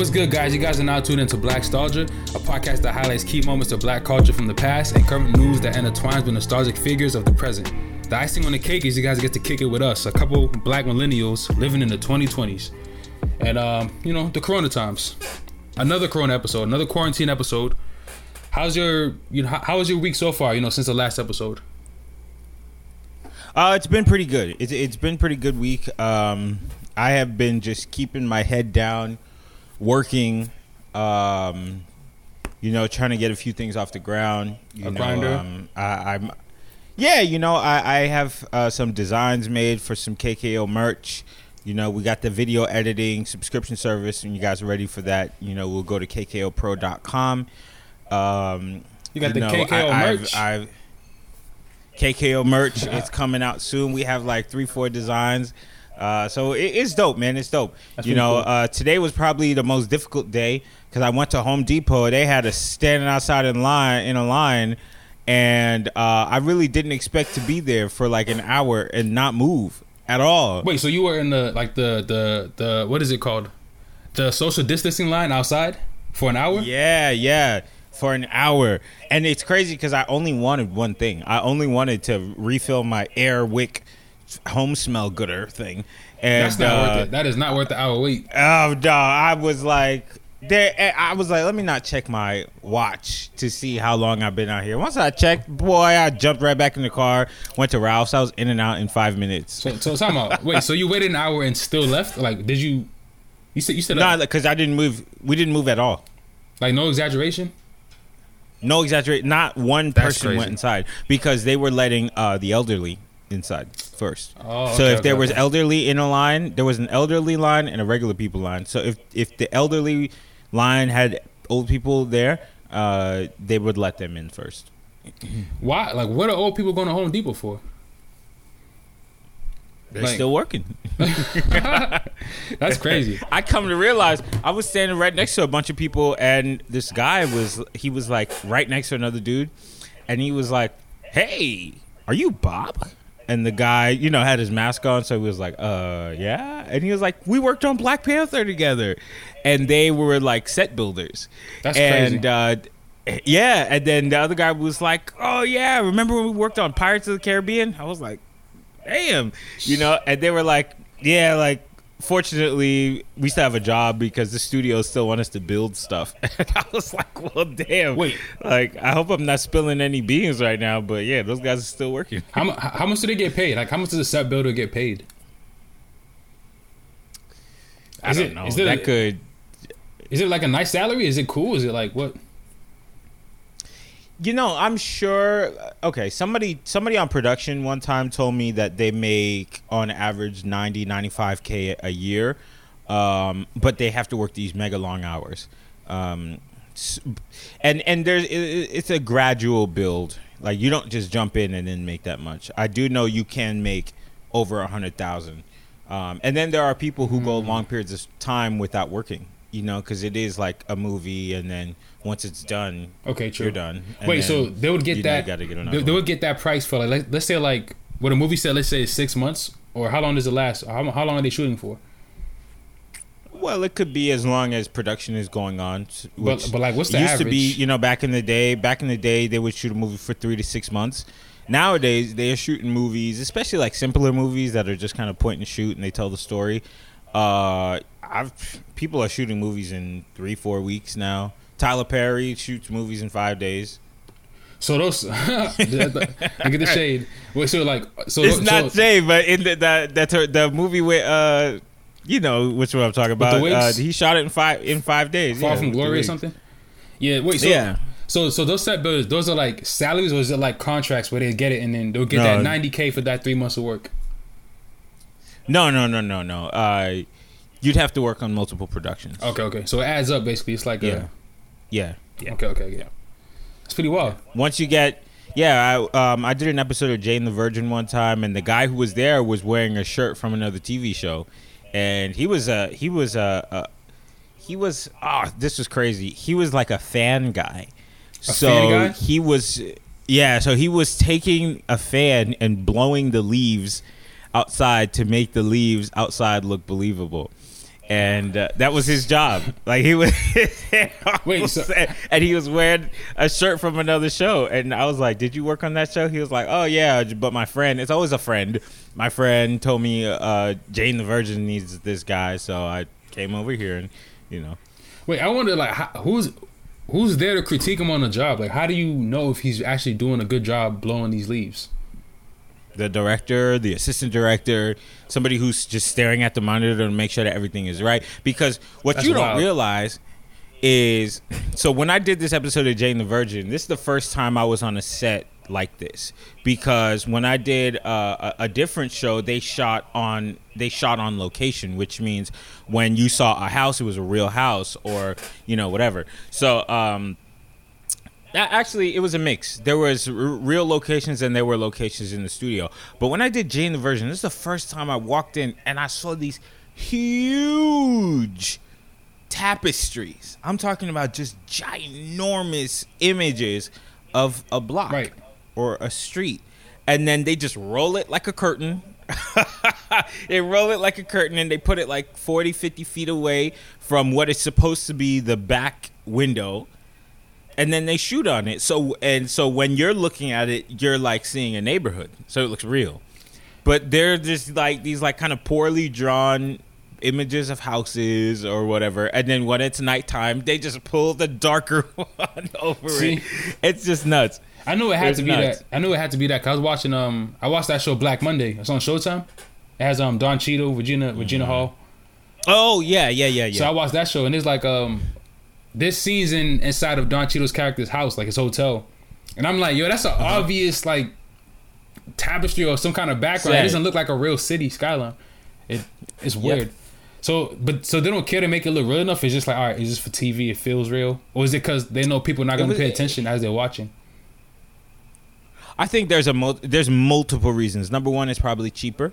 What's good, guys? You guys are now tuned into Black Nostalgia, a podcast that highlights key moments of black culture from the past and current news that intertwines with nostalgic figures of the present. The icing on the cake is you guys get to kick it with us, a couple black millennials living in the 2020s. And, um, you know, the corona times. Another corona episode, another quarantine episode. How's your, you know, how was your week so far, you know, since the last episode? Uh, it's been pretty good. It's it's been pretty good week. Um, I have been just keeping my head down, working. Um, you know, trying to get a few things off the ground. You A know, grinder? Um, I, I'm. Yeah, you know, I I have uh, some designs made for some KKO merch. You know, we got the video editing subscription service, and you guys are ready for that. You know, we'll go to kkopro.com. Um, You got the know, KKO I- I've- merch? I've, KKO merch. It's coming out soon. We have like three, four designs. Uh, so it, it's dope, man. It's dope. That's you know, cool. uh, today was probably the most difficult day because I went to Home Depot. They had us standing outside in line in a line, and uh, I really didn't expect to be there for like an hour and not move at all. Wait, so you were in the, like, the, the, the, what is it called? The social distancing line outside for an hour? Yeah, yeah, for an hour, and it's crazy because I only wanted one thing. I only wanted to refill my Air Wick home smell gooder thing, and That's not uh, worth it. That is not worth the hour wait. Oh no, I was like there I was like, let me not check my watch to see how long I've been out here. Once I checked, boy, I jumped right back in the car, went to Ralph's. I was in and out in five minutes. So, so time out. Wait, so you waited an hour and still left? Like, did you? You said you said No, because I didn't move. We didn't move at all. like no exaggeration. No exaggerate. Not one That's person crazy. went inside because they were letting uh, the elderly inside first. Oh, so okay, if there okay, was okay. elderly in a line, there was an elderly line and a regular people line. So if if the elderly line had old people there, uh, they would let them in first. Why? Like, what are old people going to Home Depot for? They're Like- still working. That's crazy. I come to realize I was standing right next to a bunch of people, and this guy was he was like right next to another dude, and he was like, "Hey, are you Bob?" And the guy, you know, had his mask on, so he was like, "Uh, yeah." And he was like, "We worked on Black Panther together," and they were like set builders. That's and, crazy. uh, yeah, and then the other guy was like, "Oh yeah, remember when we worked on Pirates of the Caribbean?" I was like, "Damn," you know. And they were like, "Yeah, like fortunately we still have a job because the studios still want us to build stuff." And I was like, "Well, damn." Wait. like I hope I'm not spilling any beans right now, but yeah, those guys are still working. How, how much do they get paid? Like, how much does a set builder get paid? I Is don't it- know. is that a- could Is it like a nice salary? Is it cool? Is it like what? You know, I'm sure. Okay, somebody somebody on production one time told me that they make on average 90, 95 k a year, um, but they have to work these mega long hours. Um, and and there's it, it- it's a gradual build. Like you don't just jump in and then make that much. I do know you can make over a hundred thousand, um, and then there are people who go long periods of time without working. You know, because it is like a movie, and then once it's done, Okay, true. you're done. And Wait, so they would get you know that? get they, they would get that price for like let, let's say like what a movie set. Let's say six months, or how long does it last? How, how long are they shooting for? Well, it could be as long as production is going on. But- but, like, what's the used to be? You know, back in the day. Back in the day, they would shoot a movie for three to six months. Nowadays, they are shooting movies, especially like simpler movies that are just kind of point and shoot, and they tell the story. Uh, I've people are shooting movies in three, four weeks now. Tyler Perry shoots movies in five days. So those, I get the shade. Wait, so like, so It's not Jay, but in the the that's her, the movie with uh, you know which one I'm talking about. Uh, he shot it in five in five days. Far yeah, from Glory or something. Yeah. Wait. So, Yeah. So so those set builders, those are like salaries, or is it like contracts where they get it and then they'll get No. that ninety k for that three months of work? No, no, no, no, no. Uh, you'd have to work on multiple productions. Okay. Okay. So it adds up basically. It's like Yeah. a, Yeah. Yeah. Okay. Okay. Yeah. It's pretty wild. Once you get, yeah, I, um, I did an episode of Jane the Virgin one time, and the guy who was there was wearing a shirt from another TV show, and he was a he was a, a he was ah this was crazy. He was like a fan guy. so fan guy? he was yeah. So he was taking a fan and blowing the leaves outside to make the leaves outside look believable. and uh, that was his job. Like he was Wait, so- and he was wearing a shirt from another show, and I was like, "Did you work on that show?" He was like, "Oh yeah, but my friend, it's always a friend. My friend told me uh, Jane the Virgin needs this guy, so I came over here, and you know." Wait, I wonder like how, who's who's there to critique him on the job? Like, how do you know if he's actually doing a good job blowing these leaves? The director, the assistant director, somebody who's just staring at the monitor to make sure that everything is right. Because what That's you don't realize is so when I did this episode of Jane the Virgin, this is the first time I was on a set like this because when I did uh, a, a different show, they shot on they shot on location, which means when you saw a house, it was a real house or you know whatever. So um, Actually, it was a mix. There was r- real locations and there were locations in the studio. But when I did Jane the Virgin, this is the first time I walked in and I saw these huge tapestries. I'm talking about just ginormous images of a block Right. or a street. And then they just roll it like a curtain. they roll it like a curtain and they put it like 40, 50 feet away from what is supposed to be the back window and then they shoot on it. So and so when you're looking at it, you're like seeing a neighborhood, so it looks real. But they're just like these like kind of poorly drawn images of houses or whatever, and then when it's nighttime, they just pull the darker one over See? it. It's just nuts. I knew it had to be nuts. that. I knew it had to be that. Cause I was watching um I watched that show Black Monday. It's on Showtime. It has um Don Cheadle, Regina Regina Hall. Oh yeah, yeah, yeah, yeah. So I watched that show and it's like um this scene's in inside of Don Cheadle's character's house, like his hotel. And I'm like, yo, that's an Uh-huh. obvious like tapestry or some kind of background. It doesn't look like a real city skyline. It it's Yep. weird. So, but so they don't care to make it look real enough. It's just like, all right, is this for TV? It feels real, or is it because they know people are not going to pay attention as they're watching? I think there's a mul- there's multiple reasons. Number one is probably cheaper,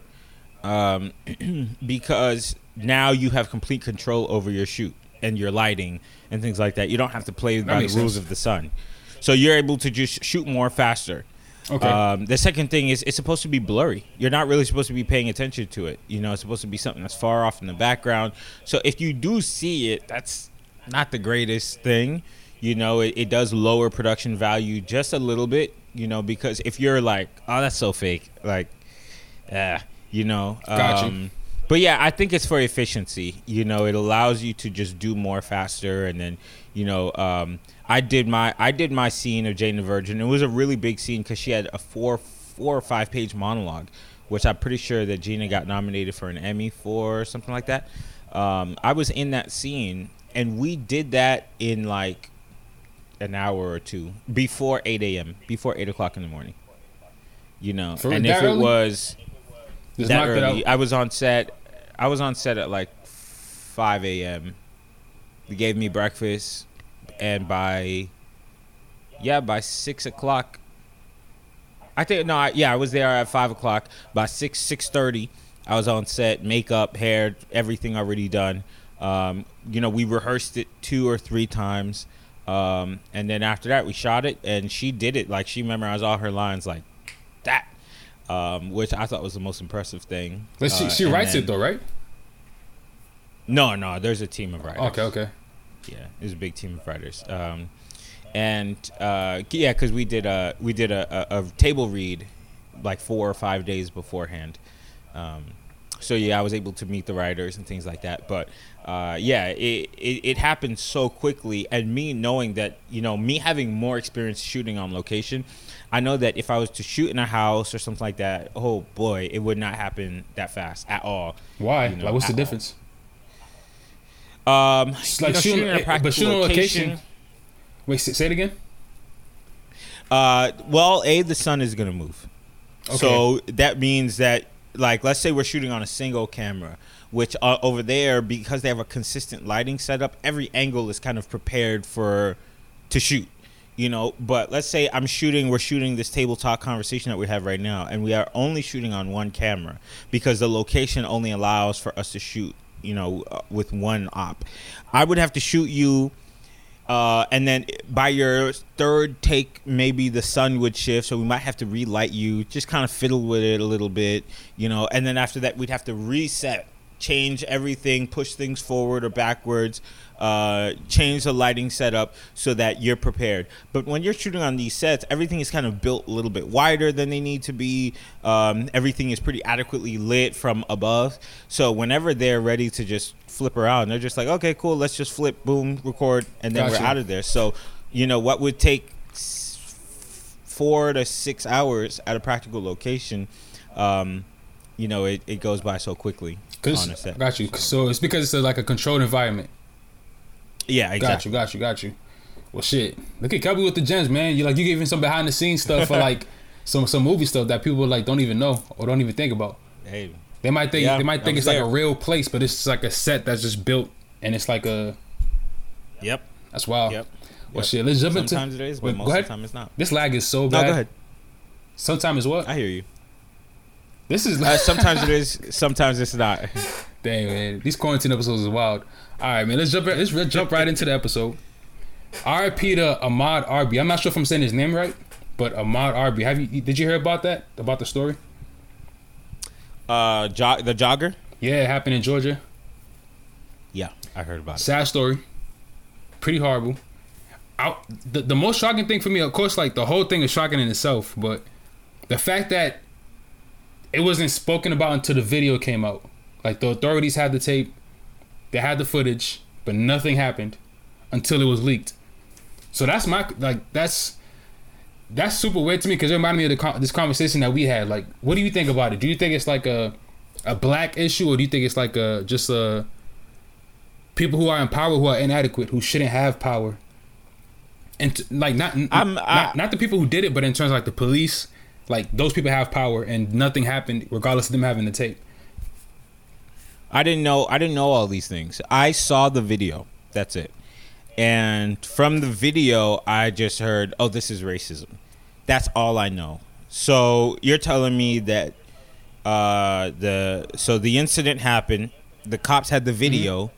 um, because now you have complete control over your shoot and your lighting and things like that. You don't have to play by the makes rules sense. of the sun, so you're able to just shoot more faster. Okay, Um, the second thing is it's supposed to be blurry. You're not really supposed to be paying attention to it. You know, it's supposed to be something that's far off in the background. So if you do see it, that's not the greatest thing. You know, it, it does lower production value just a little bit. You know, because if you're like, oh, that's so fake, like, yeah, you know. Gotcha. But yeah, I think it's for efficiency. You know, it allows you to just do more faster, and then you know, um, I did my I did my scene of Jane the Virgin. It was a really big scene because she had a four four or five page monologue, which I'm pretty sure that Gina got nominated for an Emmy for or something like that. Um, I was in that scene, and we did that in like an hour or two before 8 a.m. before 8 o'clock in the morning. You know, For and if it was just that early. I was on set. I was on set at like 5 a.m. They gave me breakfast, and by yeah, by six o'clock. I think no, I, yeah, I was there at five o'clock. By six six thirty, I was on set, makeup, hair, everything already done. Um, you know, we rehearsed it two or three times, um, and then after that, we shot it, and she did it like she memorized all her lines like that, um, which I thought was the most impressive thing. But she Uh, she writes then- it though, right? No, no, there's a team of writers. Okay, okay. Yeah, there's a big team of writers. Um, and uh, yeah, because we did a we did a, a, a table read like four or five days beforehand. Um, so yeah, I was able to meet the writers and things like that. But uh, yeah, it, it it happened so quickly, and me knowing that you know me having more experience shooting on location, I know that if I was to shoot in a house or something like that, oh boy, it would not happen that fast at all. Why? You know, like, what's the difference? Um, It's you like know, shooting, shooting in a eh, but practical shooting location. location. Wait, say, say it again. Uh, well, a the sun is gonna move, Okay. so that means that like let's say we're shooting on a single camera, which uh, over there because they have a consistent lighting setup, every angle is kind of prepared for to shoot. You know, but let's say I'm shooting, we're shooting this tabletop conversation that we have right now, and we are only shooting on one camera because the location only allows for us to shoot, you know, uh, with one op. I would have to shoot you uh, and then by your third take, maybe the sun would shift, so we might have to relight you, just kind of fiddle with it a little bit, you know. And then after that, we'd have to reset change everything, push things forward or backwards, uh, change the lighting setup so that you're prepared. But when you're shooting on these sets, everything is kind of built a little bit wider than they need to be. Um, everything is pretty adequately lit from above. So whenever they're ready to just flip around, they're just like, okay, cool, let's just flip, boom, record, and then Gotcha. we're out of there. So, you know, what would take four to six hours at a practical location, um, you know, it, it goes by so quickly on a Cause, set. got you. So it's because it's a, like a controlled environment. Yeah, Got you, got you, got you. Well, shit. Look at Kelby with the gems, man. You like you giving some behind the scenes stuff for like some some movie stuff that people like don't even know or don't even think about. Hey, They might think Yeah, they might think it's like a real place, but it's like a set that's just built and it's like a yep, that's wild. yep. Well, Yep. shit. Let's jump into. Sometimes it is, but Wait, most of the time it's not. This lag is so No, bad. go ahead. Sometimes it's what? I hear you. This is Uh, sometimes it is. Sometimes it's not. Dang man, these quarantine episodes is wild. All right, man, let's jump. Let's re- jump right into the episode. R.I.P. to Ahmaud Arbery. I'm not sure if I'm saying his name right, but Ahmaud Arbery. Have you? Did you hear about that? About the story? Uh, jog the jogger. Yeah, it happened in Georgia. Yeah, I heard about it. Sad story. Pretty horrible. I, the, the most shocking thing for me, of course, like the whole thing is shocking in itself, but the fact that it wasn't spoken about until the video came out. Like the authorities had the tape, they had the footage, but nothing happened until it was leaked. So that's my like that's that's super weird to me because it reminded me of the con- this conversation that we had. Like, what do you think about it? Do you think it's like a a black issue, or do you think it's like a just a people who are in power who are inadequate who shouldn't have power? And t- like not I'm- not, not the people who did it, but in terms of like the police, like those people have power and nothing happened regardless of them having the tape. I didn't know. I didn't know all these things. I saw the video. That's it. And from the video, I just heard, "Oh, this is racism." That's all I know. So you're telling me that uh, the so the incident happened. The cops had the video.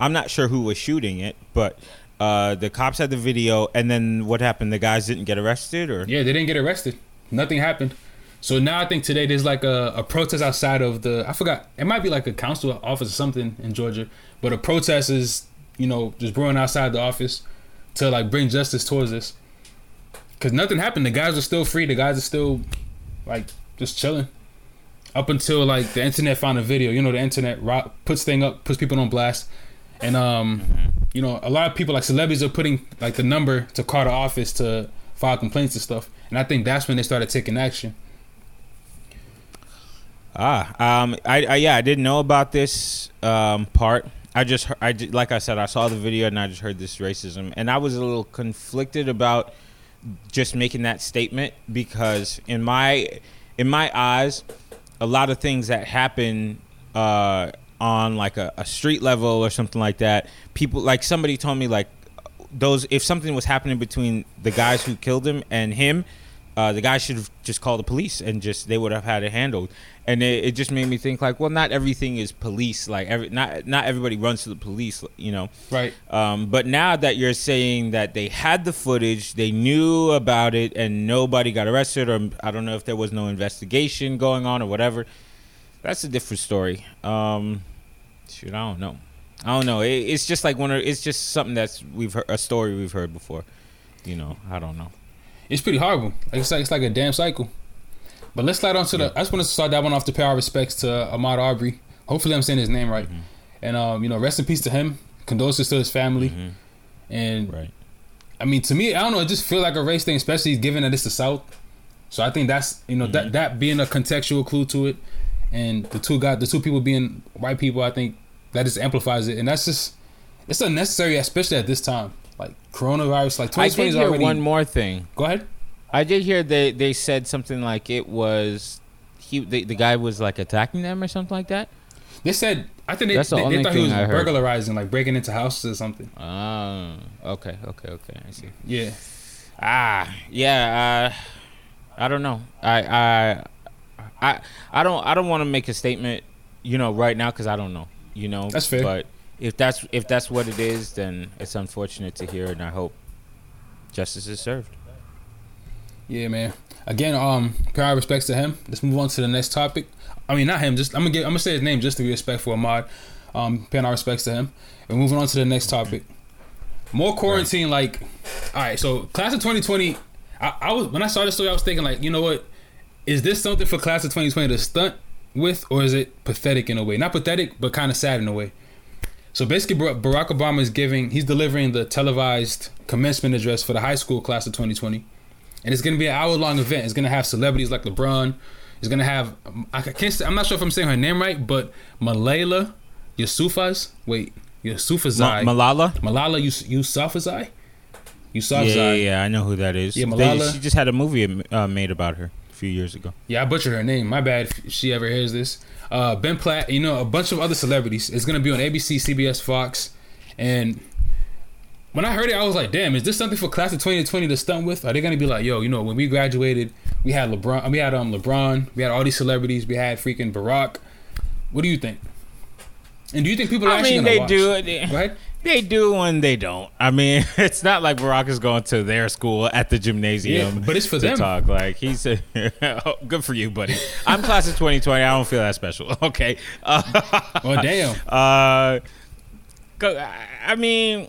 I'm not sure who was shooting it, but uh, the cops had the video. And then what happened? The guys didn't get arrested, or Yeah, they didn't get arrested. Nothing happened. So now I think today there's like a, a protest outside of the I forgot it might be like a council office or something in Georgia, but a protest is you know just brewing outside the office to like bring justice towards this. Cause nothing happened. The guys are still free. The guys are still like just chilling. Up until like the internet found a video. You know the internet ro- puts thing up, puts people on blast, and um, you know a lot of people like celebrities are putting like the number to call the office to file complaints and stuff. And I think that's when they started taking action. Ah, um, I, I yeah, I didn't know about this um, part. I just, I like I said, I saw the video and I just heard this racism, and I was a little conflicted about just making that statement because in my, in my eyes, a lot of things that happen uh, on like a, a street level or something like that, people like somebody told me like those if something was happening between the guys who killed him and him, uh, the guy should have just called the police and just they would have had it handled. And it, it just made me think like, well, not everything is police. Like every not not everybody runs to the police, you know. Right. Um, but now that you're saying that they had the footage, they knew about it, and nobody got arrested, or I don't know if there was no investigation going on or whatever. That's a different story. Um, shoot, I don't know. I don't know. It, it's just like one. Of, it's just something that's we've heard a story we've heard before. You know, I don't know. It's pretty horrible. Like it's like it's like a damn cycle. But let's slide on to the. I just want to start that one off to pay our respects to Ahmaud Arbery. Hopefully, I'm saying his name right. Mm-hmm. And um, you know, rest in peace to him. Condolences to his family. Mm-hmm. And Right. I mean, to me, I don't know. It just feels like a race thing, especially given that it's the South. So I think that's you know that mm-hmm. that being a contextual clue to it, and the two guys, the two people being white people, I think that just amplifies it, and that's just it's unnecessary, especially at this time. Like coronavirus, like I 2020 did hear already. one more thing. Go ahead. I did hear they they said something like it was he the, the guy was like attacking them or something like that. They said I think they, That's the they, they only thought he was I heard. burglarizing, like breaking into houses or something. Oh, okay, okay, okay. I see. Yeah, Ah, yeah. Uh, I don't know. I I I I don't I don't want to make a statement, you know, right now because I don't know. You know, That's fair. But if that's if that's what it is, then it's unfortunate to hear, and I hope justice is served. yeah, man. again, um, pay our respects to him. Let's move on to the next topic. I mean, not him. Just I'm gonna get. I'm gonna say his name just to be respectful. Ahmaud. Um, paying our respects to him. And moving on to the next topic. More quarantine. Like, all right. So class of 2020. I, I was when I saw this story, I was thinking like, you know what? Is this something for class of 2020 to stunt with, or is it pathetic in a way? Not pathetic, but kind of sad in a way. So basically, Barack Obama is giving, he's delivering the televised commencement address for the high school class of 2020, and it's going to be an hour long event. It's going to have celebrities like LeBron. It's going to have, I can't, say, I'm not sure if I'm saying her name right, but Malala Yousafzai. Wait, Yousafzai. Ma- Malala. Malala Yousafzai. Yousafzai. Yeah, yeah, yeah, I know who that is. Yeah, Malala. They, she just had a movie uh, made about her a few years ago. Yeah, I butchered her name. My bad. If she ever hears this. Uh, ben Platt. You know, a bunch of other celebrities. It's gonna be on ABC, CBS, Fox, and when I heard it, I was like, "Damn, is this something for class of 2020 to stunt with? Are they gonna be like, yo, you know, when we graduated, we had LeBron, we had um LeBron, we had all these celebrities, we had freaking Barack. What do you think? And do you think people are I actually mean, they watch? do it. Right? They do and they don't. I mean, it's not like Barack is going to their school at the gymnasium. Yeah, but it's for them. Talk like he's a, oh, good for you, buddy. I'm class of 2020. I don't feel that special. Okay. Uh, well, damn. Uh, I mean,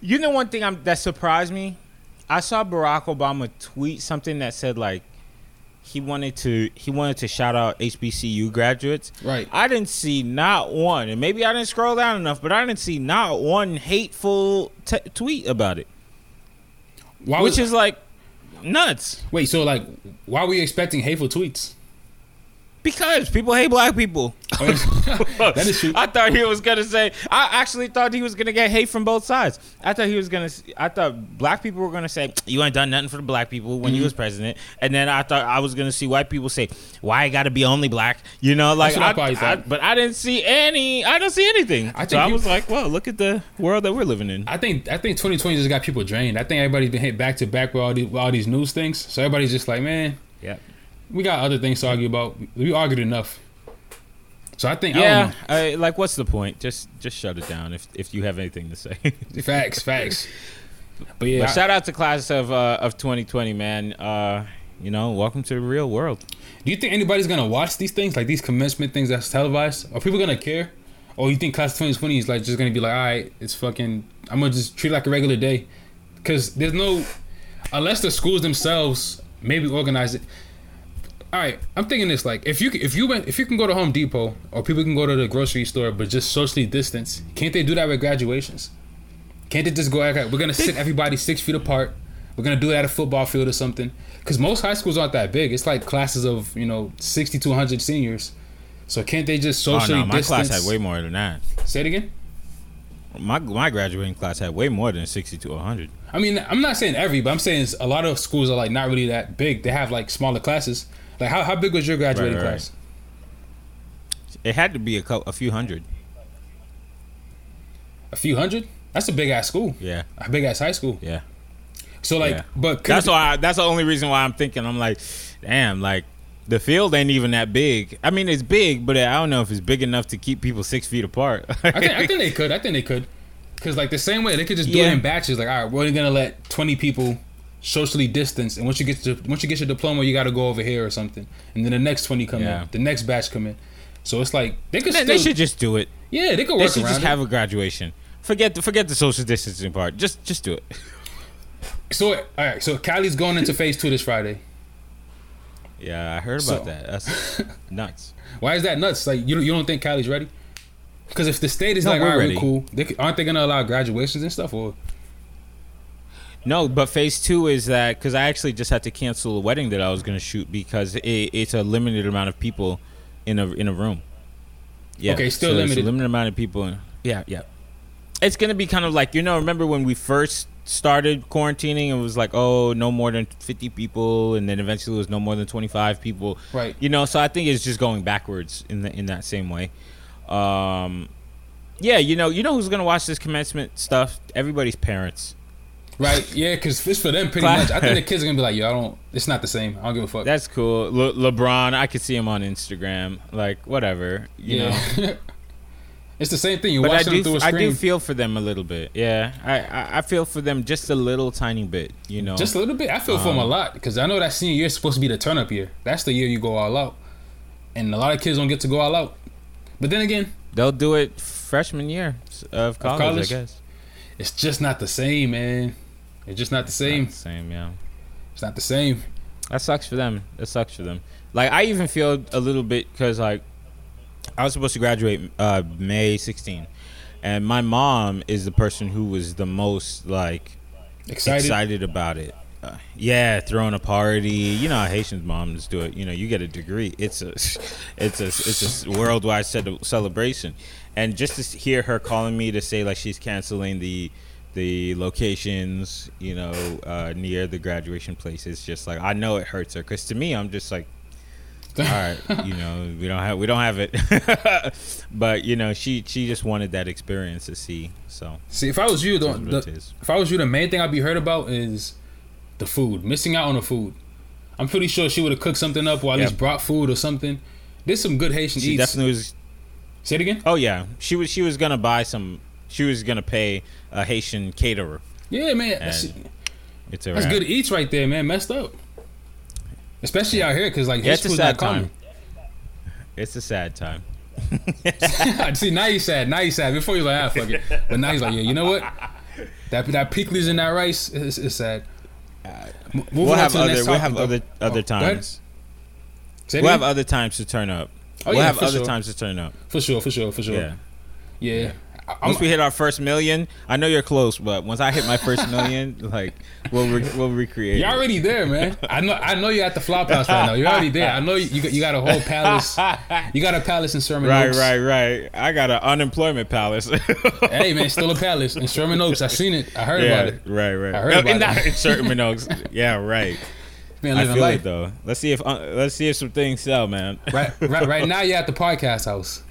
you know, one thing I'm, that surprised me. I saw Barack Obama tweet something that said like he wanted to he wanted to shout out HBCU graduates. Right. I didn't see not one, and maybe I didn't scroll down enough, but I didn't see not one hateful t- tweet about it. Why which was, is like nuts. Wait, so like, why were you expecting hateful tweets? Because people hate black people. that is true. I thought he was gonna say. I actually thought he was gonna get hate from both sides. I thought he was gonna. I thought black people were gonna say you ain't done nothing for the black people when mm-hmm. you was president, and then I thought I was gonna see white people say why I got to be only black. You know, like I, I, I, but I didn't see any. I didn't see anything. I so I was like, well, look at the world that we're living in. I think I think 2020 just got people drained. I think everybody's been hit back to back with all these with all these news things. So everybody's just like, man, yeah we got other things to argue about. We argued enough. So I think yeah, I I, like what's the point? Just just shut it down if if you have anything to say. facts, facts. But yeah, but shout out to class of uh, of 2020, man. Uh, you know, welcome to the real world. Do you think anybody's gonna watch these things, like these commencement things that's televised? Are people gonna care? Or you think class 2020 is like just gonna be like, all right, it's fucking, I'm gonna just treat it like a regular day? Because there's no, unless the schools themselves maybe organize it all right, I'm thinking this like if you if you went if you can go to Home Depot or people can go to the grocery store but just socially distance, can't they do that with graduations? Can't they just go? Okay, we're gonna sit everybody six feet apart. We're gonna do it at a football field or something. Because most high schools aren't that big. It's like classes of you know sixty to hundred seniors. So can't they just socially? Oh no, my distance? class had way more than that. Say it again. My my graduating class had way more than sixty to hundred. I mean, I'm not saying every, but I'm saying a lot of schools are like not really that big. They have like smaller classes. Like how, how big was your graduating right, right. class? It had to be a couple, a few hundred. A few hundred? That's a big ass school. Yeah. A big ass high school. Yeah. So like, yeah. but that's why. I, that's the only reason why I'm thinking. I'm like, damn, like the field ain't even that big. I mean, it's big, but I don't know if it's big enough to keep people six feet apart. I, think, I think they could. I think they could. Because like the same way they could just do yeah. it in batches. Like, all right, we're only gonna let 20 people socially distanced, and once you get to once you get your diploma, you got to go over here or something, and then the next twenty come yeah. in, the next batch come in. So it's like they could. still, they should just do it. Yeah, they could work They should just it. have a graduation. Forget the forget the social distancing part. Just just do it. So all right, so Cali's going into phase two this Friday. Yeah, I heard about so, that. That's nuts. Why is that nuts? Like you you don't think Cali's ready? Because if the state is no, like, all right, ready. cool, they, aren't they gonna allow graduations and stuff or? No, but phase two is that because I actually just had to cancel a wedding that I was going to shoot because it, it's a limited amount of people in a in a room. Yeah. Okay, still so limited. limited amount of people. Yeah, yeah. It's going to be kind of like you know. Remember when we first started quarantining? It was like oh, no more than fifty people, and then eventually it was no more than twenty five people. Right. You know, so I think it's just going backwards in the in that same way. Um, yeah, you know, you know who's going to watch this commencement stuff? Everybody's parents. Right? Yeah, because it's for them pretty much. I think the kids are gonna be like, "Yo, I don't. It's not the same. I don't give a fuck." That's cool. Le- LeBron, I could see him on Instagram. Like whatever, you yeah. know. It's the same thing. You're But I watching do, them through a I screen. I do feel for them a little bit. Yeah, I, I, I feel for them just a little tiny bit. You know, Just a little bit. I feel for them a Um, lot because I know that senior year is supposed to be the turn up year. That's the year you go all out, and a lot of kids don't get to go all out. But then again, they'll do it freshman year of college, college? I guess. it's just not the same, man. It's just not the same. Not the same, yeah. It's not the same. That sucks for them. That sucks for them. Like I even feel a little bit because like I was supposed to graduate uh, May 16, and my mom is the person who was the most like Excited. excited about it. Uh, yeah, throwing a party. You know how Haitian moms do it. You know, you get a degree. It's a, it's a, it's a worldwide celebration. And just to hear her calling me to say like she's canceling the, the locations, you know, uh, near the graduation place, it's just like I know it hurts her. Cause to me, I'm just like, all right, you know, we don't have we don't have it. but you know, she she just wanted that experience to see. So See, if I was you, the, That's what it the, if I was you, the main thing I'd be hurt about is the food. Missing out on the food. I'm pretty sure she would have cooked something up or at Yep. least brought food or something. There's some good Haitian she eats. definitely was Say it again. Oh yeah, she was she was gonna buy some. She was gonna pay a Haitian caterer. Yeah, man. That's, It's a that's good eats right there, man. Messed up. Especially out here, cause like Yeah, it's a sad common. It's a sad time. See, now he's sad. Now he's sad. Before he was like, ah, fuck it. But now he's like, yeah, you know what? That that pickles in that rice is, is sad. M- We'll have other we'll topic, have though. other other Oh, times. We'll have other times to turn up. Oh, we'll yeah, have other sure. times to turn up. For sure, for sure, for sure. Yeah. Yeah. I'm, Once we hit our first million, I know you're close, but once I hit my first million, like we'll re- we'll recreate. you're it. already there, man. I know. I know you're at the flop house right now. You're already there. I know you. You got, a whole palace. You got a palace in Sherman Right, Oaks. right, right. Right. I got an unemployment palace. Hey, man, still a palace in Sherman Oaks. I seen it. I heard yeah, about it. right, right. I heard Oh, about in that- it. in Sherman Oaks. Yeah, right. Man, I feel life. it though. Let's see if uh, let's see if some things sell, man. Right, right, right now you're at the podcast house.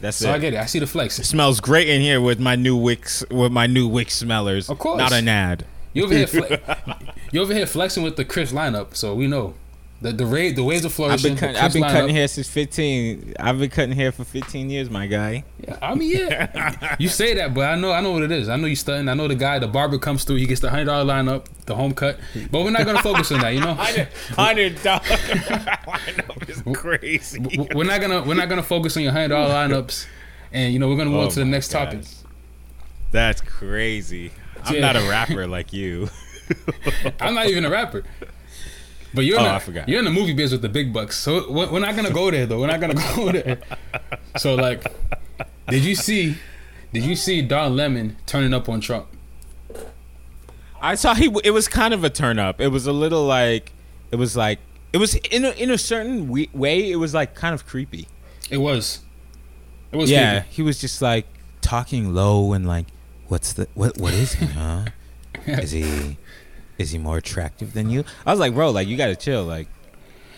That's So it. I get it. I see the flex. It smells great in here with my new wicks with my new wick smellers. Of course. not an ad. You over here, fle- you over here flexing with the Chris lineup, so we know the the ra- the waves of I've flourishing. been cut, I've been cutting hair since 15. I've been cutting hair for 15 years, my guy. Yeah, I mean, yeah, you say that, but I know I know what it is. I know you studying. I know the guy, the barber comes through. He gets the hundred dollar lineup, the home cut. But we're not gonna focus on that. You know, Hundred dollar lineup is crazy. We're not gonna we're not gonna focus on your hundred dollar lineups. And you know we're gonna move Oh on to the next gosh. topic. That's crazy. I'm Yeah. not a rapper like you. I'm not even a rapper. But you're, Oh, in the, I forgot. you're in the movie biz with the big bucks. So we're we're not gonna go there though. We're not gonna go there. So like, did you see? Did you see Don Lemon turning up on Trump? I saw he. It was kind of a turn up. It was a little like. It was like. It was in a, in a certain we, way. It was like kind of creepy. It was. It was. yeah, creepy. he was just like talking low and like, "What's the what? What is he? Huh? is he? Is he more attractive than you?" I was like, "Bro, like you gotta chill." Like,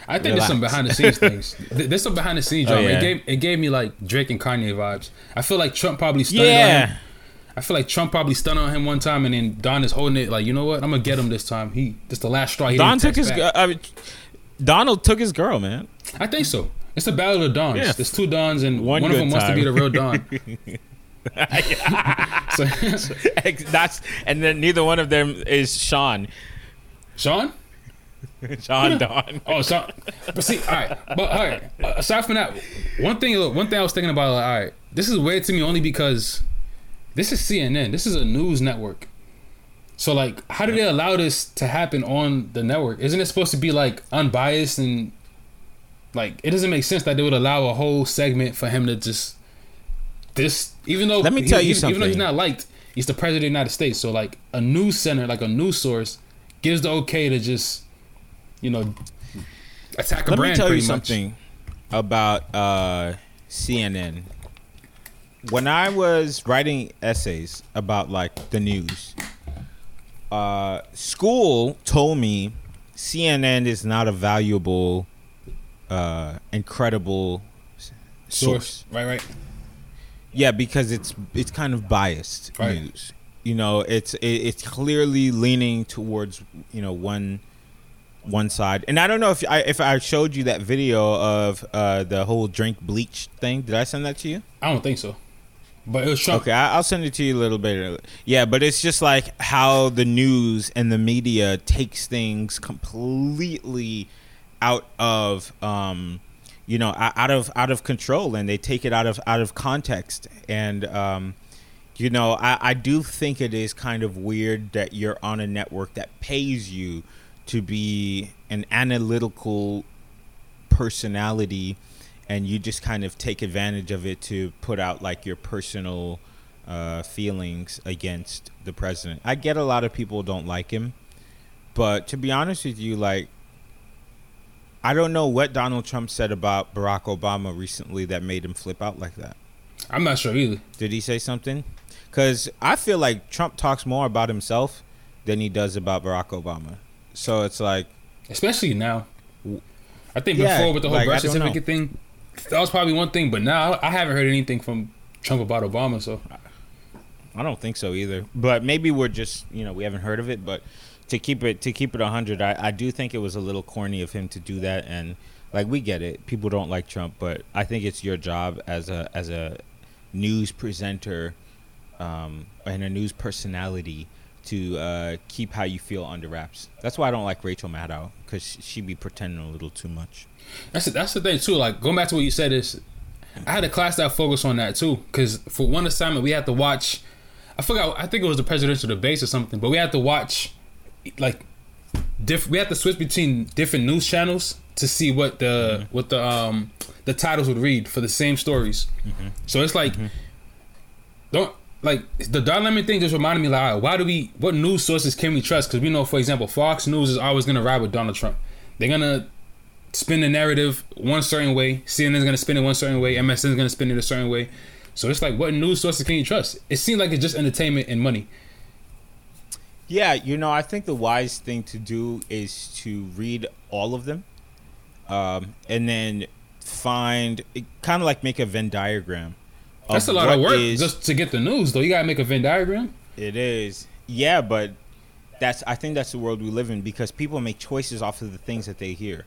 I think there's some behind the scenes things. Th- There's some behind the scenes Oh, drama. yeah. It gave it gave me like Drake and Kanye vibes. I feel like Trump probably stunned on him. yeah, I feel like Trump probably stunned on him one time, and then Don is holding it like, you know what? I'm gonna get him this time. He this the last straw. He Don took his. Back. I mean, Donald took his girl, man. I think so. It's a battle of Dons. Yeah. There's two Dons, and One one, of them wants to be the real Don. so, That's and then neither one of them is Sean. Sean. Sean Don. Oh, Sean. But see, all right. But all right. Aside from that, one thing, look, one thing I was thinking about, like, all right, this is weird to me only because this is CNN. This is a news network. So, like, how do they allow this to happen on the network? Isn't it supposed to be like unbiased and like it doesn't make sense that they would allow a whole segment for him to just this, even though Let me tell you he's- Even though he's not liked, he's the president of the United States. So, like, a news center, like a news source, gives the okay to just, you know, attack a Let brand. me tell you much. something about uh, CNN. When I was writing essays about like the news, uh, school told me CNN is not a valuable, uh, incredible s- source. Right, right. Yeah, because it's it's kind of biased Right. news. You know, it's it, it's clearly leaning towards you know one one side. And I don't know if I if I showed you that video of uh, the whole drink bleach thing. Did I send that to you? I don't think so. But it was Trump. Okay, I'll send it to you a little bit. Yeah, but it's just like how the news and the media takes things completely out of um you know out of out of control and they take it out of out of context and um you know I, I do think it is kind of weird that you're on a network that pays you to be an analytical personality and you just kind of take advantage of it to put out like your personal uh, feelings against the president. I get a lot of people don't like him, but to be honest with you, like I don't know what Donald Trump said about Barack Obama recently that made him flip out like that. I'm not sure either. Did he say something? Because I feel like Trump talks more about himself than he does about Barack Obama. So it's like, Especially now. I think Yeah, before with the whole like, birth certificate thing, that was probably one thing. But now I haven't heard anything from Trump about Obama. So I don't think so either. But maybe we're just you know we haven't heard of it. But to keep it to keep it hundred, I, I do think it was a little corny of him to do that. And like we get it, people don't like Trump, but I think it's your job as a as a news presenter um, and a news personality to uh, keep how you feel under wraps. That's why I don't like Rachel Maddow because she be pretending a little too much. that's the, that's the thing too. Like going back to what you said is, I had a class that focused on that too. Because for one assignment we had to watch. I forgot. I think it was the presidential debates or something. But we had to watch, like, diff. We have to switch between different news channels to see what the mm-hmm. what the um the titles would read for the same stories. Mm-hmm. So it's like, mm-hmm. don't like the Don Lemon thing just reminded me like, right, why do we? What news sources can we trust? Because we know, for example, Fox News is always gonna ride with Donald Trump. They're gonna spin the narrative one certain way. CNN is gonna spin it one certain way. MSN is gonna spin it a certain way. So it's like, what news sources can you trust? It seems like it's just entertainment and money. Yeah, you know, I think the wise thing to do is to read all of them, um, and then find kind of like make a Venn diagram. That's a lot of work is- just to get the news, though. You gotta make a Venn diagram. It is, yeah, but that's I think that's the world we live in because people make choices off of the things that they hear,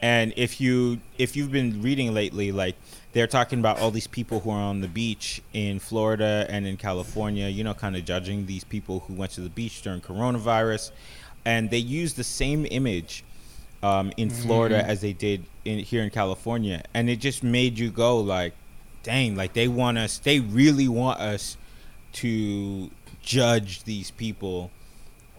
and if you if you've been reading lately, like they're talking about all these people who are on the beach in Florida and in California, you know, kind of judging these people who went to the beach during coronavirus, and they use the same image um, in Florida as they did in here in California, and it just made you go like, dang, like they want us, they really want us to judge these people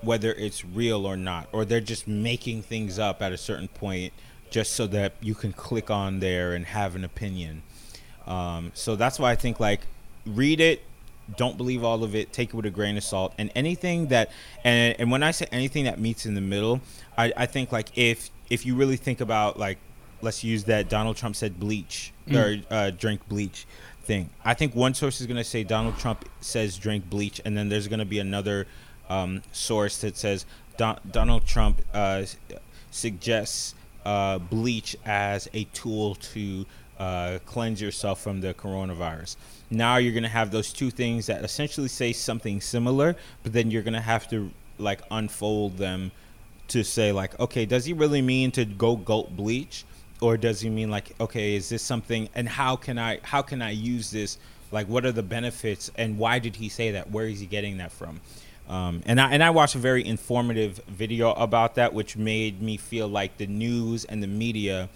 whether it's real or not or they're just making things up at a certain point just so that you can click on there and have an opinion. Um, so that's why i think like read it don't believe all of it take it with a grain of salt. And anything that and and when i say anything that meets in the middle i, I think like if if you really think about like let's use that donald trump said bleach or uh, drink bleach thing. I think one source is going to say donald trump says drink bleach and then there's going to be another um, source that says Don- donald trump uh, suggests uh, bleach as a tool to uh, cleanse yourself from the coronavirus. Now you're gonna have those two things that essentially say something similar, but then you're gonna have to like unfold them to say like, okay, does he really mean to go gulp bleach, or does he mean like, okay, is this something, and how can I how can I use this? Like, what are the benefits, and why did he say that? Where is he getting that from? Um, and I and I watched a very informative video about that, which made me feel like the news and the media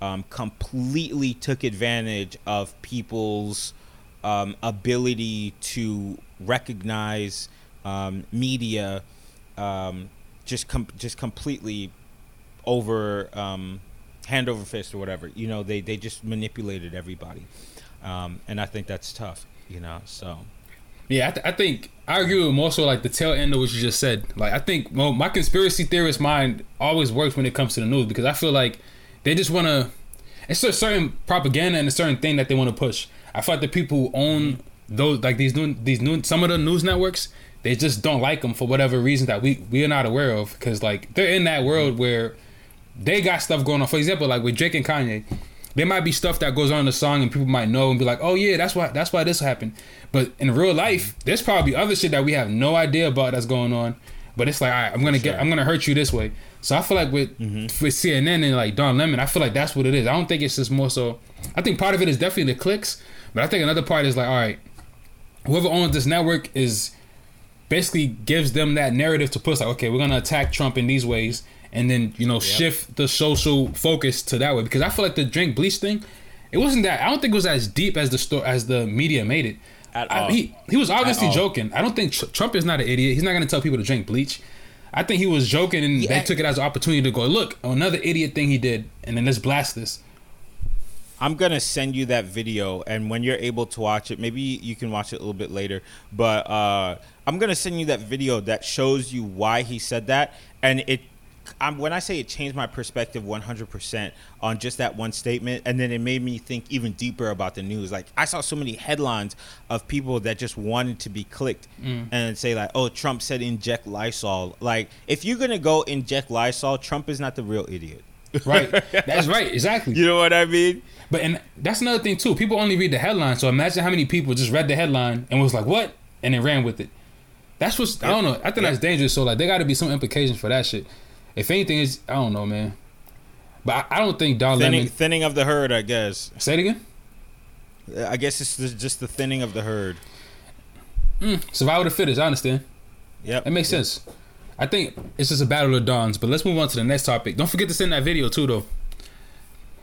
um, completely took advantage of people's um, ability to recognize um, media um, just com- just completely over um, hand over fist or whatever. You know, they they just manipulated everybody, and I think that's tough. You know, so. Yeah, I, th- I think I agree with more so like the tail end of what you just said. Like I think well, my conspiracy theorist mind always works when it comes to the news because I feel like they just want to. It's a certain propaganda and a certain thing that they want to push. I feel like the people who own those like these new these new some of the news networks they just don't like them for whatever reason that we we are not aware of because like they're in that world where they got stuff going on. For example, like with Drake and Kanye, there might be stuff that goes on in the song and people might know and be like, "Oh yeah, that's why that's why this happened." But in real life, there's probably other shit that we have no idea about that's going on. but it's like all right, I'm gonna get. I'm gonna hurt you this way. So I feel like with Mm-hmm. with CNN and like Don Lemon, I feel like that's what it is. I don't think it's just more so. I think part of it is definitely the clicks, but I think another part is like all right, whoever owns this network is basically gives them that narrative to push like okay, we're gonna attack Trump in these ways. And then you know shift the social focus to that way because I feel like the drink bleach thing, it wasn't that I don't think it was as deep as the sto- as the media made it. At I- all. he he was obviously all. joking. I don't think Tr- Trump is not an idiot. He's not going to tell people to drink bleach. I think he was joking, and Yeah. they took it as an opportunity to go look another idiot thing he did, and then let's blast this. I'm gonna send you that video, and when you're able to watch it, maybe you can watch it a little bit later. But uh, I'm gonna send you that video that shows you why he said that, and it. I'm, when I say it changed my perspective 100% on just that one statement, and then it made me think even deeper about the news. Like I saw so many headlines of people that just wanted to be clicked mm. and say like, "Oh, Trump said inject Lysol." Like if you're gonna go inject Lysol, Trump is not the real idiot. Right? That's right. Exactly. You know what I mean? But and that's another thing too. People only read the headline, so imagine how many people just read the headline and was like, "What?" and then ran with it. That's what's I don't know. I think that's dangerous. So like, there got to be some implications for that shit. If anything, is I don't know, man. But I, I don't think Don Thinning, Lemon. thinning of the herd, I guess. Say it again. I guess it's the- just the thinning of the herd. Mm, Survival of the fittest. I understand. Yeah, That makes sense. I think it's just a battle of dawns. But let's move on to the next topic. Don't forget to send that video too, though.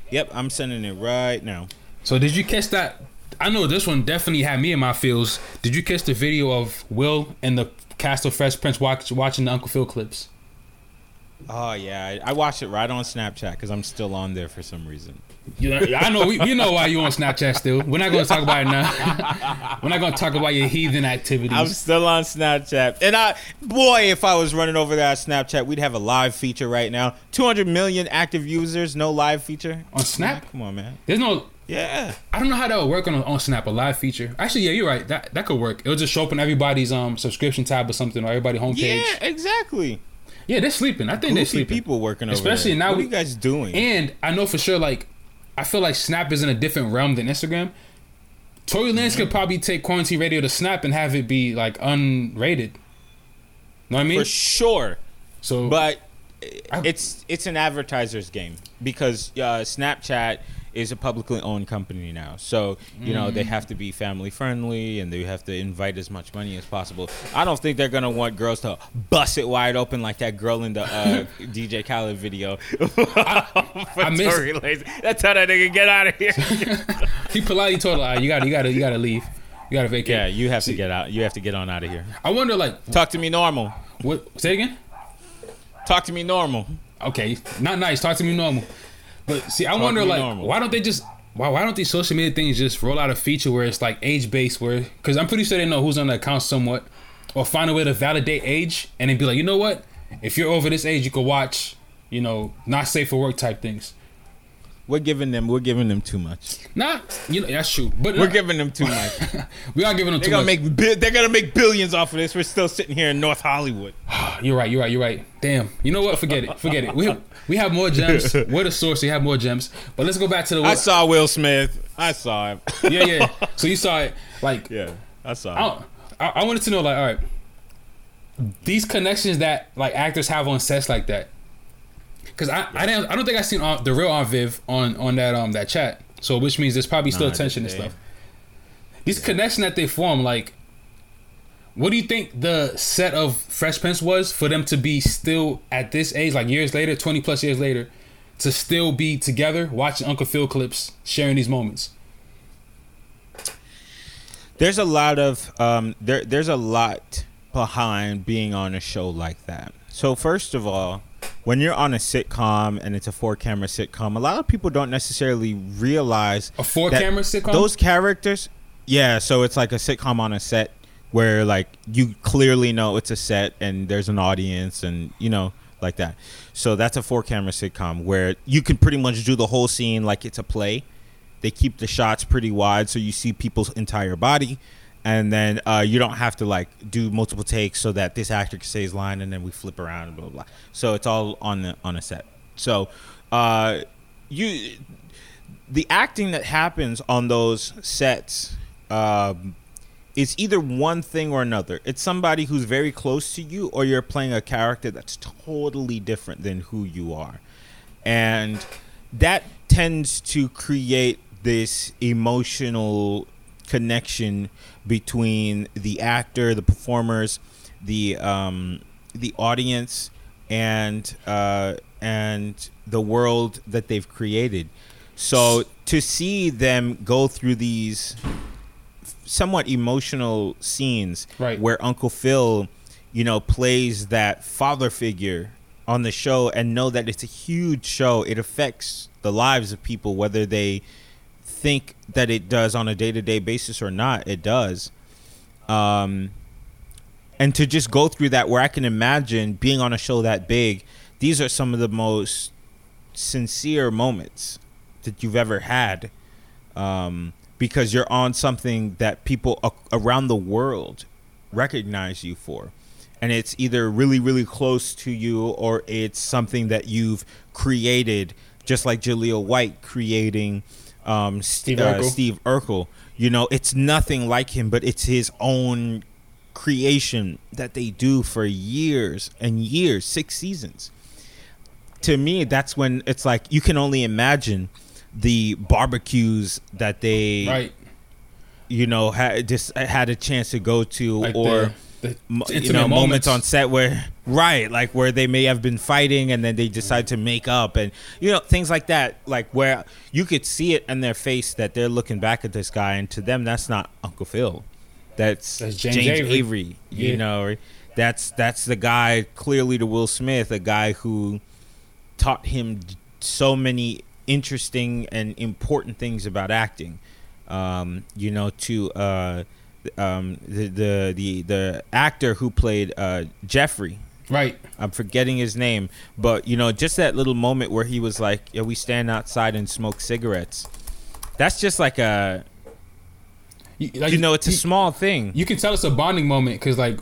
Yep, I'm sending it right now. So did you catch that? I know this one definitely had me in my feels. Did you catch the video of Will and the cast of Fresh Prince watch, watching the Uncle Phil clips? Oh yeah, I, watched it right on Snapchat because I'm still on there for some reason. Yeah, I know. We, we know why you on Snapchat still. We're not going to talk about it now. We're not going to talk about your heathen activities. I'm still on Snapchat, and I, boy, if I was running over that Snapchat, we'd have a live feature right now. 200 million active users, no live feature On Snap? Come on, man. There's no. Yeah. I don't know how that would work on on Snap, a live feature. Actually, yeah, you're right. That that could work. It'll just show up on everybody's um subscription tab or something, or everybody homepage. Yeah, Yeah, they're sleeping. I think they're sleeping. people working over Especially there. now What are you guys doing? And I know for sure, like, I feel like Snap is in a different realm than Instagram. Tory Lanez could probably take Quarantine Radio to Snap and have it be like unrated. Know what I mean? for sure. so, but it's it's an advertiser's game because uh, Snapchat is a publicly owned company now. So you know Mm. they have to be family friendly and they have to invite as much money as possible. I don't think they're gonna want girls to bust it wide open like that girl in the uh, DJ Khaled video. I miss- Tory Lanez. That's how that nigga get out of here. he politely told her, "Ah, "You got, to you got to, you got to leave. You got to vacate." yeah, you have to get out. You have to get on out of here. I wonder, like, Talk to me normal. what? Say it again. Talk to me normal. Okay, not nice. Talk to me normal. But see, I Talk wonder, like, normal. why don't they just why why don't these social media things just roll out a feature where it's like age based, where because I'm pretty sure they know who's on the account somewhat, or find a way to validate age and then be like, you know what, if you're over this age, you can watch, you know, not safe for work type things. We're giving them. We're giving them too much. Nah, you know, that's true, but We're giving them too much. we are giving them They're too gonna much. make they're gonna make billions off of this. We're still sitting here in North Hollywood. You're right. You're right. You're right. Damn. You know what? Forget it. Forget it. We have, we have more gems. We're the source. We have more gems. But let's go back to the. I saw Will Smith. I saw him. yeah, yeah. So you saw it, like. yeah, I saw I, him. I, I wanted to know, like, all right, these connections that like actors have on sets like that, because I, I didn't, I don't think I seen uh, the real Aunt Viv on on that um that chat. So which means there's probably still Nah, tension and stuff. These connections that they form, like, what do you think the set of Fresh Prince was for them to be still at this age, like years later, twenty plus years later, to still be together watching Uncle Phil clips, sharing these moments? There's a lot of um, there. There's a lot behind being on a show like that. So first of all, when you're on a sitcom and it's a four camera sitcom, a lot of people don't necessarily realize A four camera sitcom. Those characters, yeah. So it's like a sitcom on a set where like you clearly know it's a set and there's an audience and you know like that. So that's a four camera sitcom where you can pretty much do the whole scene like it's a play. They keep the shots pretty wide so you see people's entire body. And then uh, you don't have to like do multiple takes so that this actor can say his line and then we flip around and blah blah. blah. So it's all on the on a set. So uh, you the acting that happens on those sets um, it's either one thing or another. It's somebody who's very close to you, or you're playing a character that's totally different than who you are, and that tends to create this emotional connection between the actor, the performers, the um, the audience, and uh, and the world that they've created. So to see them go through these somewhat emotional scenes Right. where Uncle Phil, you know, plays that father figure on the show and know that it's a huge show. It affects the lives of people whether they think that it does on a day-to-day basis or not. It does. Um and to just go through that where I can imagine being on a show that big, these are some of the most sincere moments that you've ever had um, because you're on something that people a- around the world recognize you for. And it's either really really close to you or it's something that you've created just like Jaleel White creating um, Steve uh, Urkel. Steve Urkel. You know it's nothing like him but it's his own creation that they do for years and years six seasons. To me that's when it's like you can only imagine the barbecues that they Right. you know had just had a chance to go to Like or the, the you know moments moments. on set where right like where they may have been fighting and then they decide to make up and you know things like that like where you could see it in their face that they're looking back at this guy and to them that's not uncle phil that's, That's James james, Avery. avery, Yeah. you know that's that's the guy clearly to will smith a guy who taught him so many interesting and important things about acting. Um, you know, to uh, um, the, the the the actor who played uh, Jeffrey. right. I'm forgetting his name, but you know, just that little moment where he was like, "Yeah, we stand outside and smoke cigarettes." That's just like a, You, like, you know, it's a you, small thing. you can tell it's a bonding moment because like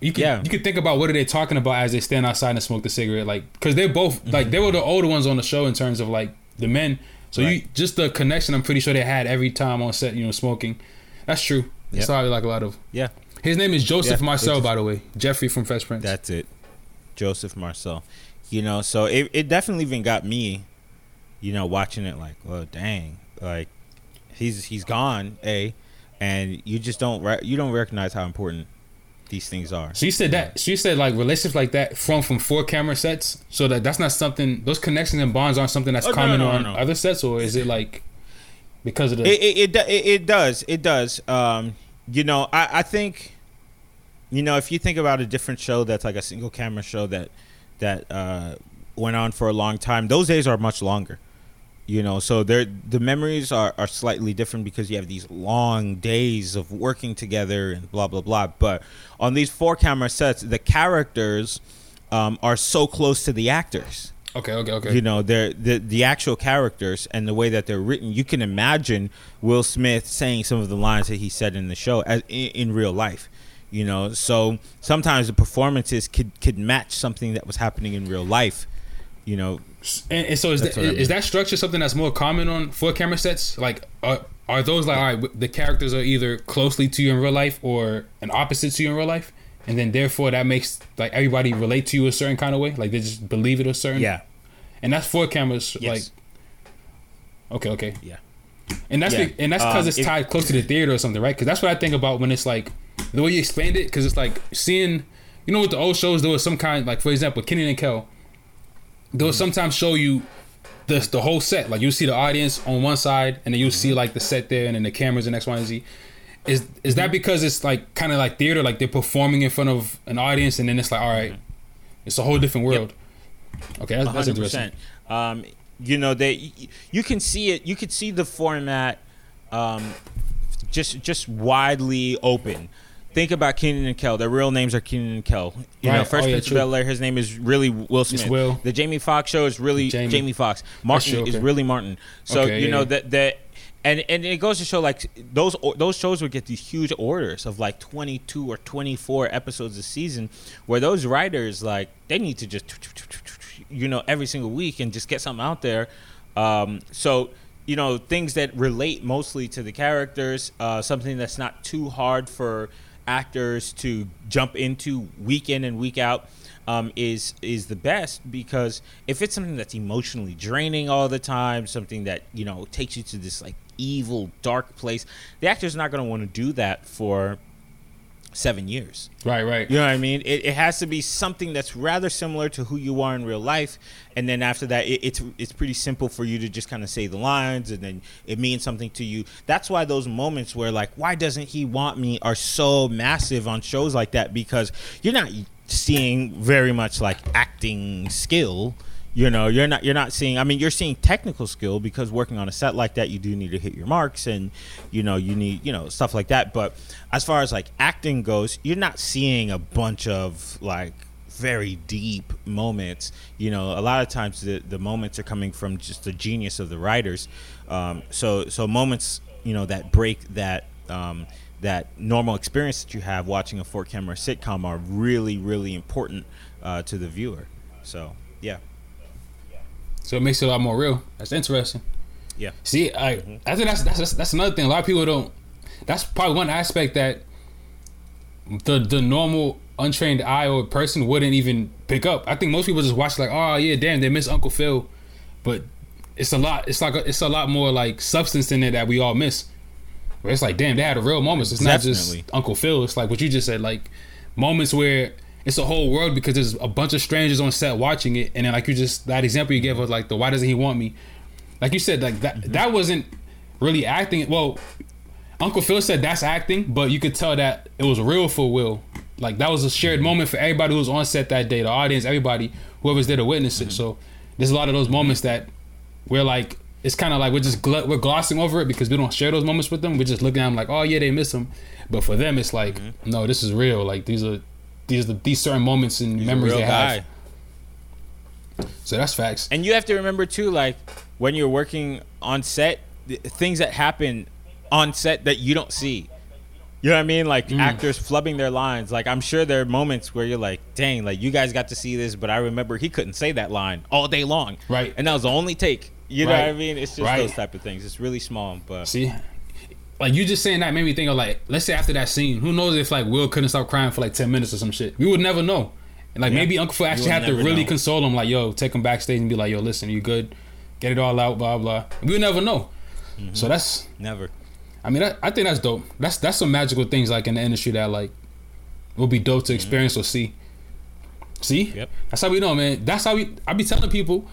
you can Yeah. you can think about what are they talking about as they stand outside and smoke the cigarette like because they're both like they were the older ones on the show in terms of like the men. So you just the connection I'm pretty sure they had every time on set you know smoking. That's true. Yep. how I like a lot of Yeah, his name is Joseph Yeah, Marcell it's- by the way. Jeffrey from Fresh Prince. That's it. Joseph Marcell. You know, so it, it definitely even got me, you know, watching it like, well, dang, like he's he's gone, a, and you just don't re- you don't recognize how important these things are. So you said that. So you said like relationships like that from from four camera sets. So that that's not something. Those connections and bonds aren't something that's Oh, common no, no, on no. other sets, or is it like because of the? It it, it it it does it does. Um, you know, I I think, you know, if you think about a different show that's like a single camera show that that uh, went on for a long time, those days are much longer. You know, so they're the memories are, are slightly different because you have these long days of working together and blah blah blah. But on these four camera sets, the characters um, are so close to the actors okay, okay, okay. you know they're the the actual characters and the way that they're written you can imagine will smith saying some of the lines that he said in the show as in, in real life you know so sometimes the performances could could match something that was happening in real life you know and, and so is That's that I is that structure something that's more common on four camera sets? Like, are are those like all right? The characters are either closely to you in real life or an opposite to you in real life, and then therefore that makes like everybody relate to you a certain kind of way. Like they just believe it a certain. yeah And that's four cameras. Yes. Like, okay, okay. yeah And that's Yeah. be- and that's because Um, it's if- tied close to the theater or something, right? Because that's what I think about when it's like the way you explained it. Because it's like seeing, you know, with the old shows, there was some kind like, for example, Kenan and Kel. They'll Mm-hmm. sometimes show you the the whole set. Like you see the audience on one side, and then you'll see Mm-hmm. like the set there, and then the cameras and X, Y, and Z. Is is Mm-hmm. that because it's like kind of like theater, like they're performing in front of an audience, and then it's like, all right, it's a whole different world. Okay, that's, that's interesting. Um, you know they you can see it. You could see the format, um, just just widely open. Think about Kenan and Kel. Their real names are Kenan and Kel. You know, Right. First Oh, yeah, of. Bel Air. His name is really Will Smith. Will. The Jamie Foxx show is really Jamie. Jamie, Foxx. Martin true, is really Martin. So Okay, you yeah, know that that. And, and it goes to show like those those shows would get these huge orders of like 22 or 24 episodes a season where those writers like they need to just you know every single week and just get something out there um, so you know things that relate mostly to the characters. Uh, something that's not too hard for actors to jump into week in and week out. Um, is is the best because if it's something that's emotionally draining all the time, something that you know takes you to this like evil dark place, the actor's not going to want to do that for seven years. Right, right. You know what I mean? It, it has to be something that's rather similar to who you are in real life, and then after that, it, it's it's pretty simple for you to just kind of say the lines, and then it means something to you. That's why those moments where like, why doesn't he want me, are so massive on shows like that because you're not seeing very much like acting skill you know you're not you're not seeing i mean you're seeing technical skill because working on a set like that you do need to hit your marks and you know you need you know stuff like that. But as far as like acting goes you're not seeing a bunch of like very deep moments. You know a lot of times the, the moments are coming from just the genius of the writers. Um, so so moments you know that break that um, that normal experience that you have watching a four camera sitcom are really really important uh, to the viewer. So So it makes it a lot more real. That's interesting. yeah See, I Mm-hmm. I think that's, that's that's another thing. A lot of people don't. That's probably one aspect that the the normal untrained eye or person wouldn't even pick up. I think most people just watch like, oh yeah, damn, they miss Uncle Phil, but it's a lot. It's like a, it's a lot more like substance in it that we all miss. Where it's like, damn, they had a real moments. It's not just Uncle Phil. It's like what you just said, like moments where it's a whole world because there's a bunch of strangers on set watching it, and then like you just that example you gave was like the why doesn't he want me? Like you said, like that mm-hmm. that wasn't really acting. Well, Uncle Phil said that's acting, but you could tell that it was real for Will. Like that was a shared mm-hmm. moment for everybody who was on set that day, the audience, everybody, whoever's there to witness it. Mm-hmm. So there's a lot of those moments that we're like, it's kind of like we're just gl- we're glossing over it because we don't share those moments with them. We're just looking at them like, oh yeah, they miss them, but for them, it's like, no, this is real. Like these are these are the, these certain moments and He's memories they guy. have. So that's facts. And you have to remember too, like when you're working on set, th- things that happen on set that you don't see. You know what I mean? Like Mm. actors flubbing their lines. Like I'm sure there are moments where you're like, "Dang, like you guys got to see this," but I remember he couldn't say that line all day long. Right. And that was the only take. You know Right. what I mean? It's just Right. those type of things. It's really small, but See, like you just saying that made me think of like, let's say after that scene, who knows if like Will couldn't stop crying for like ten minutes or some shit. We would never know. And like Yeah. maybe Uncle Phil actually had to really know. console him, like, yo, take him backstage and be like, yo, listen, you good? Get it all out, blah blah. We would never know. Mm-hmm. So that's, never. I mean, that, I think that's dope. That's that's some magical things like in the industry that like will be dope to experience or see. See, Mm-hmm. Yep. that's how we know, man. That's how we. I be telling people,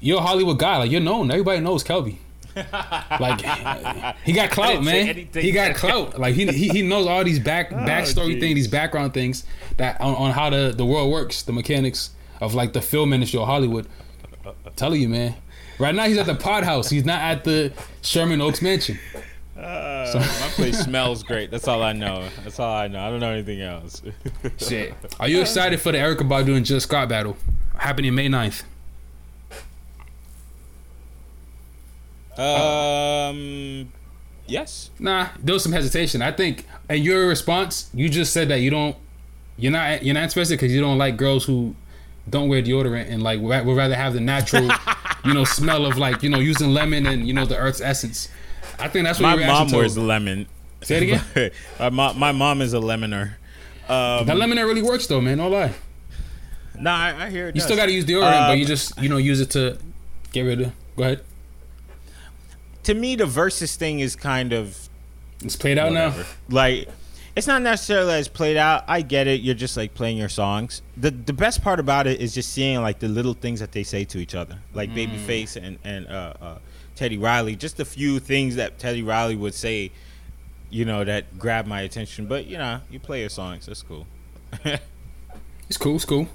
you're a Hollywood guy. Like you're known. Everybody knows Kelby. Like he got clout, man. He got clout. Like he, he he knows all these back backstory jeez. things, these background things that on, on how the the world works, the mechanics of like the film industry of Hollywood. telling you, man. Right now he's at the Pod House. He's not at the Sherman Oaks Mansion. Uh, my place smells great. That's all I know. That's all I know. I don't know anything else. Shit. Are you excited for the Erykah Badu and Jill Scott battle happening May 9th? Um, yes. Nah, there was some hesitation. I think, and your response, you just said that you don't, you're not, you're not interested because you don't like girls who don't wear deodorant and like would rather have the natural, you know, smell of like you know using lemon and you know the earth's essence. I think that's what My mom wears to. lemon. Say it again. My, my mom is a lemoner. Um, That lemon really works though, man. No lie. nah, I, I hear it. You does. still got to use deodorant, but Um, you just you know use it to get rid of. Go ahead. To me, the versus thing is kind of It's played out now. Like, it's not necessarily as played out. I get it. You're just like playing your songs. The the best part about it is just seeing like the little things that they say to each other, like Mm. Babyface and and uh, uh, Teddy Riley. Just a few things that Teddy Riley would say, you know, that grab my attention. But you know, you play your songs. That's cool. It's cool. It's cool.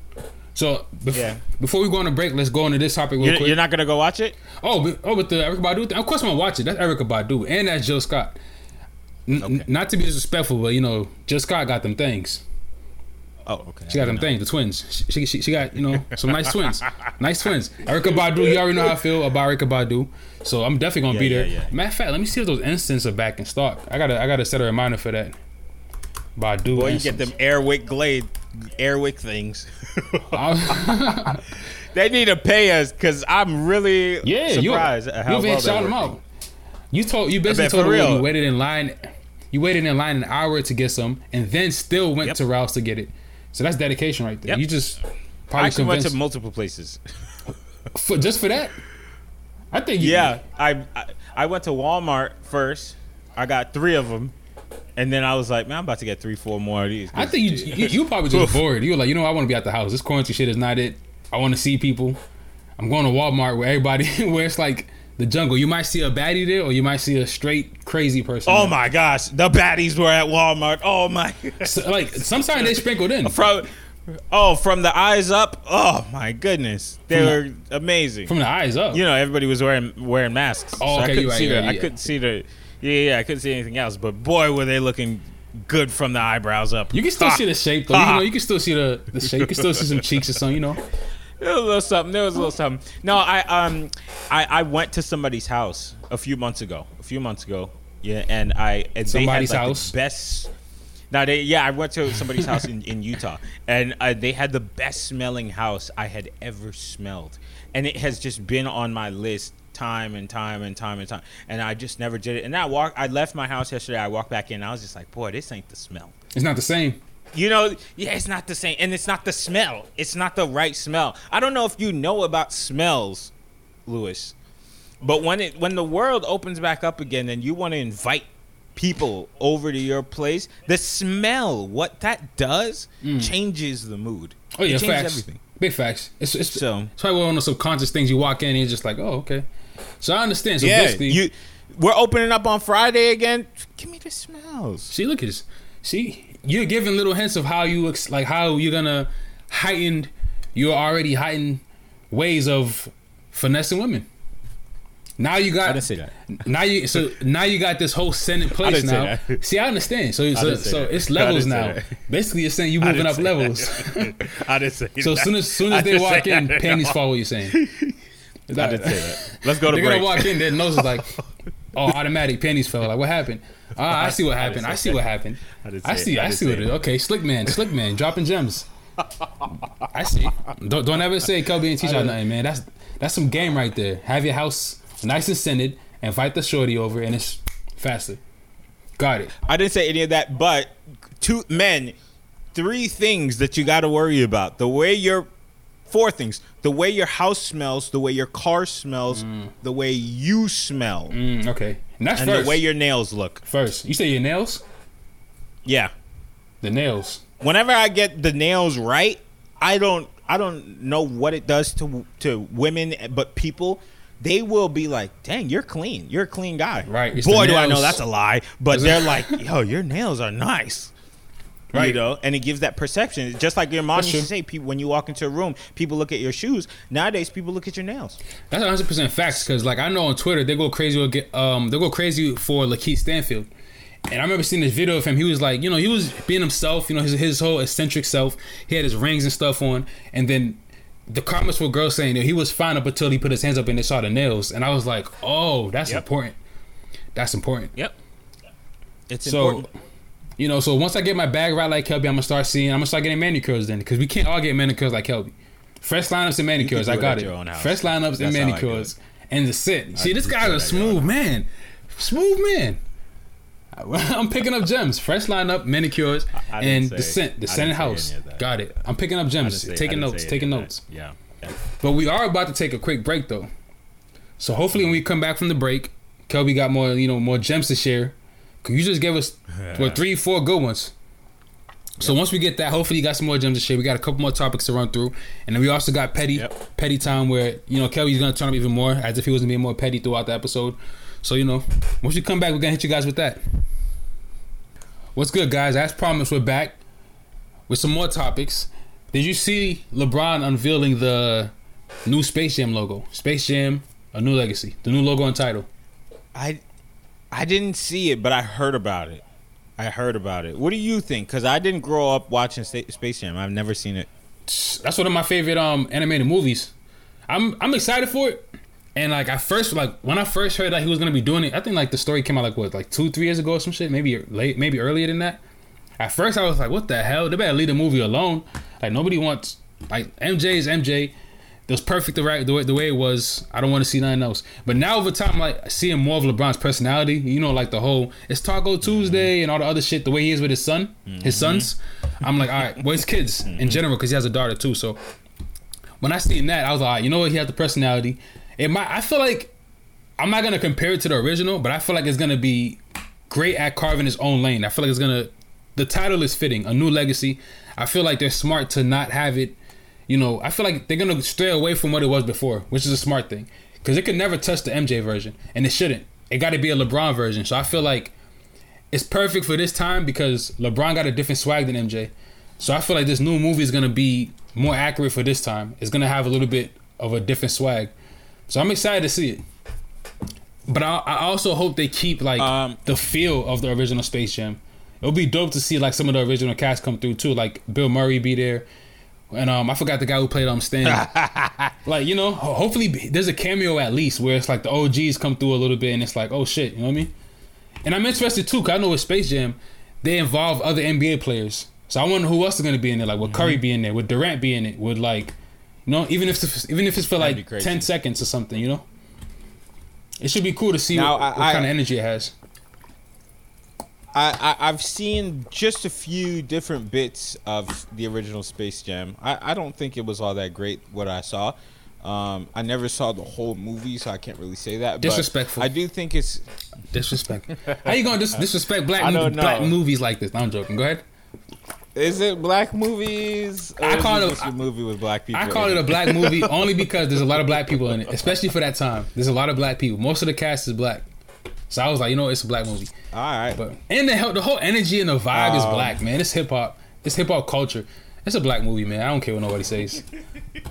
So bef- Yeah. before we go on a break, let's go into this topic real You're, quick. you're not gonna go watch it? Oh, but, oh, with the Erykah Badu thing. Of course, I'm gonna watch it. That's Erykah Badu, and that's Jill Scott. N- n- Okay. not to be disrespectful, but you know, Jill Scott got them things. Oh, okay. She got them things, the twins. She, she, she got you know some nice twins, nice twins. Erykah Badu, you already know how I feel about Erykah Badu, so I'm definitely gonna Yeah, be there. yeah. Matter of fact, let me see if those incense are back in stock. I gotta I gotta set a reminder for that. Badu, Boy, you get them Airwick Glade, Airwick things. they need to pay us because I'm really Yeah, surprised you at how you well shout them out. You told you basically told them real. you waited in line. You waited in line an hour to get some, and then still went Yep. to Ralph's to get it. So that's dedication right there. Yep. You just I probably actually went to multiple places. for, just for that. I think you, Yeah, I, I I went to Walmart first. I got three of them, and then I was like, man, I'm about to get three, four more of these. I think you you, you probably just bored. You were like, you know, I want to be at the house. This quarantine shit is not it. I want to see people. I'm going to Walmart where everybody where it's like the jungle. You might see a baddie there, or you might see a straight crazy person. Oh there. my gosh, the baddies were at Walmart. Oh my. So, like sometimes they sprinkled in. From oh, from the eyes up. Oh my goodness, they From were amazing. From the eyes up. you know, everybody was wearing wearing masks. Oh, I okay, couldn't you're right, see you're the, right, I yeah. couldn't see the. Yeah, yeah, I couldn't see anything else. But boy, were they looking good from the eyebrows up. You can still Ha. see the shape though. You, know, you can still see the, the shape. You can still see some cheeks or something. You know. There was a little something. There was a little something. No, I um, I, I went to somebody's house a few months ago. A few months ago, yeah, and I and Somebody's they had like house? the best. Now they yeah, I went to somebody's house in, in Utah, and uh, they had the best smelling house I had ever smelled, and it has just been on my list time and time and time and time, and I just never did it. And I walk, I left my house yesterday. I walked back in, I was just like, boy, this ain't the smell. It's not the same. You know, yeah, it's not the same, and it's not the smell. It's not the right smell. I don't know if you know about smells, Lewis, but when it when the world opens back up again, and you want to invite people over to your place, the smell, what that does, mm. changes the mood. Oh yeah, it changes facts. everything. Big facts. It's it's, So- it's probably one of those subconscious things you walk in and you're just like, oh okay. So I understand. So yeah, basically, you. We're opening up on Friday again. Give me the smells. see, look at this. See, you're giving little hints of how you ex- like how you're gonna heighten your already heightened ways of finessing women. Now you got I didn't say that. Now you so now you got this whole in place now. See, I understand. So so, so it's levels now. Basically, you're saying you I moving up levels. I didn't say so as that. soon as soon as they walk in, panties all. fall. What you're saying? I didn't say that. Let's go to break. They're break. gonna walk in, their nose is like, oh, automatic panties fell. Like, what happened? Ah, I see what happened. I see what happened. I didn't I see. it. I I see what say it is. Okay, slick man, slick man, dropping gems. I see. Don't don't ever say Kobe and teach y'all nothing, man. That's that's some game right there. Have your house nice and scented, invite the shorty over, and it's faster. Got it. I didn't say any of that, but two men, three things that you got to worry about. The way your four things: the way your house smells, the way your car smells, the way you smell, Mm, okay, and that's and first. the way your nails look. first, you say your nails. Yeah. The nails. Whenever I get the nails right, I don't I don't know what it does to to women, but people. They will be like, "Dang, you're clean. You're a clean guy." Right, Boy, do I know that's a lie. But they're like, "Yo, your nails are nice." You Right. know, and it gives that perception. Just like your mom That's used to say, people when you walk into a room, people look at your shoes. Nowadays, people look at your nails. That's 100 percent facts because like I know on Twitter they go crazy um they go crazy for Lakeith Stanfield, and I remember seeing this video of him. He was like you know he was being himself, you know his his whole eccentric self. He had his rings and stuff on, and then the comments were girls saying that he was fine up until he put his hands up and they saw the nails, and I was like, oh, that's Yep. important. That's important. Yep. It's So, important. You know, so once I get my bag right like Kelby, I'm gonna start seeing. I'm gonna start getting manicures then, because we can't all get manicures like Kelby. Fresh lineups and manicures, I got it. your own house. Fresh lineups and That's manicures, and the sit. See, this guy's a smooth man, smooth man. I'm picking up gems. Fresh lineup, manicures, I and say- the scent, the I scented didn't say house. any of that. Got it. I'm picking up gems, say- taking notes, taking notes. Yeah. But we are about to take a quick break though. So hopefully when we come back from the break, Kelby got more, you know, more gems to share. Cause you just gave us what three, four good ones. So once we get that, hopefully you got some more gems to share. We got a couple more topics to run through, and then we also got petty, Yep. petty time where you know Kelly's gonna turn up even more, as if he was gonna be more petty throughout the episode. So you know, once we come back, we're gonna hit you guys with that. What's good, guys? As promised, we're back with some more topics. Did you see LeBron unveiling the new Space Jam logo? Space Jam, a new legacy, the new logo and title. I I didn't see it, but I heard about it. I heard about it. What do you think? Because I didn't grow up watching Space Jam. I've never seen it. That's one of my favorite um animated movies. I'm I'm excited for it. And like I first like when I first heard that he was gonna be doing it, I think like the story came out like what like two three years ago or some shit, maybe late, maybe earlier than that. At first I was like, what the hell? They better leave the movie alone. Like nobody wants like MJ is MJ. It was perfect the right the way, the way it was. I don't want to see nothing else. But now over time, like seeing more of LeBron's personality, you know, like the whole it's Taco Tuesday and all the other shit. The way he is with his son, his mm-hmm. sons, I'm like, all right, well, his kids in mm-hmm. general, because he has a daughter too. So when I seen that, I was like, all right, you know what? He has the personality. It might. I feel like I'm not gonna compare it to the original, but I feel like it's gonna be great at carving his own lane. I feel like it's gonna. The title is fitting, a new legacy. I feel like they're smart to not have it. You know, I feel like they're gonna stray away from what it was before, which is a smart thing, because it could never touch the MJ version, and it shouldn't. It got to be a LeBron version. So I feel like it's perfect for this time because LeBron got a different swag than MJ. So I feel like this new movie is gonna be more accurate for this time. It's gonna have a little bit of a different swag. So I'm excited to see it. But I, I also hope they keep like Um, the feel of the original Space Jam. It would be dope to see like some of the original cast come through too, like Bill Murray be there, and um I forgot the guy who played um Stan. like you know, hopefully there's a cameo at least where it's like the OGs come through a little bit and it's like oh shit, you know what I mean? And I'm interested too, cause I know with Space Jam, they involve other NBA players. So I wonder who else is gonna be in there. Like, would Curry be in there? Would Durant be in it? Would like, you know, even if it's, even if it's for That'd like ten seconds or something, you know. It should be cool to see Now, what, I- what I- kind of energy it has. I, I I've seen just a few different bits of the original Space Jam. I, I don't think it was all that great what I saw. Um, I never saw the whole movie, so I can't really say that. but Disrespectful. I do think it's Disrespect. How you gonna dis- disrespect black mo- black movies like this? No, I'm joking. Go ahead. is it black movies? Or I call it it- just a movie with black people. I call it a black movie only because there's a lot of black people in it, especially for that time. There's a lot of black people. Most of the cast is black. So I was like, you know, it's a black movie. All right, But and the whole- the whole energy and the vibe is Um, black, man. It's hip hop. It's hip hop culture. It's a black movie, man. I don't care what nobody says.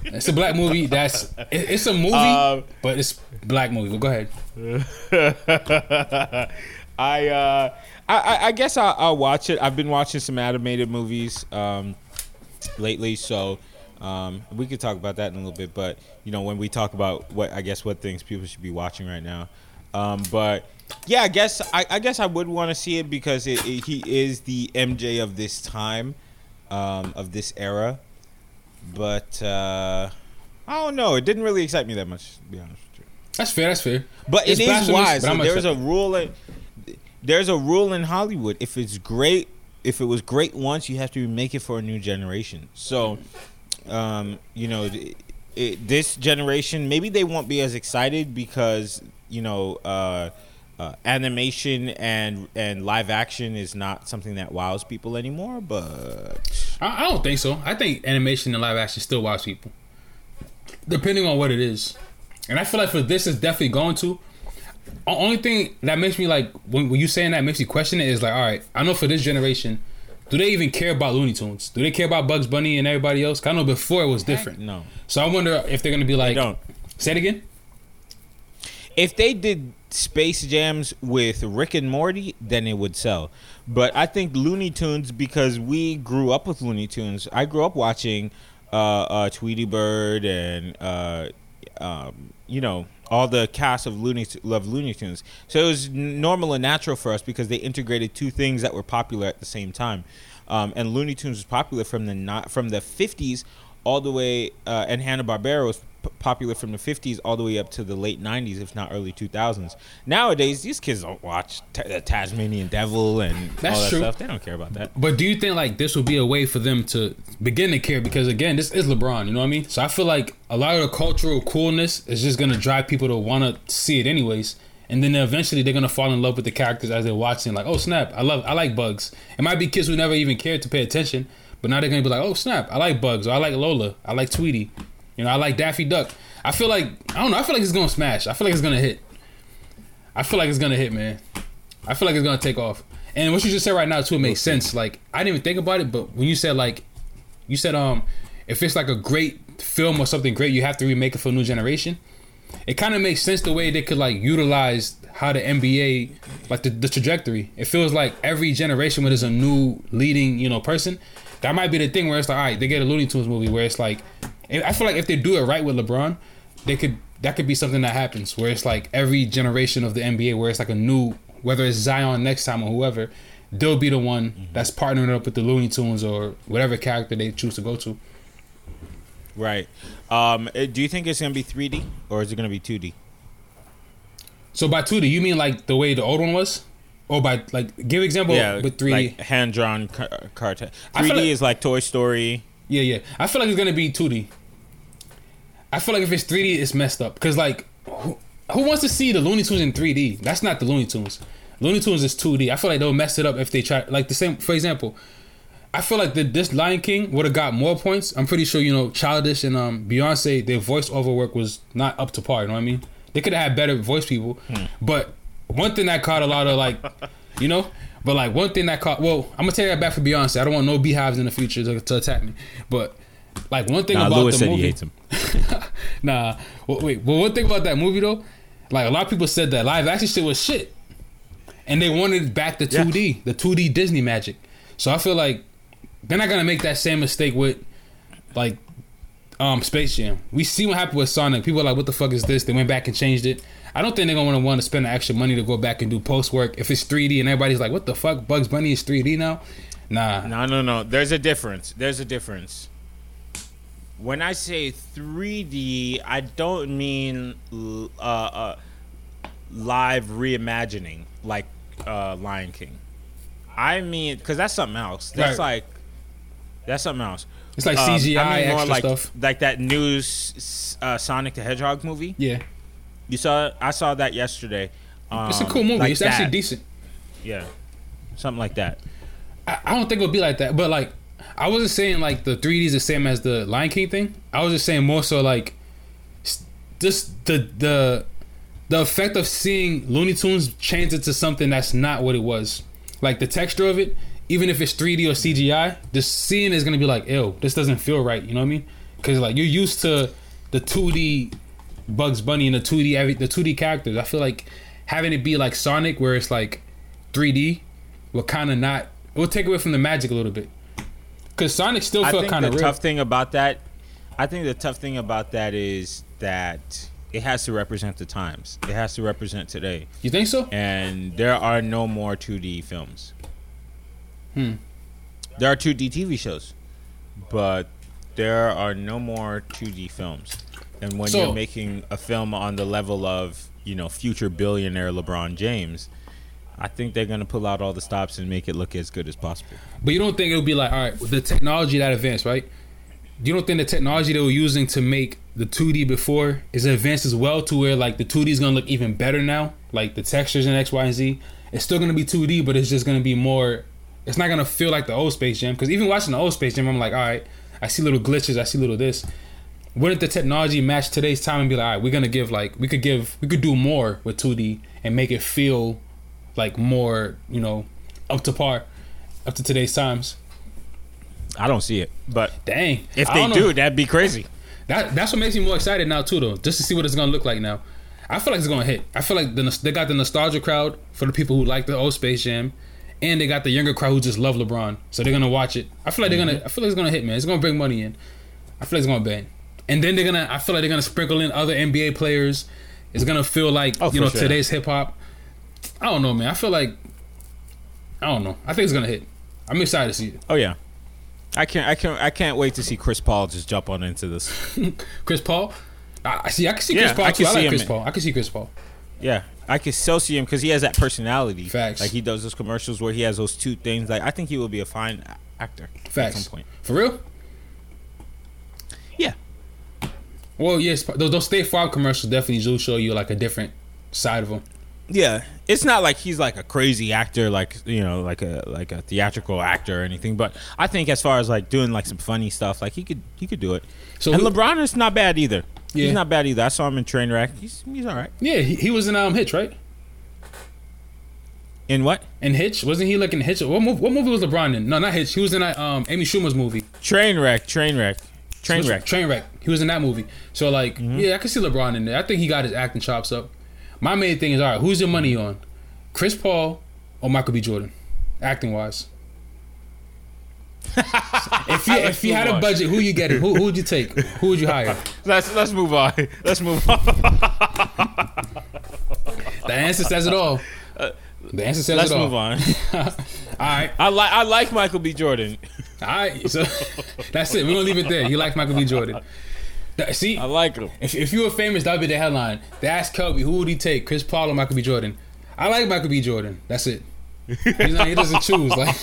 It's a black movie. That's it, it's a movie, Um, but it's black movie. But go ahead. I, uh, I I I guess I'll, I'll watch it. I've been watching some animated movies um, lately, so um, we could talk about that in a little bit. But you know, when we talk about what I guess what things people should be watching right now, um, but yeah, I guess I, I guess I would want to see it because it, it, he is the MJ of this time, um, of this era. But uh, I don't know. It didn't really excite me that much, to be honest with you. That's fair. That's fair. But It's it is wise. So there's a rule. In, there's a rule in Hollywood. If it's great, if it was great once, you have to make it for a new generation. So, um, you know, it, this generation maybe they won't be as excited because you know. Uh, uh, animation and and live action is not something that wows people anymore, but I, I don't think so. I think animation and live action still wows people, depending on what it is. And I feel like for this, it's definitely going to. O- Only thing that makes me like when, when you saying that makes me question it is like, all right, I know for this generation, do they even care about Looney Tunes? Do they care about Bugs Bunny and everybody else? I know before it was different. no. So I wonder if they're gonna be like, don't. say it again. if they did Space Jams with Rick and Morty, then it would sell. But I think Looney Tunes because we grew up with Looney Tunes. I grew up watching uh, uh, Tweety Bird and uh, um, you know all the cast of Looney love Looney Tunes. So it was normal and natural for us because they integrated two things that were popular at the same time. Um, and Looney Tunes was popular from the not from the 50s all the way, uh, and Hanna Barbera was p- popular from the 50s all the way up to the late 90s, if not early 2000s. Nowadays, these kids don't watch Ta- the Tasmanian Devil and That's all that true. stuff. They don't care about that. But do you think like this would be a way for them to begin to care? Because again, this is LeBron. You know what I mean? So I feel like a lot of the cultural coolness is just gonna drive people to want to see it anyways. And then eventually they're gonna fall in love with the characters as they're watching. Like, oh snap, I love, I like Bugs. It might be kids who never even cared to pay attention, but now they're gonna be like, oh snap, I like Bugs, or I like Lola, I like Tweety, you know, I like Daffy Duck. I feel like I don't know. I feel like it's gonna smash. I feel like it's gonna hit. I feel like it's gonna hit, man. I feel like it's gonna take off. And what you just said right now too, it makes sense. Like I didn't even think about it, but when you said like, you said um, if it's like a great film or something great, you have to remake it for a new generation. It kind of makes sense the way they could like utilize how the NBA, like the, the trajectory. It feels like every generation when there's a new leading, you know, person, that might be the thing where it's like, all right, they get a Looney Tunes movie where it's like, I feel like if they do it right with LeBron, they could that could be something that happens where it's like every generation of the NBA where it's like a new whether it's Zion next time or whoever, they'll be the one that's partnering up with the Looney Tunes or whatever character they choose to go to. Right. Um, uh, do you think it's gonna be 3D or is it gonna be 2D? So by 2D, you mean like the way the old one was, or by like give example yeah, with 3D? like hand drawn car- cartoon. 3D like- is like Toy Story. Yeah, yeah. I feel like it's gonna be 2D. I feel like if it's 3D, it's messed up. Cause like, who, who wants to see the Looney Tunes in 3D? That's not the Looney Tunes. Looney Tunes is 2D. I feel like they'll mess it up if they try. Like the same, for example, I feel like the, this Lion King would have got more points. I'm pretty sure you know Childish and um Beyonce, their voiceover work was not up to par. You know what I mean? They could have had better voice people. But one thing that caught a lot of like, you know. But like one thing that caught well, I'm gonna take that back for Beyonce. I don't want no beehives in the future to, to attack me. But like one thing Nah, about Lewis the said movie, he hates him. nah. Well, wait, but one thing about that movie though, like a lot of people said that live action shit was shit, and they wanted back the 2D, the 2D Disney magic. So I feel like they're not gonna make that same mistake with like um Space Jam. We see what happened with Sonic. People are like, "What the fuck is this?" They went back and changed it. I don't think they're gonna want to spend the extra money to go back and do post work if it's 3D and everybody's like, "What the fuck? Bugs Bunny is 3D now?" Nah, No, no, no. There's a difference. There's a difference. When I say 3D, I don't mean uh, uh, live reimagining like uh, Lion King. I mean, because that's something else. That's Right. like that's something else. it's like Um, CGI I mean more extra like stuff. like that new uh, Sonic the Hedgehog movie. Yeah, You saw? it? I saw that yesterday. Um, it's a cool movie. like it's actually decent. Yeah, something like that. I, I don't think it'll be like that. But like, I wasn't saying like the 3D is the same as the Lion King thing. I was just saying more so like, just the the the effect of seeing Looney Tunes change into something that's not what it was. Like the texture of it, even if it's 3D or CGI, just seeing is gonna be like, ew, this doesn't feel right. You know what I mean? Because like you're used to the 2D Bugs Bunny and the 2D every the 2D characters. I feel like having it be like Sonic, where it's like 3D, will kind of not. It will take away from the magic a little bit. Cause Sonic still felt kind of real. tough thing about that, I think the tough thing about that is that it has to represent the times. It has to represent today, you think so? and there are no more 2D films. Hmm. There are 2D TV shows, but there are no more 2D films. And when So- you're making a film on the level of you know future billionaire LeBron James, I think they're gonna pull out all the stops and make it look as good as possible. But you don't think it'll be like, all right, the technology that advanced, right? You don't think the technology they were using to make the 2D before is advanced as well to where like the 2D is gonna look even better now? Like the textures in X, Y, and Z. It's still gonna be 2D, but it's just gonna be more. It's not gonna feel like the old Space Jam. Because even watching the old Space Jam, I'm like, all right, I see little glitches, I see little this. Wouldn't the technology match today's time and be like, all right, we're gonna give like we could give we could do more with 2D and make it feel like more, you know, up to par, up to today's times. I don't see it, but Dang. if they know. that'd be crazy. that that's what makes me more excited now too, though, just to see what it's gonna look like now. I feel like it's gonna hit. I feel like the, they got the nostalgia crowd for the people who like the old Space Jam, and they got the younger crowd who just love LeBron, so they're gonna watch it. I feel like they're gonna. Mm-hmm. I feel like it's gonna hit, man. It's gonna bring money in. I feel like it's gonna bang, and then they're gonna. I feel like they're gonna sprinkle in other NBA players. It's gonna feel like Oh, you know sure. today's hip hop. I don't know, man. I feel like. I don't know. I think it's gonna hit. I'm excited to see it. Oh yeah, I can't. I can't. I can't wait to see Chris Paul just jump on into this. Chris Paul. I see. I can see Yeah, Chris Paul I too. can I like Chris Paul. I can see Chris Paul. Yeah, I can still see him because he has that personality. Facts. Like he does those commercials where he has those two things. Like I think he will be a fine actor at some point. For real? Yeah. Well, yes. Those, those State Farm commercials definitely do show you like a different side of him. Yeah, it's not like he's like a crazy actor, like you know, like a like a theatrical actor or anything. But I think as far as like doing like some funny stuff, like he could he could do it. So and who- LeBron is not bad either. Yeah. He's not bad either. I saw him in Trainwreck. He's he's all right. Yeah, he, he was in um Hitch, right? In what? In Hitch, wasn't he like in Hitch? What movie? What movie was LeBron in? No, not Hitch. He was in that um Amy Schumer's movie. Trainwreck. Trainwreck. Trainwreck. Trainwreck. He was in that movie. So like, yeah, I can see LeBron in there. I think he got his acting chops up. My main thing is, all right, who's your money on? Chris Paul or Michael B. Jordan, acting wise. if you if you had a budget, who you getting? Who who would you take? Who would you hire? Let's let's move on. Let's move on. The answer says it all. Uh, the answer says Let's it all. Let's move on. all right. I like I like Michael B. Jordan. All right, so that's it. We're gonna leave it there. He likes Michael B. Jordan. See, I like him. if, if you were famous, that'd be the headline. They asked Kobe, who would he take, Chris Paul or Michael B. Jordan? I like Michael B. Jordan. That's it. He's not, he doesn't choose. Like,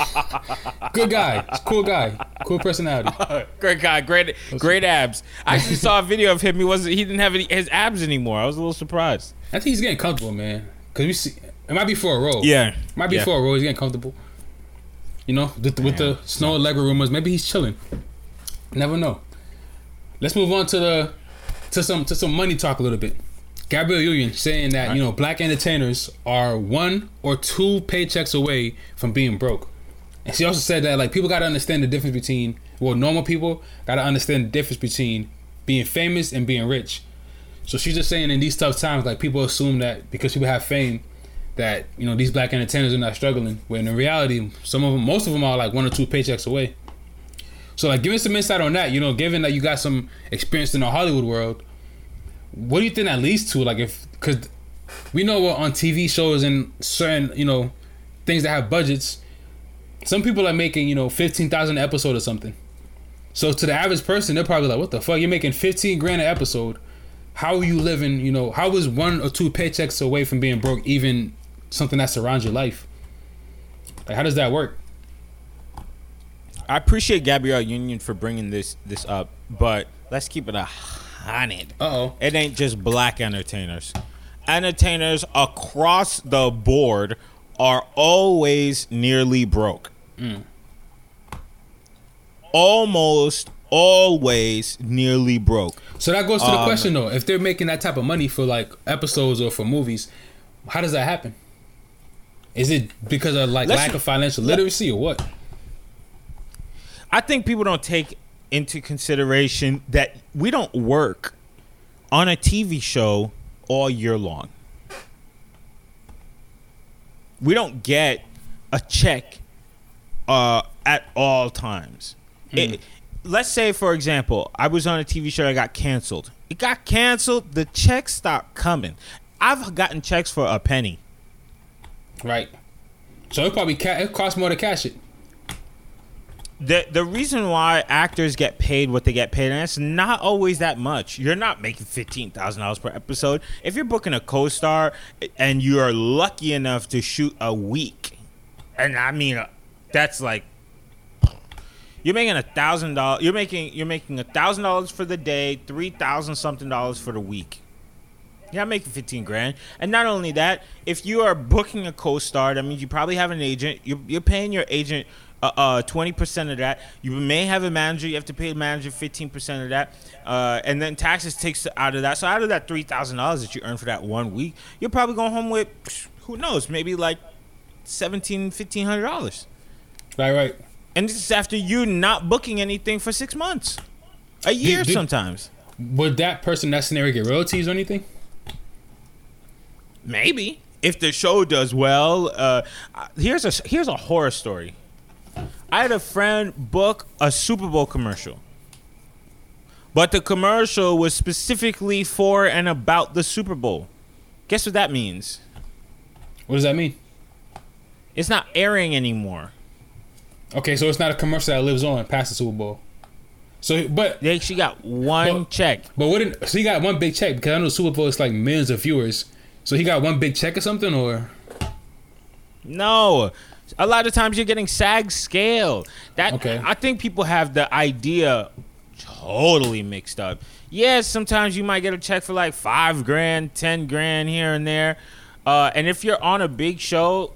good guy, cool guy, cool personality. Great guy, great, great abs. I actually saw a video of him. He wasn't. He didn't have any, his abs anymore. I was a little surprised. I think he's getting comfortable, man. Cause we see it might be for a role. Yeah, might be yeah. for a role. He's getting comfortable. You know, with, with the snow and Lego rumors, maybe he's chilling. Never know. Let's move on to the to some to some money talk a little bit. Gabrielle Union saying that you know black entertainers are one or two paychecks away from being broke, and she also said that like people got to understand the difference between well normal people got to understand the difference between being famous and being rich. So she's just saying in these tough times, like people assume that because people have fame, that you know these black entertainers are not struggling. When in reality, some of them, most of them are like one or two paychecks away. So like, give us some insight on that. You know, given that you got some experience in the Hollywood world, what do you think that leads to? Like, if because we know what on TV shows and certain you know things that have budgets, some people are making you know fifteen thousand an episode or something. So to the average person, they're probably like, "What the fuck? You're making fifteen grand an episode? How are you living? You know, how is one or two paychecks away from being broke even something that surrounds your life? Like, how does that work?" I appreciate Gabrielle Union for bringing this this up, but let's keep it a hundred. Oh. It ain't just black entertainers. Entertainers across the board are always nearly broke. Almost always nearly broke. So that goes to the Um, question though: if they're making that type of money for like episodes or for movies, how does that happen? Is it because of like lack of financial literacy or what? I think people don't take into consideration that we don't work on a TV show all year long. We don't get a check uh, at all times. It- let's say, for example, I was on a TV show that got canceled. It got canceled. The checks stopped coming. I've gotten checks for a penny. Right. So it probably ca- it costs more to cash it. The the reason why actors get paid what they get paid, and it's not always that much. You're not making fifteen thousand dollars per episode. If you're booking a co-star and you are lucky enough to shoot a week, and I mean uh, that's like you're making a thousand dollars. You're making you're making a thousand dollars for the day, three thousand something dollars for the week. Not making 15 grand. And not only that, if you are booking a co-star, that means you probably have an agent. You're, you're paying your agent uh, uh, 20% of that. You may have a manager. You have to pay a manager 15% of that. Uh, and then taxes takes out of that. So out of that $3,000 that you earn for that one week, you're probably going home with, who knows, maybe like $1,700, $1,500. Right, right. And this is after you not booking anything for six months. A year did- sometimes. Would that person that scenario get royalties or anything? Maybe if the show does well. Uh, uh, here's a here's a horror story. I had a friend book a Super Bowl commercial, but the commercial was specifically for and about the Super Bowl. Guess what that means? What does that mean? It's not airing anymore. Okay, so it's not a commercial that lives on past the Super Bowl. So, but They actually got one But- check. but what? Did, so he got one big check because I know the Super Bowl is like millions of viewers. So he got one big check or something, or No. A lot of times you're getting SAG scale. That Okay. I think people have the idea totally mixed up. Yes, sometimes you might get a check for like five grand, ten grand here and there. Uh, and if you're on a big show,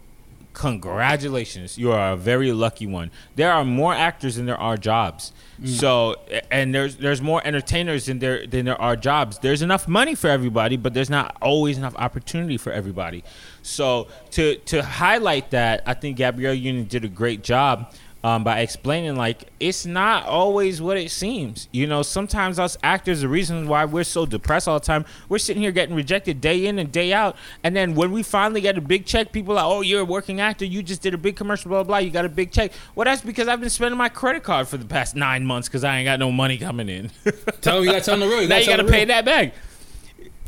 congratulations. You are a very lucky one. There are more actors than there are jobs. So and there's there's more entertainers than there than there are jobs. There's enough money for everybody, but there's not always enough opportunity for everybody. So to to highlight that, I think Gabrielle Union did a great job um, by explaining like it's not always what it seems. You know, sometimes us actors, the reason why we're so depressed all the time, we're sitting here getting rejected day in and day out, and then when we finally get a big check, people are like, "Oh, you're a working actor. You just did a big commercial, blah blah. blah. You got a big check." Well, that's because I've been spending my credit card for the past nine months because I ain't got no money coming in. tell him you got to tell him the real. now you got to pay that back.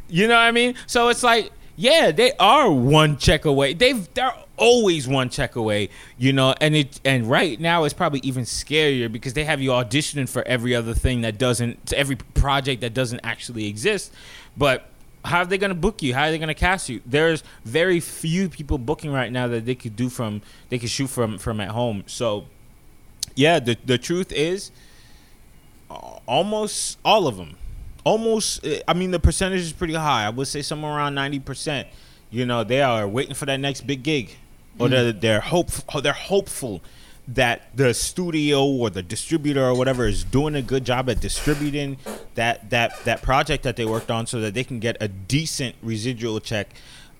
You know what I mean? So it's like, yeah, they are one check away. They've they're always one check away, you know, and it and right now it's probably even scarier because they have you auditioning for every other thing that doesn't every project that doesn't actually exist. But how are they going to book you? How are they going to cast you? There's very few people booking right now that they could do from they could shoot from from at home. So yeah, the the truth is almost all of them. Almost I mean the percentage is pretty high. I would say somewhere around 90%. You know, they are waiting for that next big gig. Or they're, they're hope they're hopeful that the studio or the distributor or whatever is doing a good job at distributing that that that project that they worked on so that they can get a decent residual check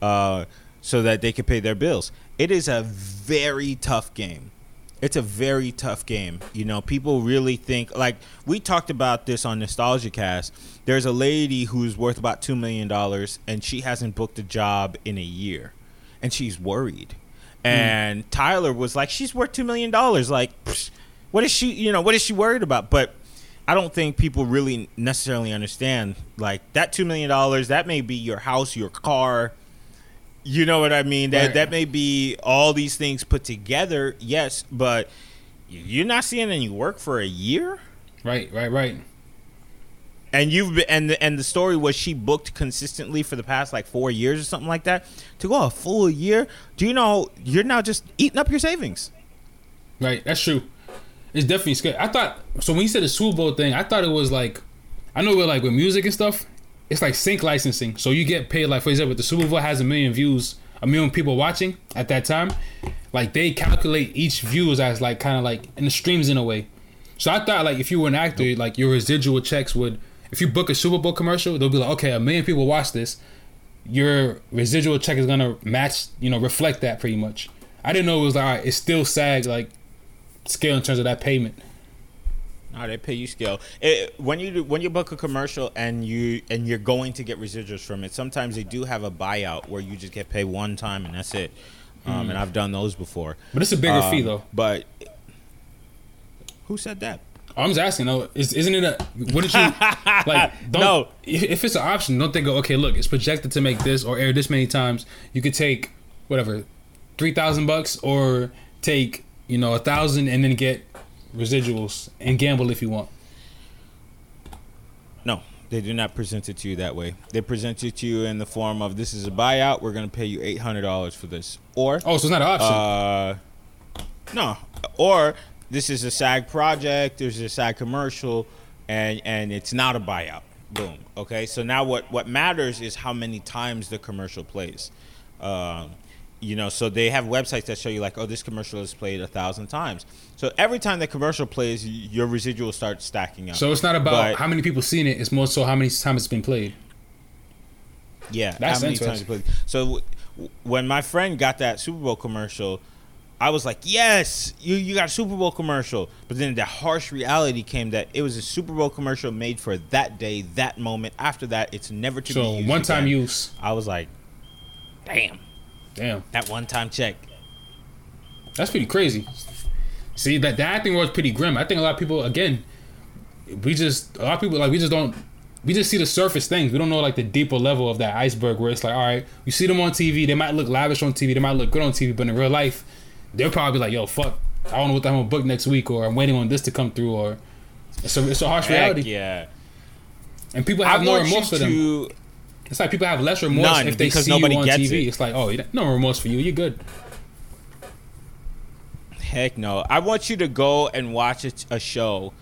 uh, so that they can pay their bills. It is a very tough game. It's a very tough game. You know people really think like we talked about this on nostalgia cast there's a lady who's worth about two million dollars and she hasn't booked a job in a year and she's worried hmm. and Tyler was like, "She's worth two million dollars. Like, psh, what is she? You know, what is she worried about?" But I don't think people really necessarily understand. Like that two million dollars, that may be your house, your car. You know what I mean? That Right. that may be all these things put together. Yes, but you're not seeing any work for a year. Right, right, right. And you've been, and the, and the story was she booked consistently for the past like four years or something like that. To go a full year, do you know you're now just eating up your savings? Right, that's true. It's definitely scary. I thought so when you said the Super Bowl thing, I thought it was like I know with like with music and stuff, it's like sync licensing. So you get paid like for example, the Super Bowl has a million views, a million people watching at that time, like they calculate each views as like kind of like in the streams in a way. So I thought like if you were an actor, like your residual checks would if you book a Super Bowl commercial, they'll be like, okay, a million people watch this, your residual check is gonna match, you know, reflect that pretty much. I didn't know it was like all right, it's still SAG like scale in terms of that payment. No, they pay you scale. It, when you do, when you book a commercial and you and you're going to get residuals from it, sometimes they do have a buyout where you just get paid one time and that's it. Um, And I've done those before. But it's a bigger fee Um, though. But who said that? I'm just asking though, is, isn't it a wouldn't you like don't No. if, if it's an option, don't they go, okay, look, it's projected to make this or air this many times. You could take whatever, three thousand bucks or take, you know, a thousand and then get residuals and gamble if you want. No, they do not present it to you that way. They present it to you in the form of this is a buyout. We're going to pay you eight hundred dollars for this, or Oh, so it's not an option. uh, no, or this is a SAG project. There's a SAG commercial, and and it's not a buyout. Boom. Okay. So now what what matters is how many times the commercial plays. Um, you know, so they have websites that show you like, oh, this commercial is played a thousand times. So every time the commercial plays, your residual starts stacking up. so it's not about but- how many people seen it, it's more so how many times it's been played. Yeah, That's how many times played. So w- when my friend got that Super Bowl commercial, I was like, "Yes, you you got a Super Bowl commercial." But then the harsh reality came that it was a Super Bowl commercial made for that day, that moment. After that, it's never to be So used one time again. use. I was like, "Damn, Damn. that one time check." That's pretty crazy. See that the acting was pretty grim. I think a lot of people again, we just a lot of people like we just don't we just see the surface things. We don't know like the deeper level of that iceberg where it's like, all right, you see them on TV, they might look lavish on TV, they might look good on TV, but in real life, they'll probably be like, yo, fuck, I don't know what the hell I'm gonna book next week, or I'm waiting on this to come through, or it's a, it's a harsh Heck reality. yeah. And people I have no remorse for them. to. It's like people have less remorse None, if they see you on TV. it. It's like, oh, no remorse for you. You're good. Heck no. I want you to go and watch a, a show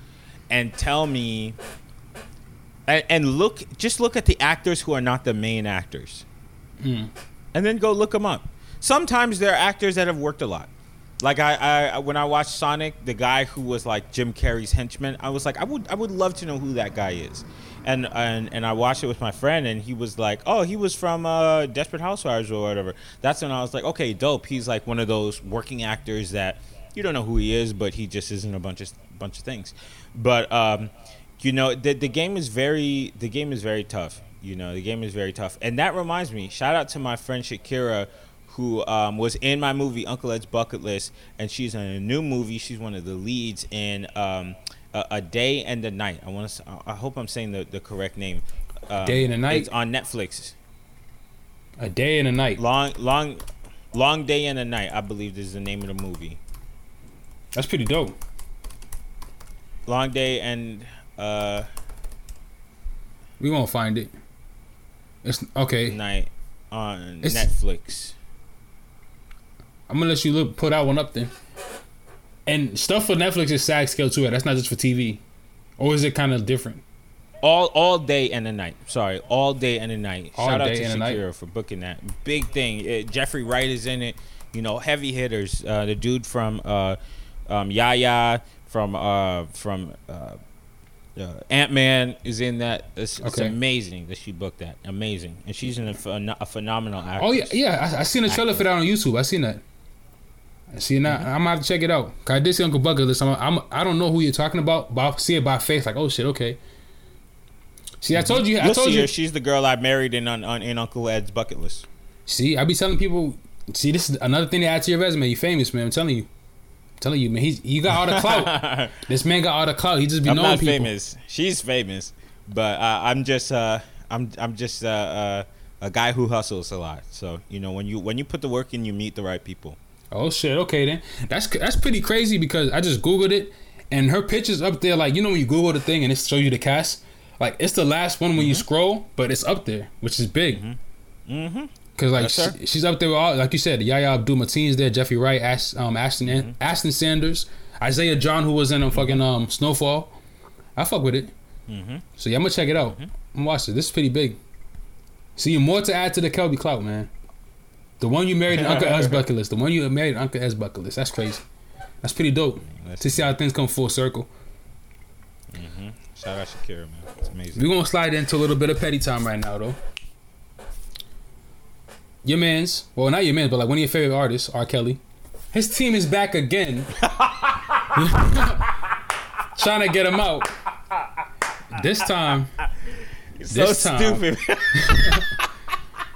and tell me and, and look just look at the actors who are not the main actors. Hmm. And then go look them up. Sometimes there are actors that have worked a lot. Like I, I when I watched Sonic, the guy who was like Jim Carrey's henchman, I was like, I would I would love to know who that guy is. And and and I watched it with my friend and he was like, Oh, he was from uh Desperate Housewives or whatever. That's when I was like, Okay, dope. He's like one of those working actors that you don't know who he is, but he just isn't a bunch of bunch of things. But um you know, the the game is very the game is very tough. You know, the game is very tough. And that reminds me, shout out to my friend Shakira who um, was in my movie Uncle Ed's Bucket List, and she's in a new movie. She's one of the leads in um, a, a Day and a Night. I want to. I hope I'm saying the, the correct name. Um, Day and a Night? It's on Netflix. A day and a night. Long, long. Long Day and a Night, I believe this is the name of the movie. That's pretty dope. Long Day and uh We won't find it. It's okay. Night on It's- Netflix. I'm gonna let you look put that one up then. And stuff for Netflix is SAG scale too. That's not just for TV, or is it kind of different? All all day and a night. Sorry, all day and a night. All Shout out to. Shakira for booking that big thing. Uh, Jeffrey Wright is in it. You know, heavy hitters. Uh, the dude from uh, um, Yahya from uh, from uh, uh, Ant Man is in that. It's, it's Okay. amazing that she booked that. Amazing, and she's in a, phen- a phenomenal actress. Oh yeah, yeah. I, I seen a trailer for that on YouTube. I seen that. See that. I'm gonna have to check it out. 'Cause I did see Uncle Bucket List. I'm, I'm I don't know who you're talking about, but I see it by face. Like, oh shit, okay. See, I told you. I You'll told you. her. She's the girl I married in on, on in Uncle Ed's bucket list. See, I be telling people. See, this is another thing to add to your resume. You famous, man. I'm telling you. I'm telling you, man. He's you got all the clout. this man got all the clout. He just be I'm knowing not people. famous. She's famous, but uh, I'm just uh, I'm I'm just uh, uh, a guy who hustles a lot. So you know when you when you put the work in, you meet the right people. Oh shit. Okay then. That's that's pretty crazy because I just googled it and her pictures up there. Like you know when you Google the thing and it shows you the cast. Like it's the last one when you scroll, but it's up there, which is big. Mm-hmm. Cause like Yes, she- she's up there with all like you said, Yahya Abdul-Mateen's there, Jeffrey Wright, Ash, um, Ashton Mm-hmm. Ashton Sanders, Isaiah John who was in a fucking um Snowfall. I fuck with it. Mm-hmm. So yeah, I'm gonna check it out. I'm gonna watch it. This is pretty big. See, you more to add to the Kelby clout, man. The one you married in Uncle Ed's bucket list. The one you married in Uncle Ed's bucket list. That's crazy. That's pretty dope That's- to see how things come full circle. Mm-hmm. Shout out to Shakira, man. It's amazing. We're gonna slide into a little bit of petty time right now, though. Your man's, well, not your man's, but like one of your favorite artists, R. Kelly. His team is back again, trying to get him out. This time, so this time- stupid.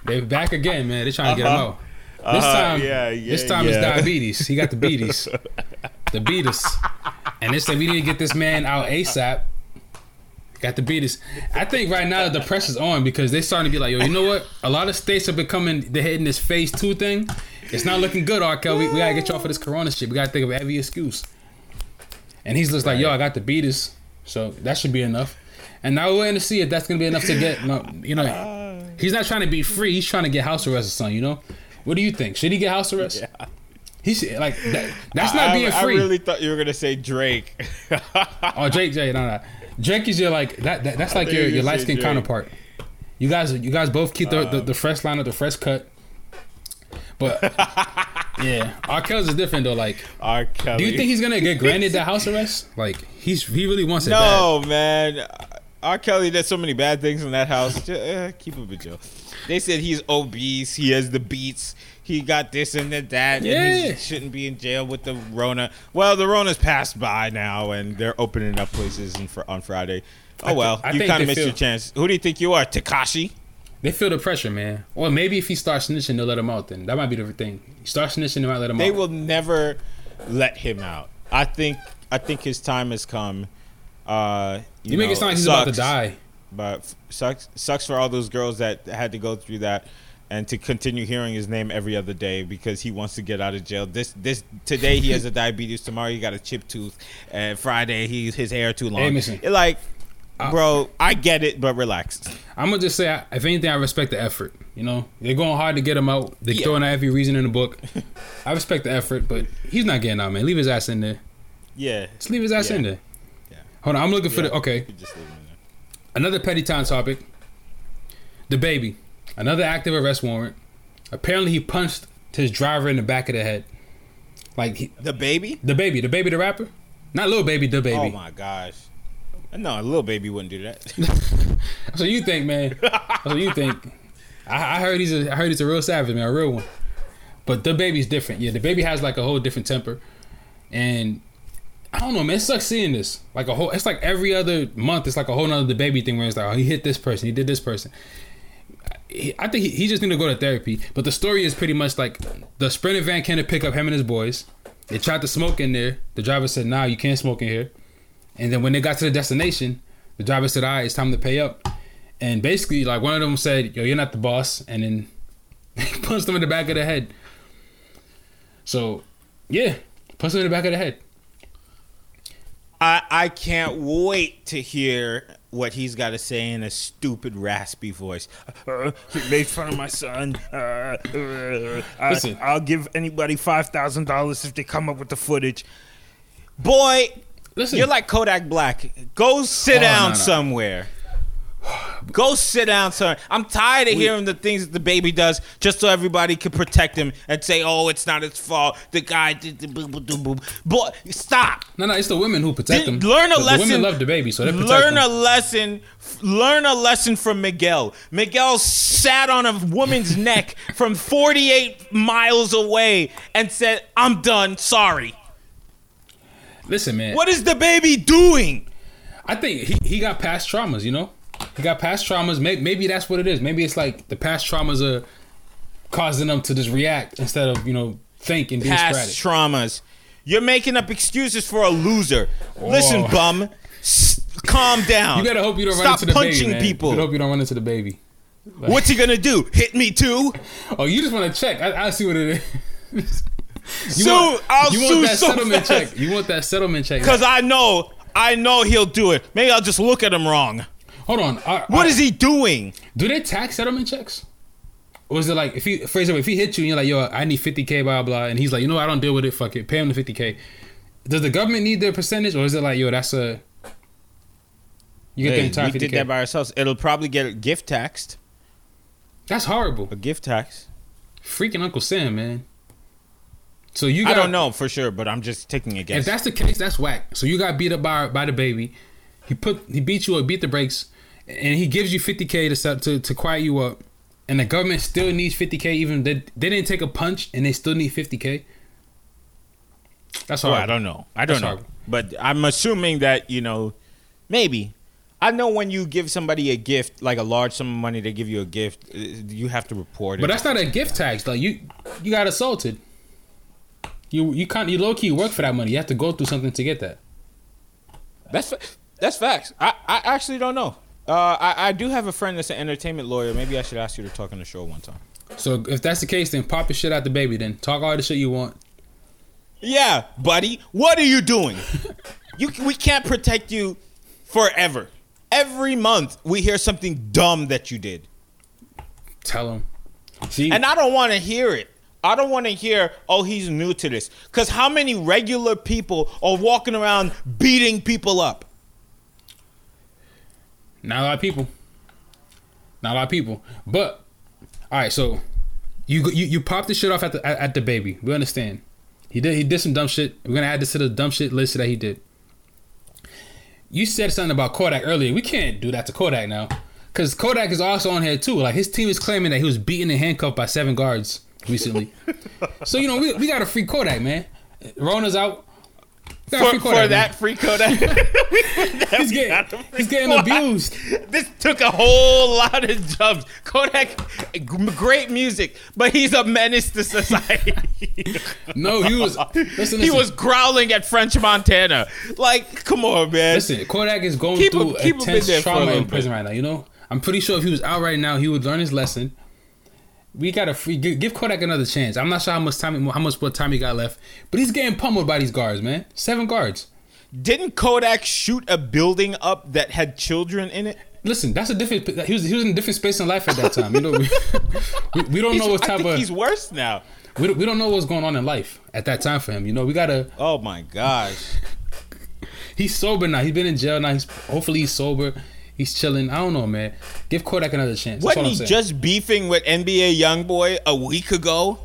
they're back again, man. They're trying to get him Uh-huh. out. This Uh-huh, time, yeah, yeah, this time it's diabetes. He got the beaties, the beatus, and they said we need to get this man out ASAP. Got the beatus. I think right now the press is on because they're starting to be like, yo, you know what? A lot of states are becoming they're hitting this phase two thing. It's not looking good, R. Kelly. We, we gotta get y'all for this corona shit. We gotta think of every excuse. And he's just like, yo, I got the beatus, so that should be enough. And now we're waiting to see if that's gonna be enough to get, you know, he's not trying to be free. He's trying to get house arrest or something. You know, what do you think? Should he get house arrest? Yeah. He's like that, that's not I, being free. I really thought you were gonna say Drake. oh, Drake, Jay, no, no. Drake is your like that. that that's like your, you your light skinned counterpart. You guys, you guys both keep the, the, the fresh line of the fresh cut. But yeah, R. Kelly's is different though. Like, R. Kelly. do you think he's gonna get granted the house arrest? Like, he's he really wants it bad. No, man. R. Kelly did so many bad things in that house. Just, eh, keep it with Joe. They said he's obese. He has the beats. He got this and that. And Yeah. he shouldn't be in jail with the Rona. Well, the Rona's passed by now, and they're opening up places in, fr- on Friday. Oh I thi- well, I you kind of missed feel- your chance. Who do you think you are, Tekashi? They feel the pressure, man. Or maybe if he starts snitching, they'll let him out. Then that might be the thing. He starts snitching, they might let him They out. They will never let him out. I think. I think his time has come. Uh, you, You, make know, it sound like he's about to die. But sucks sucks for all those girls that had to go through that and to continue hearing his name every other day because he wants to get out of jail. This this today he has a diabetes, tomorrow he got a chip tooth, and Friday he his hair too long. Hey, like I- bro, I get it, but relax. I'm gonna just say, I- if anything, I respect the effort. You know, they're going hard to get him out. They're Yeah. throwing out every reason in the book. I respect the effort, but he's not getting out, man. Leave his ass in there. Yeah. Just leave his ass Yeah. in there. Yeah. Hold on, I'm looking for the okay. You just leave him in there. Another petty time topic. DaBaby, another active arrest warrant. Apparently, he punched his driver in the back of the head. Like he, DaBaby? the baby, DaBaby, the rapper, not Lil Baby, the baby. Oh my gosh. No, a Lil Baby wouldn't do that. so you think, man. so you think. I, I heard he's a I heard he's a real savage, man, a real one. But DaBaby's different. Yeah, DaBaby has like a whole different temper, and I don't know, man. It sucks seeing this. Like a whole. It's like every other month. It's like a whole nother DaBaby thing where it's like, oh, he hit this person, he did this person. He, I think he, he just need to go to therapy. But the story is pretty much like the sprinter van came to pick up him and his boys. They tried to smoke in there. The driver said, "Nah, you can't smoke in here." And then when they got to the destination, the driver said, "All right, it's time to pay up." And basically, like one of them said, "Yo, you're not the boss," and then he punched him in the back of the head. So, yeah, punch him in the back of the head. I I can't wait to hear what he's got to say in a stupid raspy voice. Uh, he made fun of my son. Uh, uh, I, Listen. I'll give anybody five thousand dollars if they come up with the footage. Boy, Listen, you're like Kodak Black. Go sit Oh, down no, no. somewhere. Go sit down somewhere. I'm tired of hearing the things that DaBaby does just so everybody can protect him and say, "Oh, it's not his fault. The guy did the boo boo boo boo." Boy, stop. no, no, it's the women who protect Did- them. learn a the, lesson. The women love DaBaby, so they protect learn them. a lesson. Learn a lesson from Miguel. Miguel sat on a woman's neck from 48 miles away and said, "I'm done. Sorry." Listen, man. What is DaBaby doing? I think he, he got past traumas, you know? He got past traumas. Maybe, maybe that's what it is. Maybe it's like the past traumas are causing them to just react instead of, you know, think and be Past traumas. You're making up excuses for a loser. Listen, Oh. bum. S- calm down. You gotta hope you don't run Stop into DaBaby. punching man. people. You hope you don't run into DaBaby. What's he gonna do? Hit me too? Oh, you just want to check. I, I see what it is. you Sue, I'll you sue want that so settlement fast. check. You want that settlement check. Because I know, I know he'll do it. Maybe I'll just look at him wrong. Hold on. Are, What are- is he doing? Do they tax settlement checks? Or is it like if he, for example, if he hits you and you're like, yo, I need 50k, blah blah, and he's like, you know, I don't deal with it, fuck it, pay him the 50k. Does the government need their percentage, or is it like, yo, that's a you get the Hey, entire we 50k? did that by ourselves. It'll probably get gift taxed. that's horrible. A gift tax. Freaking Uncle Sam, man. So you got, I don't know for sure, but I'm just taking a guess. If that's the case, that's whack. So you got beat up by by DaBaby. He put he beat you up, beat the brakes, and he gives you 50k to set- to to quiet you up. And the government still needs 50k, even they, they didn't take a punch, and they still need 50k. That's Well. I don't know. I don't That's know. horrible. But I'm assuming that, you know, maybe. I know when you give somebody a gift, like a large sum of money, they give you a gift, uh, you have to report it. But that's not a gift tax. Like you, you got assaulted. You you can't you low key work for that money. You have to go through something to get that. That's that's facts. I, I actually don't know. Uh, I, I do have a friend that's an entertainment lawyer. Maybe I should ask you to talk on the show one time. So if that's the case, then pop your shit out DaBaby. Then talk all the shit you want. Yeah, buddy. What are you doing? you we can't protect you forever. Every month we hear something dumb that you did. Tell him. See, And I don't want to hear it. I don't want to hear, oh, he's new to this. Because how many regular people are walking around beating people up? Not a lot of people. Not a lot of people. But all right, so you you you pop the shit off at the at, at DaBaby. We understand. He did he did some dumb shit. We're gonna add this to the dumb shit list that he did. You said something about Kodak earlier. We can't do that to Kodak now, because Kodak is also on here too. Like his team is claiming that he was beaten and handcuffed by seven guards recently. so you know we, we got a free Kodak, man. Rona's out. For, for that free Kodak. he's getting he's getting abused. This took a whole lot of jumps. Kodak, great music, but he's a menace to society. No, he was. Listen, he was growling at French Montana. Like, come on, man. Listen, Kodak is going Keep through him in intense for trauma in prison right now. You know, I'm pretty sure if he was out right now, he would learn his lesson. We gotta free give, give Kodak another chance. I'm not sure how much time, how much more time he got left, but he's getting pummeled by these guards, man. Seven guards. Didn't Kodak shoot a building up that had children in it? Listen, that's a different. He was he was in a different space in life at that time. You know, we, we, we don't know He's- what I type of he's worse now. we don't, we don't know what's going on in life at that time for him. You know, we gotta. Oh my gosh. He's sober now. He's been in jail now. He's hopefully he's sober. He's chilling. I don't know, man. Give Kodak another chance. Wasn't he saying. just beefing with NBA YoungBoy a week ago?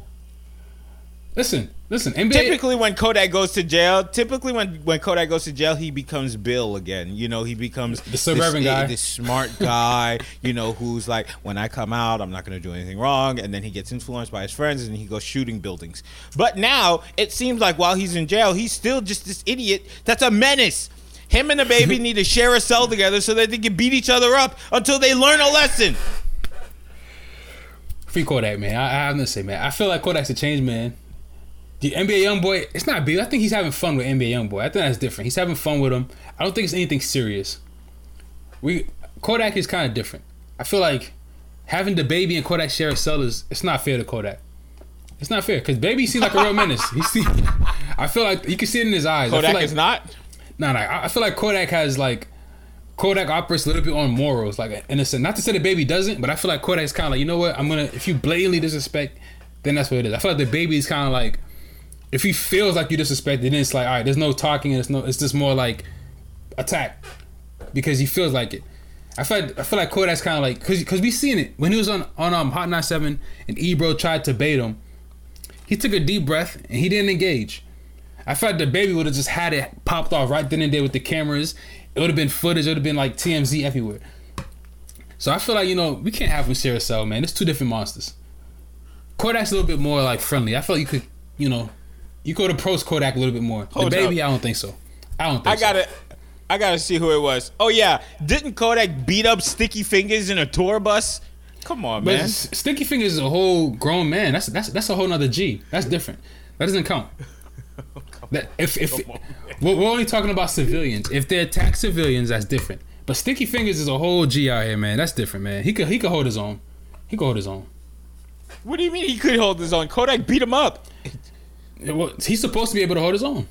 listen, listen. NBA. Typically, when Kodak goes to jail, typically when, when Kodak goes to jail, he becomes Bill again. You know, he becomes The suburban this, guy. this smart guy. you know, who's like, when I come out, I'm not going to do anything wrong. And then he gets influenced by his friends, and he goes shooting buildings. But now it seems like while he's in jail, he's still just this idiot that's a menace. Him and DaBaby need to share a cell together so that they can beat each other up until they learn a lesson. Free Kodak, man. I, I have nothing to say, man. I feel like Kodak's a change, man. The NBA young boy, it's not big. I think he's having fun with NBA young boy. I think that's different. He's having fun with him. I don't think it's anything serious. We Kodak is kind of different. I feel like having DaBaby and Kodak share a cell is it's not fair to Kodak. It's not fair because baby seems like a real menace. He see, I feel like you can see it in his eyes. I Kodak feel like, is not. Nah, nah. I feel like Kodak has like Kodak operates a little bit on morals, like innocent. Not to say DaBaby doesn't, but I feel like Kodak's kind of like, you know what? I'm gonna if you blatantly disrespect, then that's what it is. I feel like DaBaby is kind of like, if he feels like you disrespected, then it's like, all right, there's no talking, and it's no, it's just more like attack because he feels like it. I feel like I feel like Kodak's kind of like because because we seen it when he was on on um Hot 97 and Ebro tried to bait him. He took a deep breath and he didn't engage. I felt DaBaby would have just had it popped off right then and there with the cameras. It would have been footage. It would have been like TMZ everywhere. So I feel like you know we can't have him share a cell, man. It's two different monsters. Kodak's a little bit more like friendly. I felt you could, you know, you could approach Kodak a little bit more. Hold DaBaby, up. I don't think so. I don't think I so. gotta, I gotta see who it was. Oh yeah, didn't Kodak beat up Sticky Fingers in a tour bus? Come on, But man. Sticky Fingers is a whole grown man. That's that's that's a whole nother G. That's different. That doesn't count. That if if we're, we're only talking about civilians. If they attack civilians, that's different. But Sticky Fingers is a whole G out here, man. That's different, man. He could he could hold his own. He could hold his own. What do you mean he could hold his own? Kodak beat him up, well, he's supposed to be able to hold his own.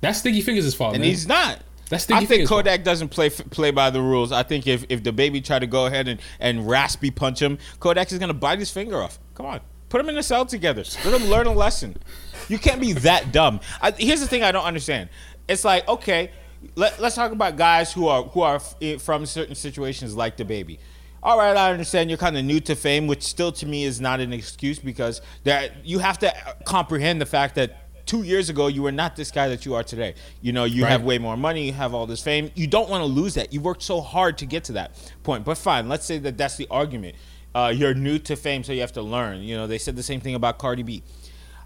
That's Sticky Fingers' fault, and man. he's not. That's Sticky I think Fingers' fault. Kodak doesn't play play by the rules. I think if, if DaBaby tried to go ahead and, and raspy punch him, Kodak is gonna bite his finger off. Come on, put him in a cell together. Let him learn a lesson. You can't be that dumb. I, here's the thing I don't understand. It's like okay, let, let's talk about guys who are who are f- from certain situations like DaBaby. All right, I understand you're kind of new to fame, which still to me is not an excuse because that you have to comprehend the fact that two years ago you were not this guy that you are today. You know, you Right. have way more money, you have all this fame. You don't want to lose that. You worked so hard to get to that point. But fine, let's say that that's the argument. Uh, you're new to fame, so you have to learn. You know, they said the same thing about Cardi B.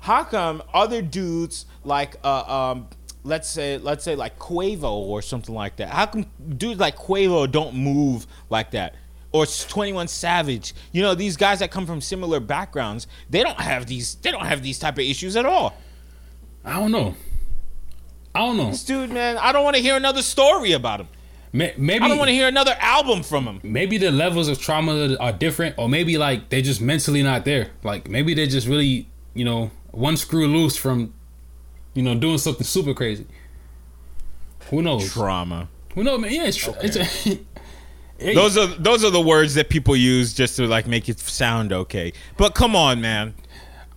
How come other dudes like, uh, um, let's say, let's say like Quavo or something like that? How come dudes like Quavo don't move like that? Or Twenty One Savage, you know these guys that come from similar backgrounds, they don't have these. They don't have these type of issues at all. I don't know. I don't know. This dude, man, I don't want to hear another story about him. Maybe I don't want to hear another album from him. maybe the levels of trauma are different, or maybe like they're just mentally not there. Like maybe they're just really, you know, one screw loose from, you know, doing something super crazy. Who knows? Trauma. Who knows, man? Yeah, it's, tr- it's a, Hey, Those are those are the words that people use just to like make it sound okay. But come on, man.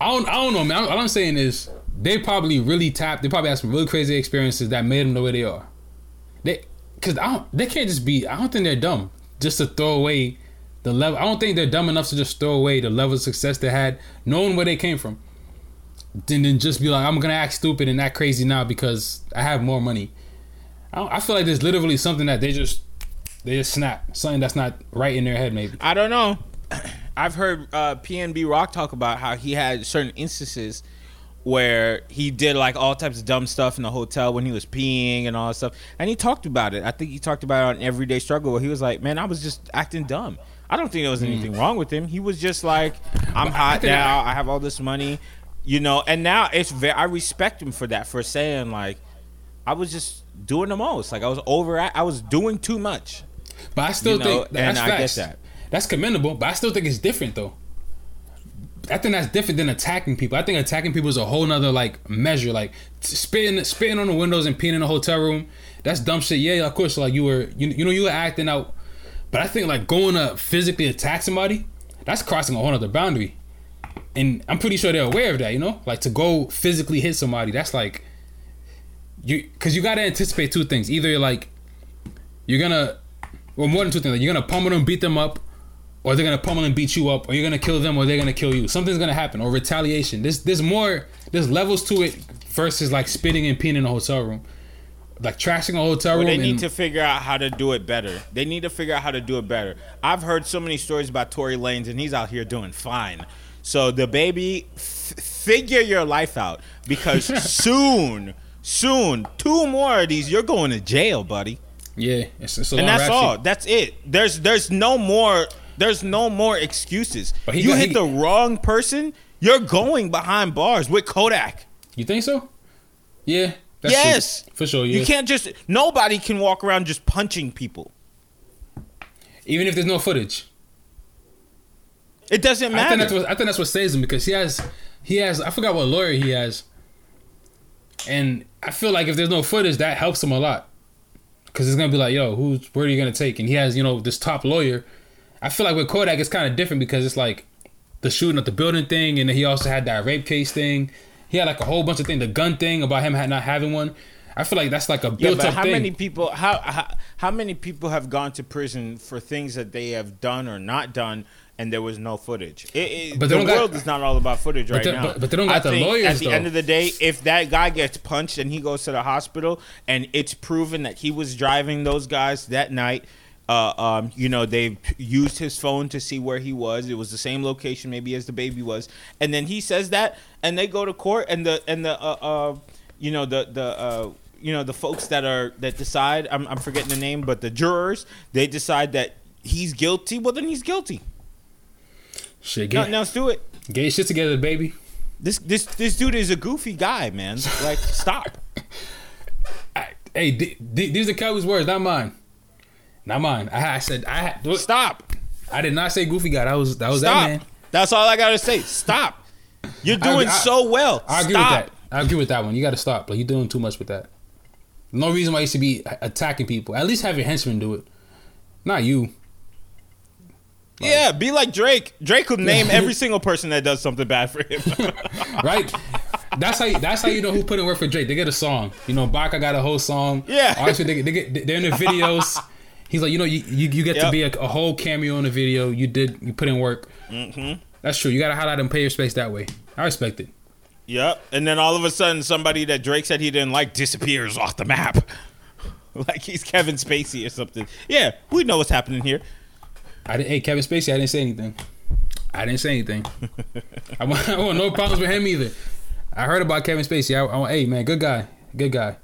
I don't, I don't know, man. All I'm saying is they probably really tapped. They probably had some really crazy experiences that made them the way they are. They, cause I don't, they can't just be. I don't think they're dumb just to throw away the level. I don't think they're dumb enough to just throw away the level of success they had, knowing where they came from. Then, then just be like, I'm gonna act stupid and act crazy now because I have more money. I, don't, I feel like there's literally something that they just they just snap something that's not right in their head. Maybe I don't know. I've heard uh, PNB Rock talk about how he had certain instances where he did like all types of dumb stuff in the hotel when he was peeing and all that stuff, and he talked about it. I think he talked about it on Everyday Struggle where he was like, "Man, I was just acting dumb. I don't think there was anything wrong with him. He was just like, I'm hot now. I have all this money." You know, and now it's very. I respect him for that, for saying like, I was just doing the most. Like I was over. I was doing too much. But I still You know, think that's and I get that. That's commendable, but I still think it's different though. I think that's different than attacking people. I think attacking people is a whole nother like measure. Like spitting spitting on the windows and peeing in a hotel room. That's dumb shit. Yeah, of course. Like you were, you, you know, you were acting out. But I think like going to physically attack somebody, that's crossing a whole other boundary. And I'm pretty sure they're aware of that. You know, like to go physically hit somebody, that's like you because you got to anticipate two things. Either you're like you're gonna well more than two things. Like you're gonna pummel them, beat them up, or they're gonna pummel and beat you up, or you're gonna kill them, or they're gonna kill you. Something's gonna happen, or retaliation. There's there's more there's levels to it versus like spitting and peeing in a hotel room, like trashing a hotel Well, room. they need and- to figure out how to do it better. They need to figure out how to do it better. I've heard so many stories about Tory Lanez, and he's out here doing fine. So DaBaby, f- figure your life out because soon, soon, two more of these, you're going to jail, buddy. yeah, it's, it's And that's all. sheet. That's it. There's there's no more. There's no more excuses. You got- hit he- the wrong person, you're going behind bars with Kodak. You think so? Yeah. That's Yes. true. for sure. Yeah. You can't just. Nobody can walk around just punching people. even if there's no footage. It doesn't I think matter. that's what I think that's what saves him because he has he has I forgot what lawyer he has, and I feel like if there's no footage, that helps him a lot. Because it's gonna be like, yo, who's where are you gonna take? And he has you know this top lawyer. I feel like with Kodak, it's kind of different because it's like the shooting at the building thing, and then he also had that rape case thing. He had like a whole bunch of things, the gun thing about him not having one. I feel like that's like a yeah, built but up how thing. many people? How, how how many people have gone to prison for things that they have done or not done, and there was no footage? It, it, But the don't got- world is not all about footage right they- now. but- but they don't got I the lawyers, At the though. end of the day, if that guy gets punched and he goes to the hospital, and it's proven that he was driving those guys that night. Uh, um, you know, they used his phone to see where he was. It was the same location, maybe as DaBaby was, and then he says that, and they go to court, and the and the uh, uh you know the the uh you know the folks that are that decide. I'm I'm forgetting the name, but the jurors they decide that he's guilty. Well, then he's guilty. Shit, Now, get, now do it. get your shit together, baby. This this this dude is a goofy guy, man. Like, stop. I, hey, th- th- these are Kelly's words, not mine. Not mine. I, I said I had. look, Stop. I did not say goofy guy. That was that was that man. That's all I gotta say. Stop. You're doing I- so well. I agree Stop. with that. I agree with that one. You got to stop. Like you're doing too much with that. No reason why you should be attacking people. At least have your henchmen do it. Not you. Yeah, be like Drake. Drake could name every single person that does something bad for him. Right? that's how you, that's how you know who put in work for Drake. They get a song. You know, Baka got a whole song. Yeah. Obviously, they, they get they're in the videos. He's like, you know, you you, you get to be a, a whole cameo in the video. You did you put in work. mm-hmm. That's true. You got to highlight and pay your space that way. I respect it. Yep. And then all of a sudden, somebody that Drake said he didn't like disappears off the map. like he's Kevin Spacey or something. Yeah, we know what's happening here. I didn't. Hey, Kevin Spacey. I didn't say anything. I didn't say anything. I, want, I want no problems with him either. I heard about Kevin Spacey. I, I want. Hey, man, good guy. Good guy.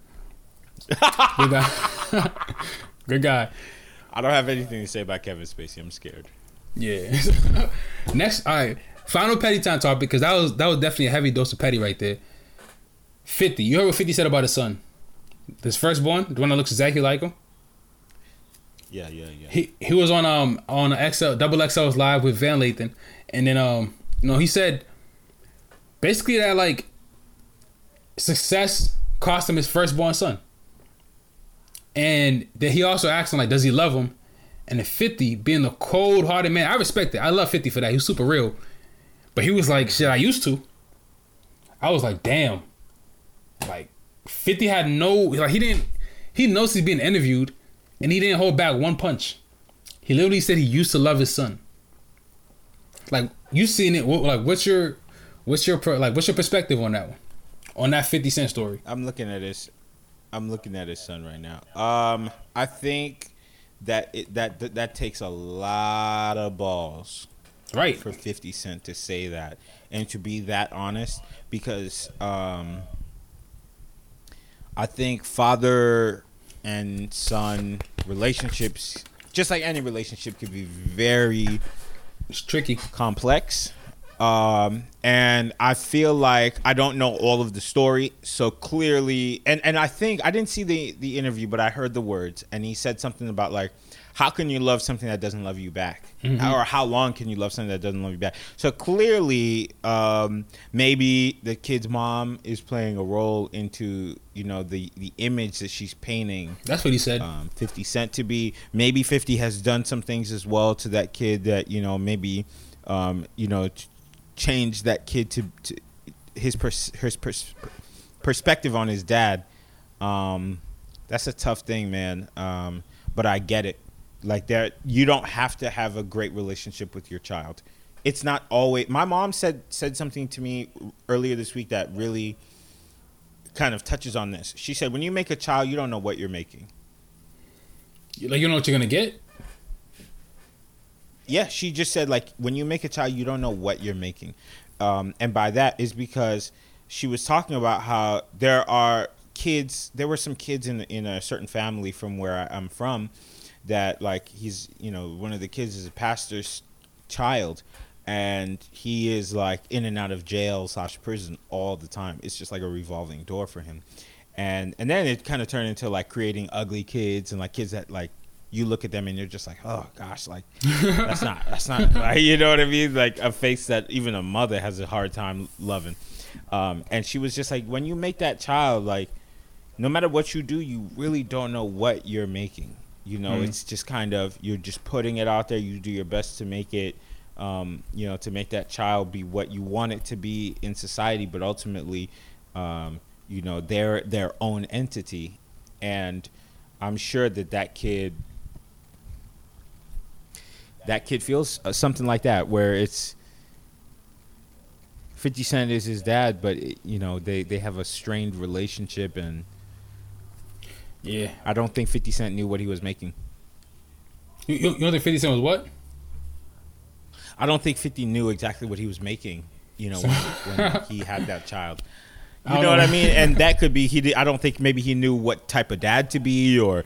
Good guy. good guy. I don't have anything to say about Kevin Spacey. I'm scared. Yeah. Next, all right. Final petty time topic because that was that was definitely a heavy dose of petty right there. Fifty. You heard what Fifty said about his son. this firstborn, the one that looks exactly like him. Yeah, yeah, yeah. he he was on um on XL double XL's live with Van Lathan, and then um you know he said basically that like success cost him his firstborn son, and that he also asked him like does he love him, and the Fifty being the cold hearted man I respect it. I love Fifty for that. He's super real, but he was like shit I used to. I was like damn, like Fifty had no like he didn't he knows he's being interviewed and he didn't hold back one punch. He literally said he used to love his son. Like you seen it? What, like what's your, what's your like what's your perspective on that one, on that Fifty Cent story? I'm looking at his. I'm looking at his son right now. Um, I think that it, that, that that takes a lot of balls Right. for 50 Cent to say that and to be that honest because um, I think father and son relationships, just like any relationship, could be very It's tricky. complex. Um, and I feel like I don't know all of the story, so clearly, and and I think I didn't see the the interview, but I heard the words, and he said something about like, how can you love something that doesn't love you back, or how long can you love something that doesn't love you back? So clearly, um, maybe the kid's mom is playing a role into you know the the image that she's painting That's what he said. um, 50 Cent to be. Maybe 50 has done some things as well to that kid that, you know, maybe, um, you know, ch- change that kid to, to his, pers- his pers- perspective on his dad. Um, that's a tough thing, man. Um, but I get it. Like that, you don't have to have a great relationship with your child. It's not always. My mom said said something to me earlier this week that really kind of touches on this. She said, "When you make a child, you don't know what you're making." like you know what you're gonna get. Yeah, she just said like when you make a child, you don't know what you're making, um, and by that is because she was talking about how there are kids. There were some kids in in a certain family from where I'm from that like he's you know one of the kids is a pastor's child, and he is like in and out of jail slash prison all the time. It's just like a revolving door for him, and and then it kind of turned into like creating ugly kids and like kids that like you look at them and you're just like, oh gosh, like that's not that's not like, you know what I mean? Like a face that even a mother has a hard time loving. Um, and she was just like, when you make that child, like no matter what you do, you really don't know what you're making. You know, Mm. it's just kind of you're just putting it out there. You do your best to make it, um, you know, to make that child be what you want it to be in society. But ultimately, um, you know, they're their own entity, and I'm sure that that kid, that kid feels uh, something like that, where it's. 50 Cent is his dad, but it- you know they, they have a strained relationship, and Yeah. I don't think 50 Cent knew what he was making. You, you, you don't think 50 Cent was what? I don't think 50 knew exactly what he was making, you know, when, when he had that child. You don't know what. I mean? And that could be he. Did, I don't think maybe he knew what type of dad to be or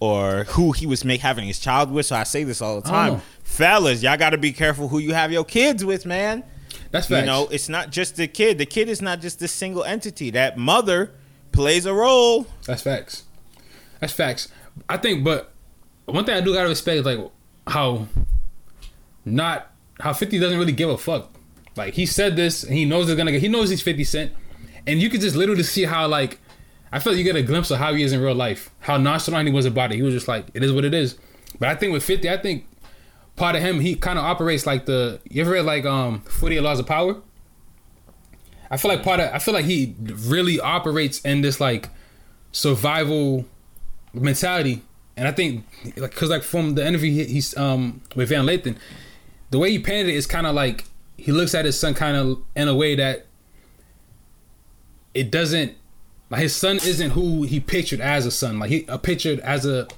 or who he was make having his child with. So I say this all the time, fellas, y'all got to be careful who you have your kids with, man. That's facts. You know, it's not just the kid. The kid is not just this single entity. That mother plays a role. That's facts. That's facts. I think, but one thing I do gotta respect is like how not how Fifty doesn't really give a fuck. Like he said this, and he knows it's gonna get. He knows he's Fifty Cent, and you could just literally see how like I feel like you get a glimpse of how he is in real life. How nonchalant he was about it. He was just like, it is what it is. But I think with Fifty, I think part of him he kind of operates like the. You ever read like um Forty Laws of Power? I feel like part of I feel like he really operates in this like survival mentality, and I think like because like from the interview he, he's um with Van Lathan, the way he painted it is kind of like he looks at his son kind of in a way that it doesn't like his son isn't who he pictured as a son, like he uh, pictured as a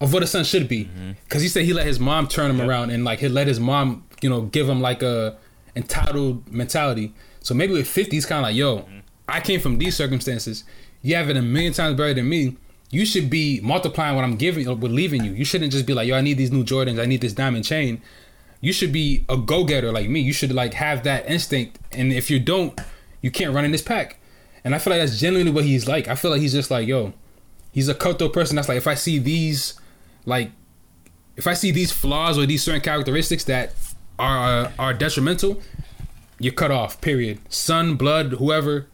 of what a son should be. Because he said he let his mom turn him around and like he let his mom, you know, give him like a entitled mentality. So maybe with 50, he's kind of like, yo, I came from these circumstances. You have it a million times better than me. You should be multiplying what I'm giving or leaving you. You shouldn't just be like, yo, I need these new Jordans. I need this diamond chain. You should be a go getter like me. You should like have that instinct. And if you don't, you can't run in this pack. And I feel like that's genuinely what he's like. I feel like he's just like, yo, he's a cutthroat person. That's like, if I see these, like, if I see these flaws or these certain characteristics that are uh, are detrimental, you're cut off. Period. Son, blood, whoever,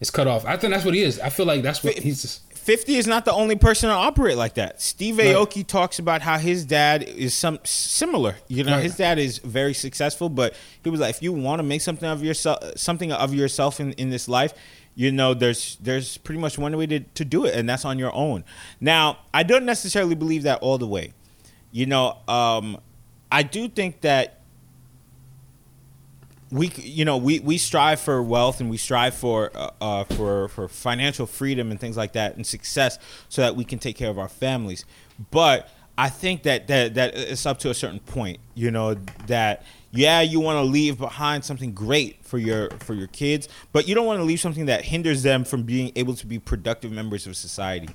is cut off. I think that's what he is. I feel like that's what he's. Just, 50 is not the only person to operate like that. Steve Right. Aoki talks about how his dad is some similar. You know, Right. his dad is very successful, but he was like, if you want to make something of yourself, something of yourself in, in this life, you know, there's there's pretty much one way to, to do it, and that's on your own. Now, I don't necessarily believe that all the way. You know, um, I do think that we you know we, we strive for wealth and we strive for uh, uh, for for financial freedom and things like that and success so that we can take care of our families. But I think that that that it's up to a certain point you know that yeah you want to leave behind something great for your for your kids but you don't want to leave something that hinders them from being able to be productive members of society.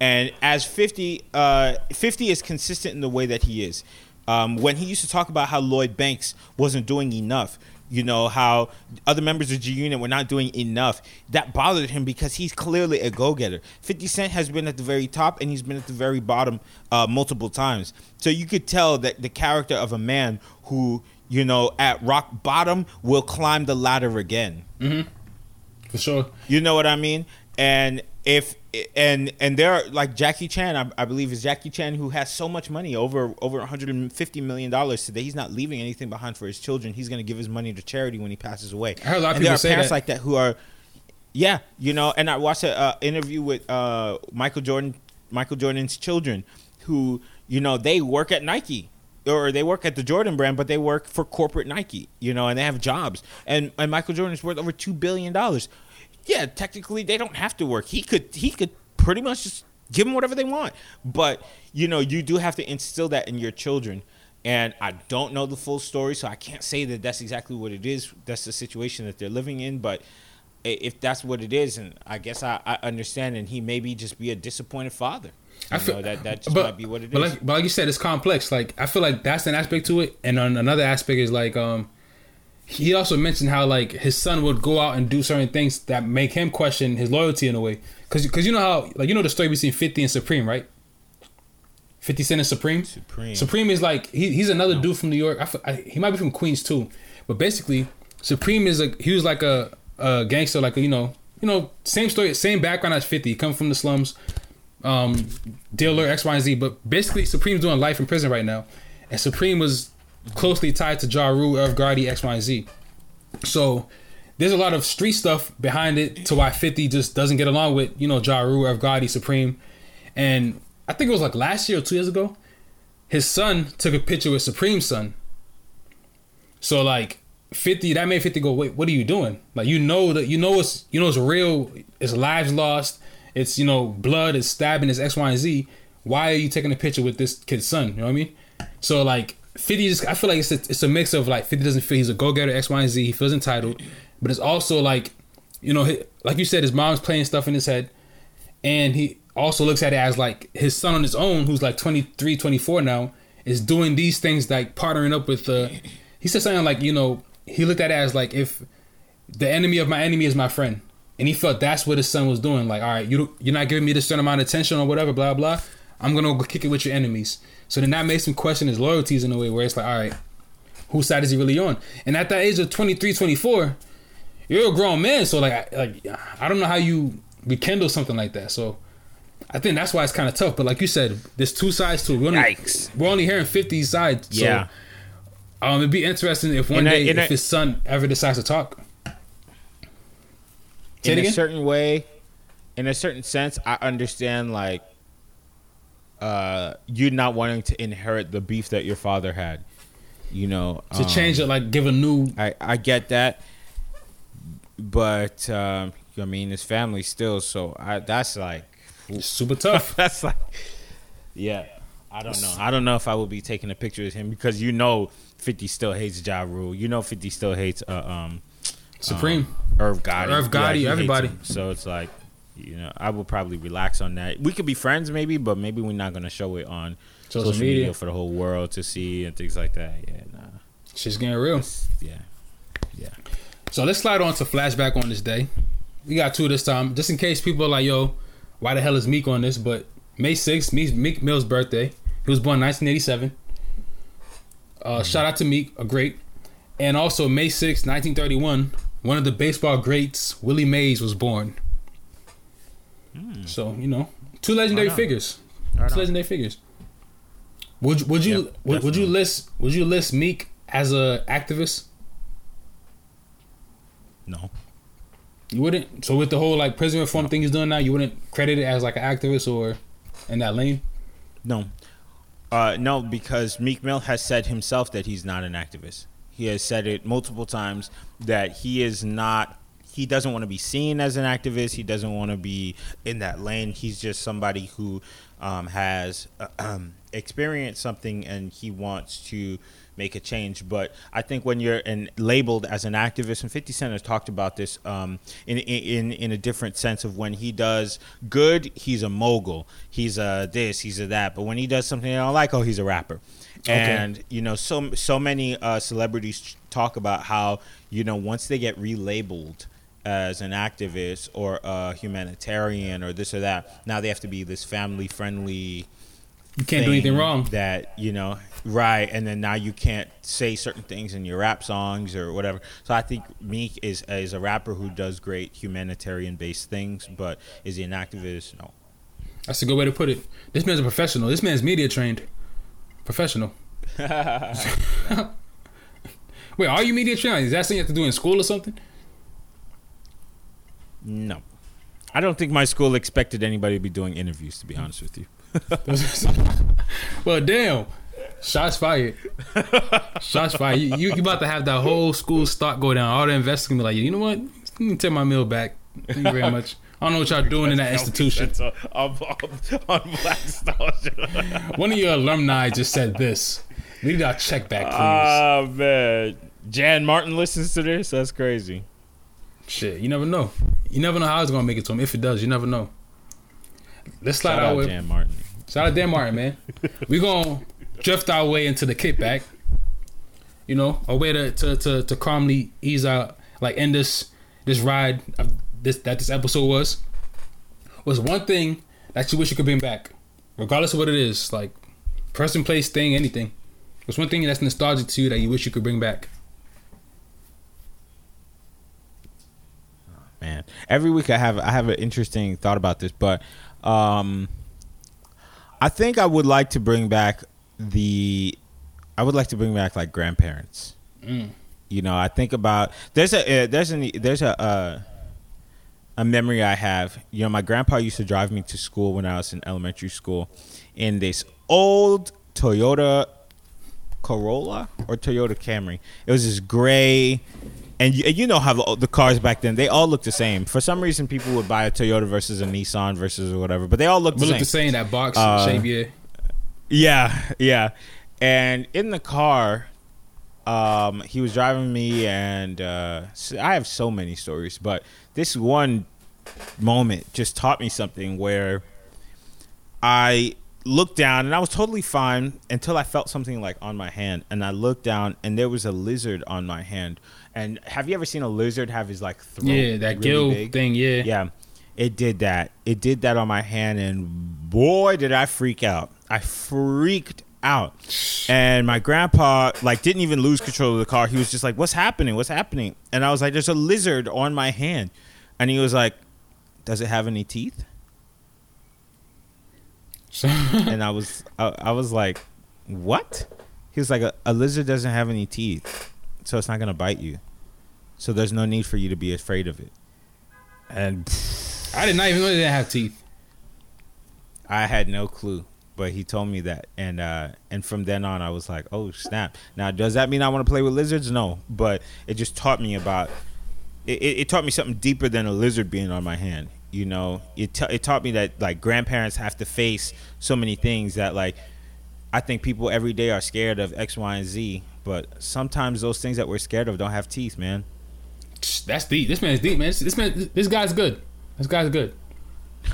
And as 50 uh 50 is consistent in the way that he is. Um, when he used to talk about how Lloyd Banks wasn't doing enough, you know, how other members of G Unit were not doing enough, that bothered him because he's clearly a go getter. 50 Cent has been at the very top and he's been at the very bottom uh, multiple times. So you could tell that the character of a man who, you know, at rock bottom will climb the ladder again. for sure. You know what I mean? And if and and there are like Jackie Chan, I, I believe is Jackie Chan who has so much money over over 150 million dollars today. He's not leaving anything behind for his children. He's going to give his money to charity when he passes away. I heard a lot of and there are say parents that. like that who are, yeah, you know. And I watched an uh, interview with uh, Michael Jordan, Michael Jordan's children, who you know they work at Nike or they work at the Jordan brand, but they work for corporate Nike, you know, and they have jobs. And and Michael Jordan is worth over two billion dollars. Yeah, technically they don't have to work. He could he could pretty much just give them whatever they want. But you know, you do have to instill that in your children. And I don't know the full story, so I can't say that that's exactly what it is. That's the situation that they're living in. But if that's what it is, and I guess I, I understand, and he maybe just be a disappointed father. You I feel know, that that just might be what it is. but Like, but like you said, it's complex. Like I feel like that's an aspect to it, and another aspect is like um, he also mentioned how like his son would go out and do certain things that make him question his loyalty in a way. Cause, cause you know how like you know the story between Fifty and Supreme, right? 50 Cent is Supreme. Supreme. Supreme is like he, he's another dude from New York. I I he might be from Queens too, but basically Supreme is a he was like a, a gangster, like a, you know you know same story, same background as 50. He come from the slums, um, dealer X Y and Z. But basically Supreme's doing life in prison right now, and Supreme was closely tied to Ja Rule, Irv Gotti, X Y and Z. So there's a lot of street stuff behind it to why 50 just doesn't get along with you know Ja Rule, Irv Supreme, and I think it was like last year or two years ago, his son took a picture with Supreme's son. So like 50, that made 50 go, wait, what are you doing? Like you know that you know it's you know it's real, it's lives lost, it's you know, blood, is stabbing, it's X, Y, and Z. Why are you taking a picture with this kid's son? You know what I mean? So like 50 just I feel like it's a, it's a mix of like 50 doesn't feel he's a go-getter X, Y, and Z, he feels entitled, but it's also like, you know, like you said, his mom's playing stuff in his head, and he also looks at it as like his son on his own, who's like 23, 24 now, is doing these things like partnering up with the. Uh, he said something like, you know, he looked at it as like if the enemy of my enemy is my friend, and he felt that's what his son was doing. Like, all right, you you're not giving me this certain amount of attention or whatever, blah blah. I'm gonna go kick it with your enemies. So then that makes him question his loyalties in a way where it's like, all right, whose side is he really on? And at that age of 23, 24, you're a grown man. So like, like I don't know how you rekindle something like that. So I think that's why it's kind of tough. But like you said, there's two sides to it. We're only, Yikes. We're only hearing 50 sides. So, Yeah. Um, it'd be interesting if one In a- day in a- if his son ever decides to talk. Say in it a certain way, in a certain sense, I understand like uh you not wanting to inherit the beef that your father had. You know, to um, change it, like give a new. I I get that, but um, I mean, his family still. So I that's like Super tough. that's like yeah. I don't know. I don't know if I would be taking a picture of him because you know 50 still hates Ja Rule. You know 50 still hates uh, um Supreme. Irv Gotti. Irv Gotti, hates everybody. So it's like, you know, I would probably relax on that. We could be friends maybe, but maybe we're not gonna show it on Social social, media. media. for the whole world to see and things like that. Yeah, nah. Shit's getting real. Yeah. Yeah. So let's slide on to flashback on this day. We got two this time, just in case people are like, "Yo, why the hell is Meek on this?" But May 6th, Meek, Meek Mill's birthday. He was born 1987. Uh, Shout out to Meek, a great. And also May 6th, 1931, one of the baseball greats, Willie Mays, was born. So you know, two legendary Right figures. Right two on. legendary figures. Would would you Yep, would, would you list would you list Meek as a activist? No. You wouldn't. So with the whole like prison reform thing he's doing now, you wouldn't credit it as like an activist or in that lane. No. Uh, no, because Meek Mill has said himself that he's not an activist. He has said it multiple times that he is not. He doesn't want to be seen as an activist. He doesn't want to be in that lane. He's just somebody who um, has uh, um, experienced something and he wants to make a change. But I think when you're in, labeled as an activist, and 50 Cent has talked about this um, in, in in a different sense of when he does good, he's a mogul. He's a this, he's a that. But when he does something I don't like, oh, he's a rapper. And you know, so so many uh, celebrities talk about how you know once they get relabeled as an activist or a humanitarian or this or that, now they have to be this family friendly You can't do anything wrong. That you know, right? And then now you can't say certain things in your rap songs or whatever. So I think Meek is is a rapper who does great humanitarian based things, but is he an activist? No. That's a good way to put it. This man's a professional. This man's media trained. Professional. Wait, are you media trained? Is that something you have to do in school or something? No. I don't think my school expected anybody to be doing interviews. To be honest with you. well, damn. Shots fired. Shots fired. You, you, you about to have that whole school stock go down. All the investors gonna be like, you know what? Let me take my meal back. Thank you very much. I don't know what y'all doing in that institution. on, on Black Nostalgia. One of your alumni just said this. We need our check back, please. Oh man, Jan Martin listens to this. That's crazy. Shit, you never know. You never know how it's gonna make it to him. If it does, you never know. Let's slide Shout our out way. Jan Martin. Shout out Dan Martin, man. we gonna drift our way into the kickback. You know, a way to, to to to calmly ease out, like end this this ride of this that this episode was. Was one thing that you wish you could bring back, regardless of what it is. Like Person, place, thing, anything. What's one thing that's nostalgic to you that you wish you could bring back? Man. Every week I have I have an interesting thought about this, but um, I think I would like to bring back the I would like to bring back like grandparents. Mm. You know, I think about there's a uh, there's an there's a uh, a memory I have. You know, my grandpa used to drive me to school when I was in elementary school in this old Toyota Corolla or Toyota Camry. It was this gray and you, and you know how the, cars back then they all look the same. For some reason, people would buy a Toyota versus a Nissan versus or whatever, but they all look the same. look the same. That box Uh, shape, yeah. Yeah, yeah. And in the car, um, he was driving me, and uh, I have so many stories, but this one moment just taught me something where I looked down and I was totally fine until I felt something like on my hand, and I looked down and there was a lizard on my hand. And have you ever seen a lizard have his like throat? Yeah, that really gill big? thing, yeah. Yeah, it did that. It did that on my hand, and boy, did I freak out! I freaked out, and my grandpa like didn't even lose control of the car. He was just like, "What's happening? What's happening?" And I was like, "There's a lizard on my hand," and he was like, "Does it have any teeth?" And I was, I, I was like, "What?" He was like, a, "A lizard doesn't have any teeth, so it's not gonna bite you. So there's no need for you to be afraid of it." And I did not even know they didn't have teeth. I had no clue, but he told me that, and uh, and from then on, I was like, "Oh snap!" Now, does that mean I want to play with lizards? No, but it just taught me about. It, it, it taught me something deeper than a lizard being on my hand. You know, it ta it taught me that like grandparents have to face so many things that like I think people every day are scared of X, Y, and Z, but sometimes those things that we're scared of don't have teeth, man. That's deep. This man's deep, man. This, this man, this guy's good. This guy's good.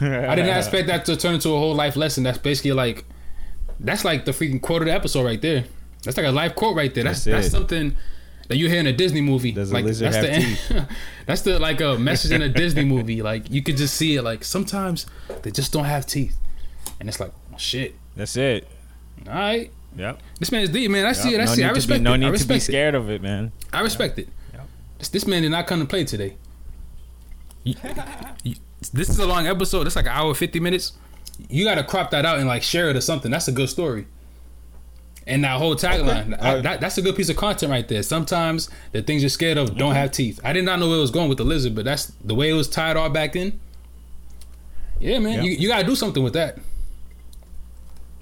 I did not expect that to turn into a whole life lesson. That's basically like, that's like the freaking quote of the episode right there. That's like a life quote right there. That's That's that's, something that you hear in a Disney movie. Does a like lizard that's have the that's the like a message in a Disney movie. Like you could just see it. Like sometimes they just don't have teeth, and it's like oh, shit. That's it. All right, Yep. this man's deep, man. I see it. I no see. it. I respect be, no it. need to be it. scared of it, man. I respect it. Yep. This man did not come to play today. You- you- this is a long episode. It's like an hour fifty minutes. You got to crop that out and like share it or something. That's a good story. And that whole tagline, I- that, that's a good piece of content right there. Sometimes the things you're scared of don't have teeth. I did not know where it was going with the lizard, but that's the way it was tied all back in. Yeah, man, Yep. you, you got to do something with that.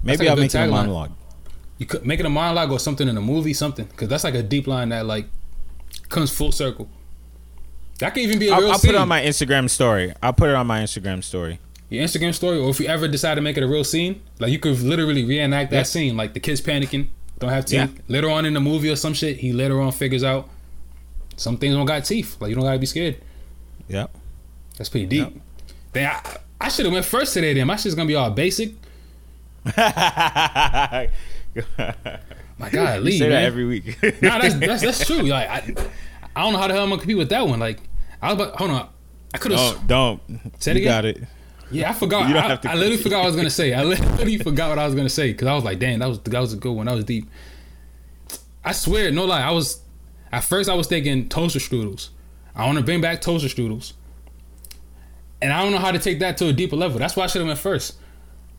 Maybe like I'll make it a monologue. You could make it a monologue or something in a movie, something, because that's like a deep line that like comes full circle. That can even be a I'll, real I'll scene. put it on my Instagram story. I'll put it on my Instagram story. your Instagram story, or if you ever decide to make it a real scene, like you could literally reenact that Yeah. scene, like the kids panicking, don't have teeth. Yeah. Later on in the movie or some shit, he later on figures out some things don't got teeth. Like you don't gotta be scared. Yep. That's pretty deep. Then I, I should have went first today. Then my shit's gonna be all basic. My God, you leave say man. that every week. nah, that's, that's that's true. Like I, I don't know how the hell I'm gonna compete with that one. Like I was about, hold on, I could have. don't don't. Say it you again? got it. Yeah, I forgot. You don't I, have to I literally forgot what I was gonna say. I literally forgot what I was gonna say because I was like, "Damn, that was that was a good one. That was deep." I swear, no lie. I was at first I was thinking toaster strudels. I want to bring back toaster strudels, and I don't know how to take that to a deeper level. That's why I should have went first.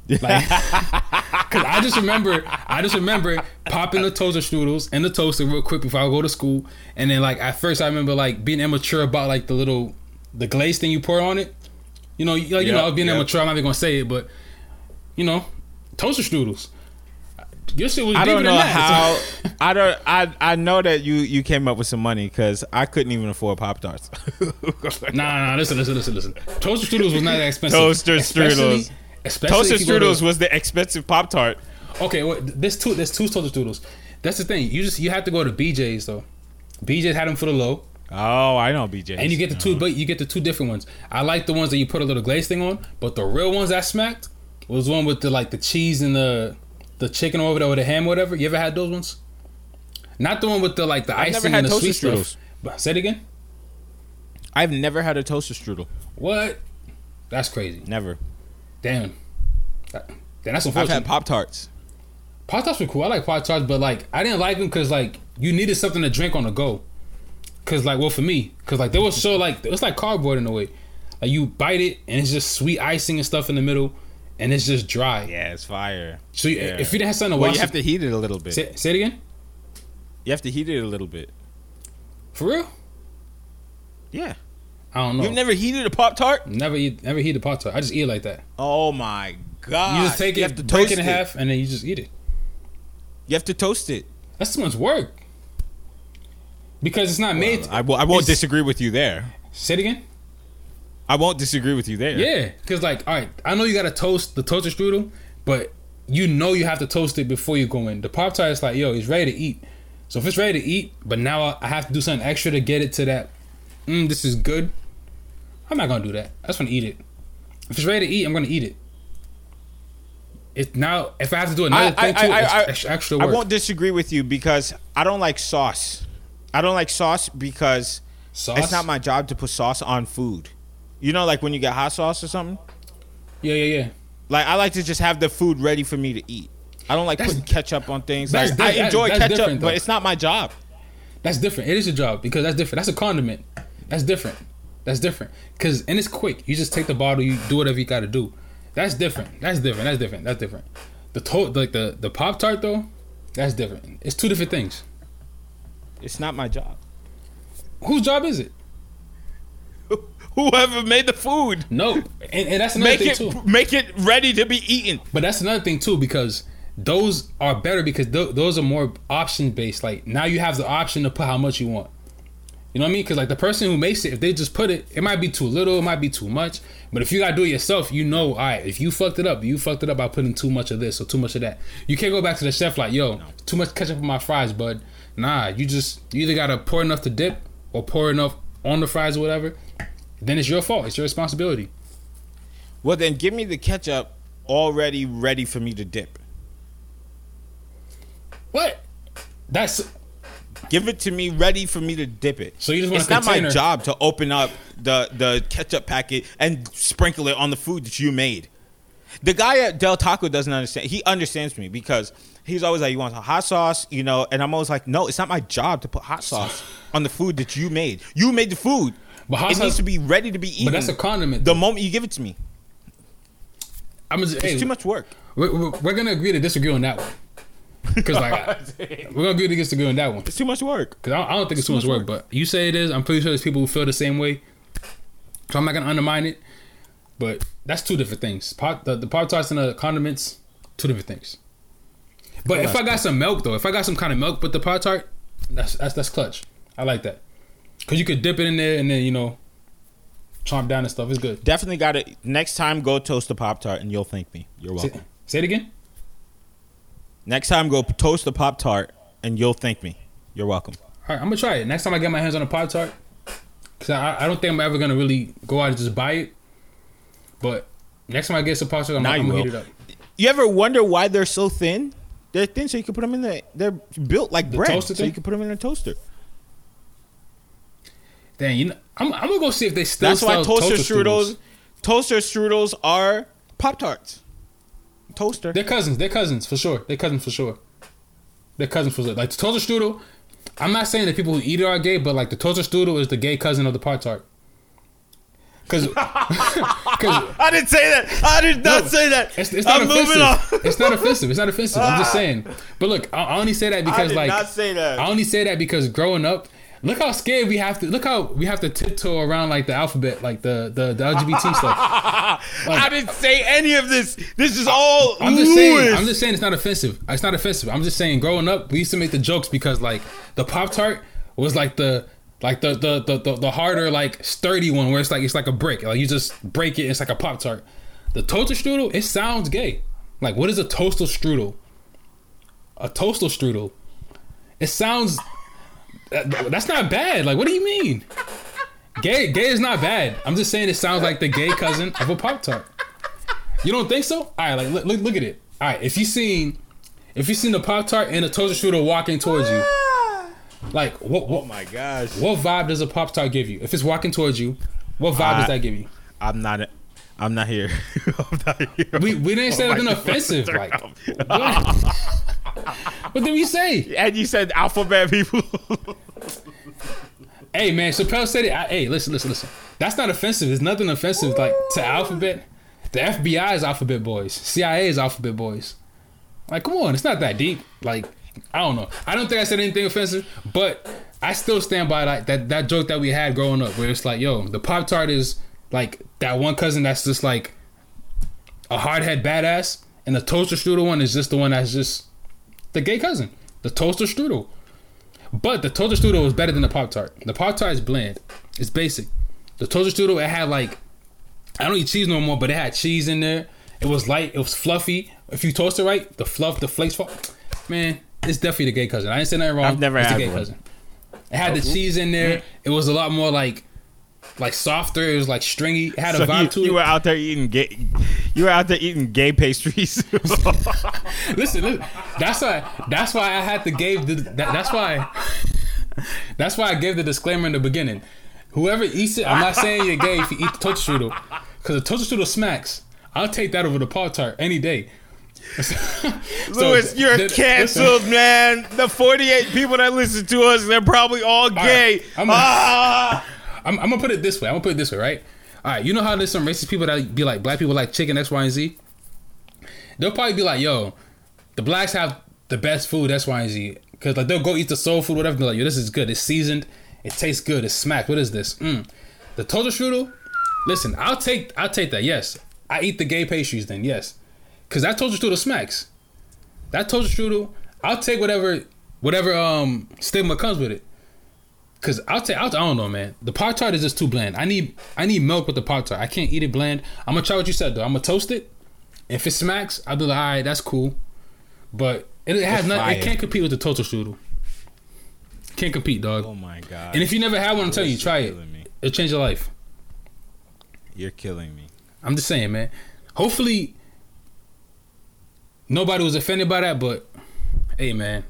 Like, cause I just remember, I just remember popping the toaster strudels in the toaster real quick before I go to school, and then like at first I remember like being immature about like the little the glaze thing you pour on it. You know, you, like, you know, being Yep, yep. immature. I'm not even gonna say it, but you know, toaster strudels. Your shit was I don't know how. I don't. I I know that you you came up with some money because I couldn't even afford Pop Tarts. Nah, nah, listen, listen, listen, listen. Toaster strudels was not that expensive. Toaster strudels. Especially you go to- strudels was the expensive Pop Tart. Okay, well, there's two. There's two toaster strudels. That's the thing. You just you have to go to BJ's though. BJ's had them for the low, Oh, I know BJ. and you get the two. But you get the two different ones. I like the ones that you put a little glaze thing on, but the real ones that smacked was one with the like the cheese and the the chicken over there with the ham, or whatever. You ever had those ones? Not the one with the like the I've icing and the sweet strudels. stuff. But say it again. I've never had a toaster strudel. What? That's crazy. Never. Damn. That- Damn, that's I've unfortunate. had Pop Tarts. Pop tarts were cool. I like pop tarts, but like I didn't like them because like you needed something to drink on the go. Cause like well for me, cause like they were so like it was like cardboard in a way. Like you bite it and it's just sweet icing and stuff in the middle, and it's just dry. Yeah, it's fire. So you, Yeah. if you didn't have something to Well, wash, you have to heat it a little bit. say, say it again. You have to heat it a little bit. For real? Yeah. I don't know. You've never heated a pop tart? never eat never heat a pop tart. I just eat it like that. Oh my god! You just take it, You have to break toast it in half, and then you just eat it. You have to toast it. That's too much work. Because it's not made. I, will, I won't disagree with you there. Say it again. I won't disagree with you there. Yeah, because like, all right, I know you gotta toast the toaster strudel, but you know you have to toast it before you go in. The pop tart is like, yo, it's ready to eat. So if it's ready to eat, but now I- I have to do something extra to get it to that, mm, this is good. I'm not gonna do that. I just wanna eat it. If it's ready to eat, I'm gonna eat it. It now if I have to do another I, thing I, too, I, it's extra, extra I won't disagree with you because I don't like sauce. I don't like sauce because Sauce? it's not my job to put sauce on food. You know, like when you get hot sauce or something. yeah, yeah, yeah. Like I like to just have the food ready for me to eat. I don't like That's- putting ketchup on things. that's Like, I enjoy ketchup, but it's not my job. That's different. It is your job because that's different. That's a condiment. That's different. That's different. Cause and it's quick. You just take the bottle. You do whatever you got to do. That's different. That's different. That's different. That's different. The to- like the the pop tart though, that's different. It's two different things. It's not my job. Whose job is it? Whoever made the food, No, and, and that's another make thing it too. make it ready to be eaten. But that's another thing too because those are better because th- those are more option based. Like now you have the option to put how much you want. You know what I mean? Because like the person who makes it, if they just put it, it might be too little, it might be too much. But if you gotta do it yourself, you know, all right, if you fucked it up, you fucked it up by putting too much of this or too much of that. You can't go back to the chef like, yo, too much ketchup on my fries, bud. Nah, you just you either gotta pour enough to dip or pour enough on the fries or whatever. Then it's your fault. It's your responsibility. Well, then give me the ketchup already ready for me to dip. What? That's Give it to me ready for me to dip it. So you just want it's a not my job to open up the the ketchup packet and sprinkle it on the food that you made. The guy at Del Taco doesn't understand. He understands me because he's always like, "You want a hot sauce?" You know, and I'm always like, "No, it's not my job to put hot sauce on the food that you made. You made the food. But hot it needs to be ready to be eaten. but that's a condiment. the moment you give it to me. I'm just, It's hey, too much work. We're, we're, we're gonna agree to disagree on that one. Because like we're gonna get against the disagree on that one. It's too much work. Because I, I don't think it's too much work, but you say it is. I'm pretty sure there's people who feel the same way. So I'm not gonna undermine it. But that's two different things. Pop, the, the pop tarts and the condiments, two different things. But if I got some milk though, if I got some kind of milk with the pop tart, that's that's that's clutch. I like that. Cause you could dip it in there and then you know, chomp down and stuff. It's good. Definitely got it. Next time, go toast a pop tart, and you'll thank me. You're Say, welcome. say it again. Next time, go toast a pop tart, and you'll thank me. You're welcome. All right, I'm gonna try it next time I get my hands on a pop tart. Cause I, I don't think I'm ever gonna really go out and just buy it. But next time I get some pop tart, I'm, I'm gonna heat it up. You ever wonder why they're so thin? They're thin so you can put them in the. They're built like The bread, toaster so you can put them in a toaster. Dang, you know, I'm, I'm gonna go see if they still That's why toaster, strudels. strudels, toaster strudels are pop tarts. Toaster. They're cousins. They're cousins for sure. They're cousins for sure. They're cousins for sure. Like the toaster strudel. I'm not saying that people who eat it are gay, but like the toaster strudel is the gay cousin of the pop tart. Cause, cause I didn't say that. I did not No, say that. it's, it's not I'm offensive. it's not offensive. It's not offensive. I'm just saying. But look, I, I only say that because like not say that. I only say that because growing up, look how scared we have to. Look how we have to tiptoe around like the alphabet, like the the, the LGBT stuff. I didn't say any of this. This is all I'm just saying. I'm just saying it's not offensive. It's not offensive. I'm just saying. Growing up, we used to make the jokes because like the pop tart was like the like the the, the the the harder like sturdy one where it's like it's like a brick. Like you just break it. It's like a pop tart. The toaster strudel. It sounds gay. Like what is a toaster strudel? A toaster strudel. It sounds. That- That's not bad. Like what do you mean? Gay, gay is not bad. I'm just saying it sounds like the gay cousin of a pop tart. You don't think so? All right, like look, look, look at it. All right, if you seen, if you seen the pop tart and a toaster strudel walking towards you, like what oh what my gosh. what vibe does a pop tart give you? If it's walking towards you, what vibe does that give you? I'm not. A, I'm not here. I'm not here. We we didn't say Oh anything my offensive. Like, what? did we say? and you said alphabet people. Hey man, Chappelle said it. I, hey, listen, listen, listen. That's not offensive. It's nothing offensive like to Alphabet. The FBI is Alphabet Boys. CIA is Alphabet Boys. Like, come on, it's not that deep. Like, I don't know. I don't think I said anything offensive, but I still stand by that that, that joke that we had growing up, where it's like, yo, the Pop Tart is like that one cousin that's just like a hardhead badass, and the toaster strudel one is just the one that's just the gay cousin, the toaster strudel. But the toaster strudel was better than the Pop Tart. The Pop Tart is bland. It's basic. The toaster strudel it had like I don't eat cheese no more, but it had cheese in there. It was light. It was fluffy. If you toast it right, the fluff, the flakes fall. Man, it's definitely the gay cousin. I didn't say nothing wrong. I've never it's had the gay one. cousin. It had the oh, cheese in there. Mm-hmm. It was a lot more like like softer. It was like stringy. It had a vibe you, to you were out there eating gay. You were out there eating gay pastries. listen, listen, that's why. That's why I had to give the. That, that's why. That's why I gave the disclaimer in the beginning. Whoever eats it, I'm not saying you're gay if you eat the toaster strudel, because the toaster strudel smacks. I'll take that over the Pop Tart any day. So, Louis, you're th- canceled, listen, man. The 48 people that listen to us, they're probably all gay. I'm- ah! I'm, I'm gonna put it this way. I'm gonna put it this way, right? All right, you know how there's some racist people that be like black people like chicken X, Y, and Z. They'll probably be like, "Yo, the blacks have the best food X, Y, and Z." Because like they'll go eat the soul food, whatever. They're like, "Yo, this is good. It's seasoned. It tastes good. It's smacked. What is this? Mm. The toaster strudel. Listen, I'll take I'll take that. Yes, I eat the gay pastries. Then yes, because that toaster strudel smacks. That toaster strudel, I'll take whatever whatever um stigma comes with it. Cause I'll say I'll, I don't know, man. The pop tart is just too bland. I need I need milk with the pop tart. I can't eat it bland. I'm gonna try what you said though. I'm gonna toast it. If it smacks, I'll be like, all right, that's cool. But it, has nothing. It can't compete with the toaster strudel. Can't compete, dog. Oh my god. And if you never had one, I'm telling you, try it. me. It'll change your life. You're killing me. I'm just saying, man. Hopefully, nobody was offended by that. But hey, man,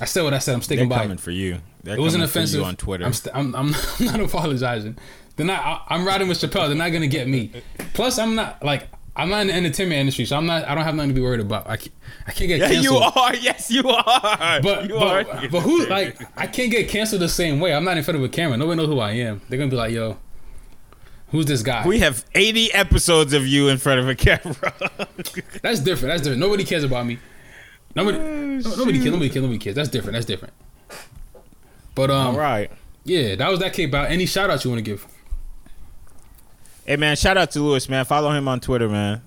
I said what I said. I'm They're sticking by it. coming for you. They're It wasn't offensive you on Twitter. I'm, st- I'm, I'm, I'm not apologizing. They're not. I, I'm riding with Chappelle. They're not gonna get me. Plus, I'm not like I'm not in the entertainment industry, so I'm not. I don't have nothing to be worried about. I can't, I can't get yeah, canceled. you are. Yes, you are. But you are. but, but who like I can't get canceled the same way. I'm not in front of a camera. Nobody knows who I am. They're gonna be like, yo, who's this guy? we have 80 episodes of you in front of a camera. That's different. That's different. Nobody cares about me. Nobody. no- nobody cares. Nobody cares. Nobody cares. That's different. That's different. But um, All right. yeah, that was that case about any shout outs you want to give. Hey man, shout out to Lewis, man. Follow him on Twitter, man.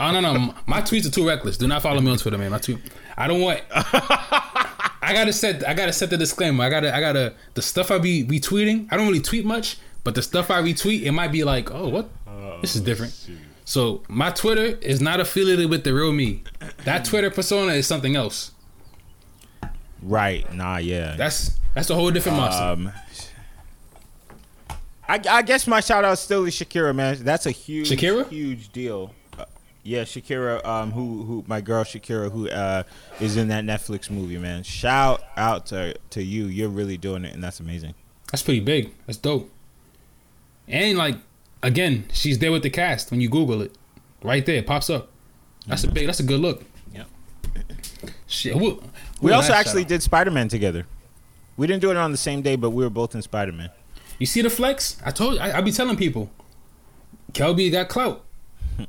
Oh no no, my tweets are too reckless. Do not follow me on Twitter, man. My tweet, I don't want. I gotta set. I gotta set the disclaimer. I gotta. I gotta. The stuff I be retweeting. I don't really tweet much, but the stuff I retweet, it might be like, oh, what? This is different. So my Twitter is not affiliated with the real me. That Twitter persona is something else. Right. Nah, yeah. That's that's a whole different monster. Um, I, I guess my shout out still is Shakira, man. That's a huge, Shakira? huge deal. Uh, yeah, Shakira, um, who, who, my girl Shakira, who uh, is in that Netflix movie, man. Shout out to to you. You're really doing it, and that's amazing. That's pretty big. That's dope. And like again, she's there with the cast when you Google it. Right there, it pops up. That's a big that's a good look. Yep. Shit. Who, We also actually did Spider Man together. We didn't do it on the same day, but we were both in Spider Man. You see the flex? I told you I, I be telling people. Kelby got clout.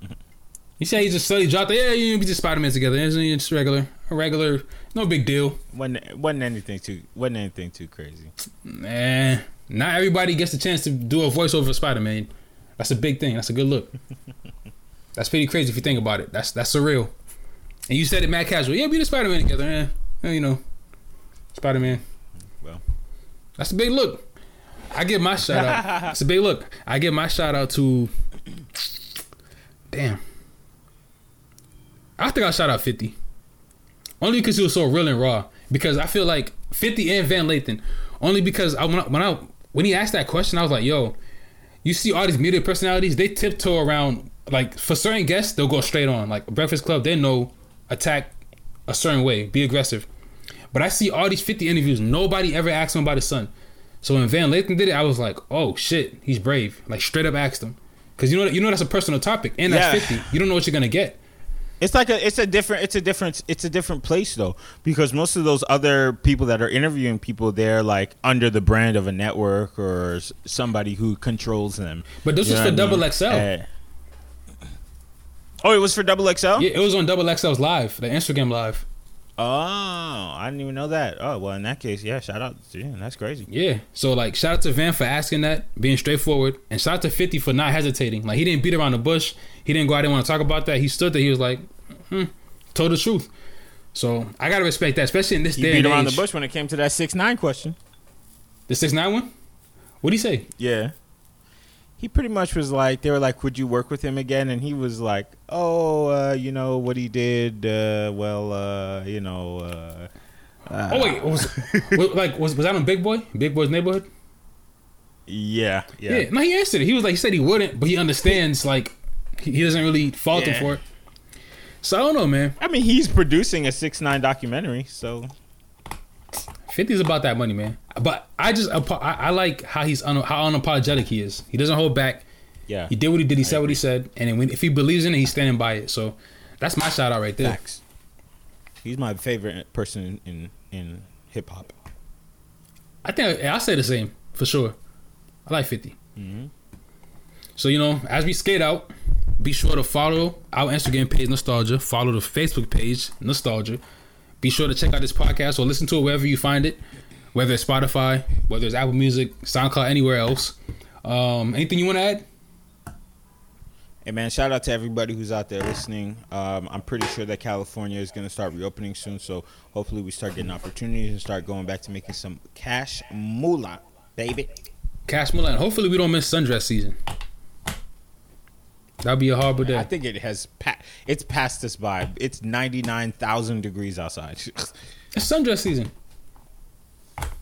you say he just suddenly dropped yeah, you be just Spider Man together. It's just regular. A regular, no big deal. wasn't wasn't anything too wasn't anything too crazy. Man, not everybody gets the chance to do a voiceover for Spider Man. That's a big thing. That's a good look. That's pretty crazy if you think about it. That's that's surreal. And you said it mad casual. Yeah, be the Spider Man together, man. Yeah, you know, Spider Man. Well. that's a big look. I give my shout out. it's a big look. I give my shout out to. Damn. I think I'll shout out 50. Only because he was so real and raw. Because I feel like 50 and Van Lathan. Only because I, when, I, when I when he asked that question, I was like, yo, you see all these media personalities, they tiptoe around like for certain guests, they'll go straight on. Like Breakfast Club, they know attack a certain way, be aggressive. But I see all these 50 interviews, nobody ever asked him about his son. So when Van Lathan did it, I was like, oh shit, he's brave. Like straight up asked him. because you know you know that's a personal topic, and that's Yeah. fifty. You don't know what you're gonna get. It's like a it's a different it's a different it's a different place though because most of those other people that are interviewing people they're like under the brand of a network or somebody who controls them. But this You was for I Double mean? XL. Eh. oh, it was for Double XL. Yeah, it was on Double XL's live, the Instagram live. Oh, I didn't even know that. Oh, well, in that case, yeah, shout out. Yeah, that's crazy. Yeah. So like, shout out to Van for asking that, being straightforward, and shout out to Fifty for not hesitating. Like he didn't beat around the bush. He didn't go out and want to talk about that. He stood there. He was like, hmm, told the truth. So I gotta respect that, especially in this He day beat around age. the bush when it came to that six nine question. The six nine one. What would he say? Yeah. He pretty much was like, they were like, would you work with him again? And he was like, oh, uh, you know, what he did, uh, well, uh, you know. Uh, uh, Oh wait, was, was like was was that on Big Boy? Big Boy's neighborhood? Yeah, Yeah. yeah. No, he answered it. He was like, he said he wouldn't, but he understands. Like, he, he doesn't really fault him for it. So I don't know, man. I mean, he's producing a six nine documentary, so 50's about that money, man. But I just I, I like how he's un, how unapologetic he is. He doesn't hold back. yeah. He did what he did. He said what he said, and then when, if he believes in it, he's standing by it. So that's my shout out right there. Facts. He's my favorite person in in hip hop. I think I say the same for sure. I like 50. Mm-hmm. So you know, as we skate out, be sure to follow our Instagram page Nostalgia. Follow the Facebook page Nostalgia. Be sure to check out this podcast or listen to it wherever you find it, whether it's Spotify, whether it's Apple Music, SoundCloud, anywhere else. Um, anything you want to add? Hey man, shout out to everybody who's out there listening. Um, I'm pretty sure that California is going to start reopening soon, so hopefully we start getting opportunities and start going back to making some cash moolah, baby. Cash Milan. Hopefully we don't miss sundress season. That'd be a horrible day. I think it has pa- it's passed us by. It's 99,000 degrees outside. it's sundress season.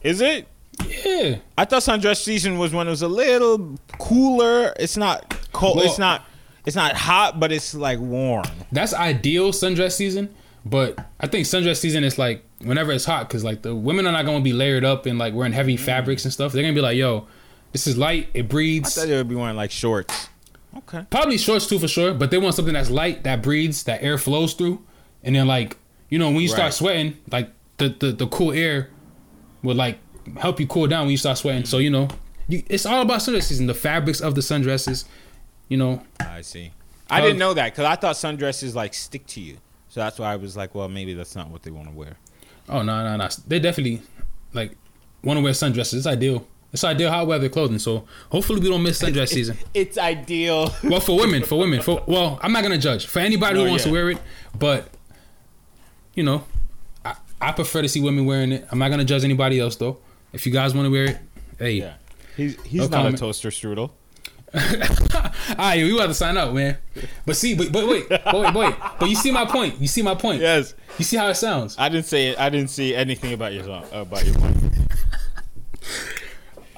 is it? Yeah. I thought sundress season was when it was a little cooler. It's not cold. Well- it's not. It's not hot, but it's like warm. that's ideal sundress season. But I think sundress season is like whenever it's hot, because like the women are not gonna be layered up and like wearing heavy mm. fabrics and stuff. They're gonna be like, "Yo, this is light. It breeds. I thought they would be wearing like shorts. Okay. Probably shorts too for sure. But they want something that's light, that breathes, that air flows through, and then like you know when you start sweating, like the, the the cool air would like help you cool down when you start sweating. So you know, you, it's all about sundress season. The fabrics of the sundresses, you know. I see. I Um, didn't know that because I thought sundresses like stick to you. So that's why I was like, well, maybe that's not what they want to wear. Oh no no no! They definitely like want to wear sundresses. It's ideal. It's ideal hot weather clothing. So hopefully we don't miss sundress season. It's ideal. Well, for women, for women, for well, I'm not gonna judge for anybody who Oh, wants yeah. to wear it, but you know, I, I prefer to see women wearing it. I'm not gonna judge anybody else though. If you guys want to wear it, hey, Yeah. He's he's No not comment. a toaster strudel. all right, we about to sign up, man. But see, but, but wait, but wait, wait, but you see my point. You see my point. Yes. You see how it sounds. I didn't say it. I didn't see anything about your song about your point.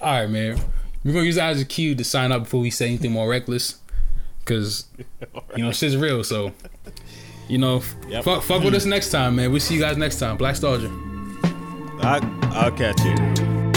All right, man. We're gonna use that as a cue to sign up before we say anything more reckless, because you know shit's real. So, you know, Yep. fuck, fuck with us next time, man. We'll see you guys next time. Black Nostalgia. I, I'll catch you.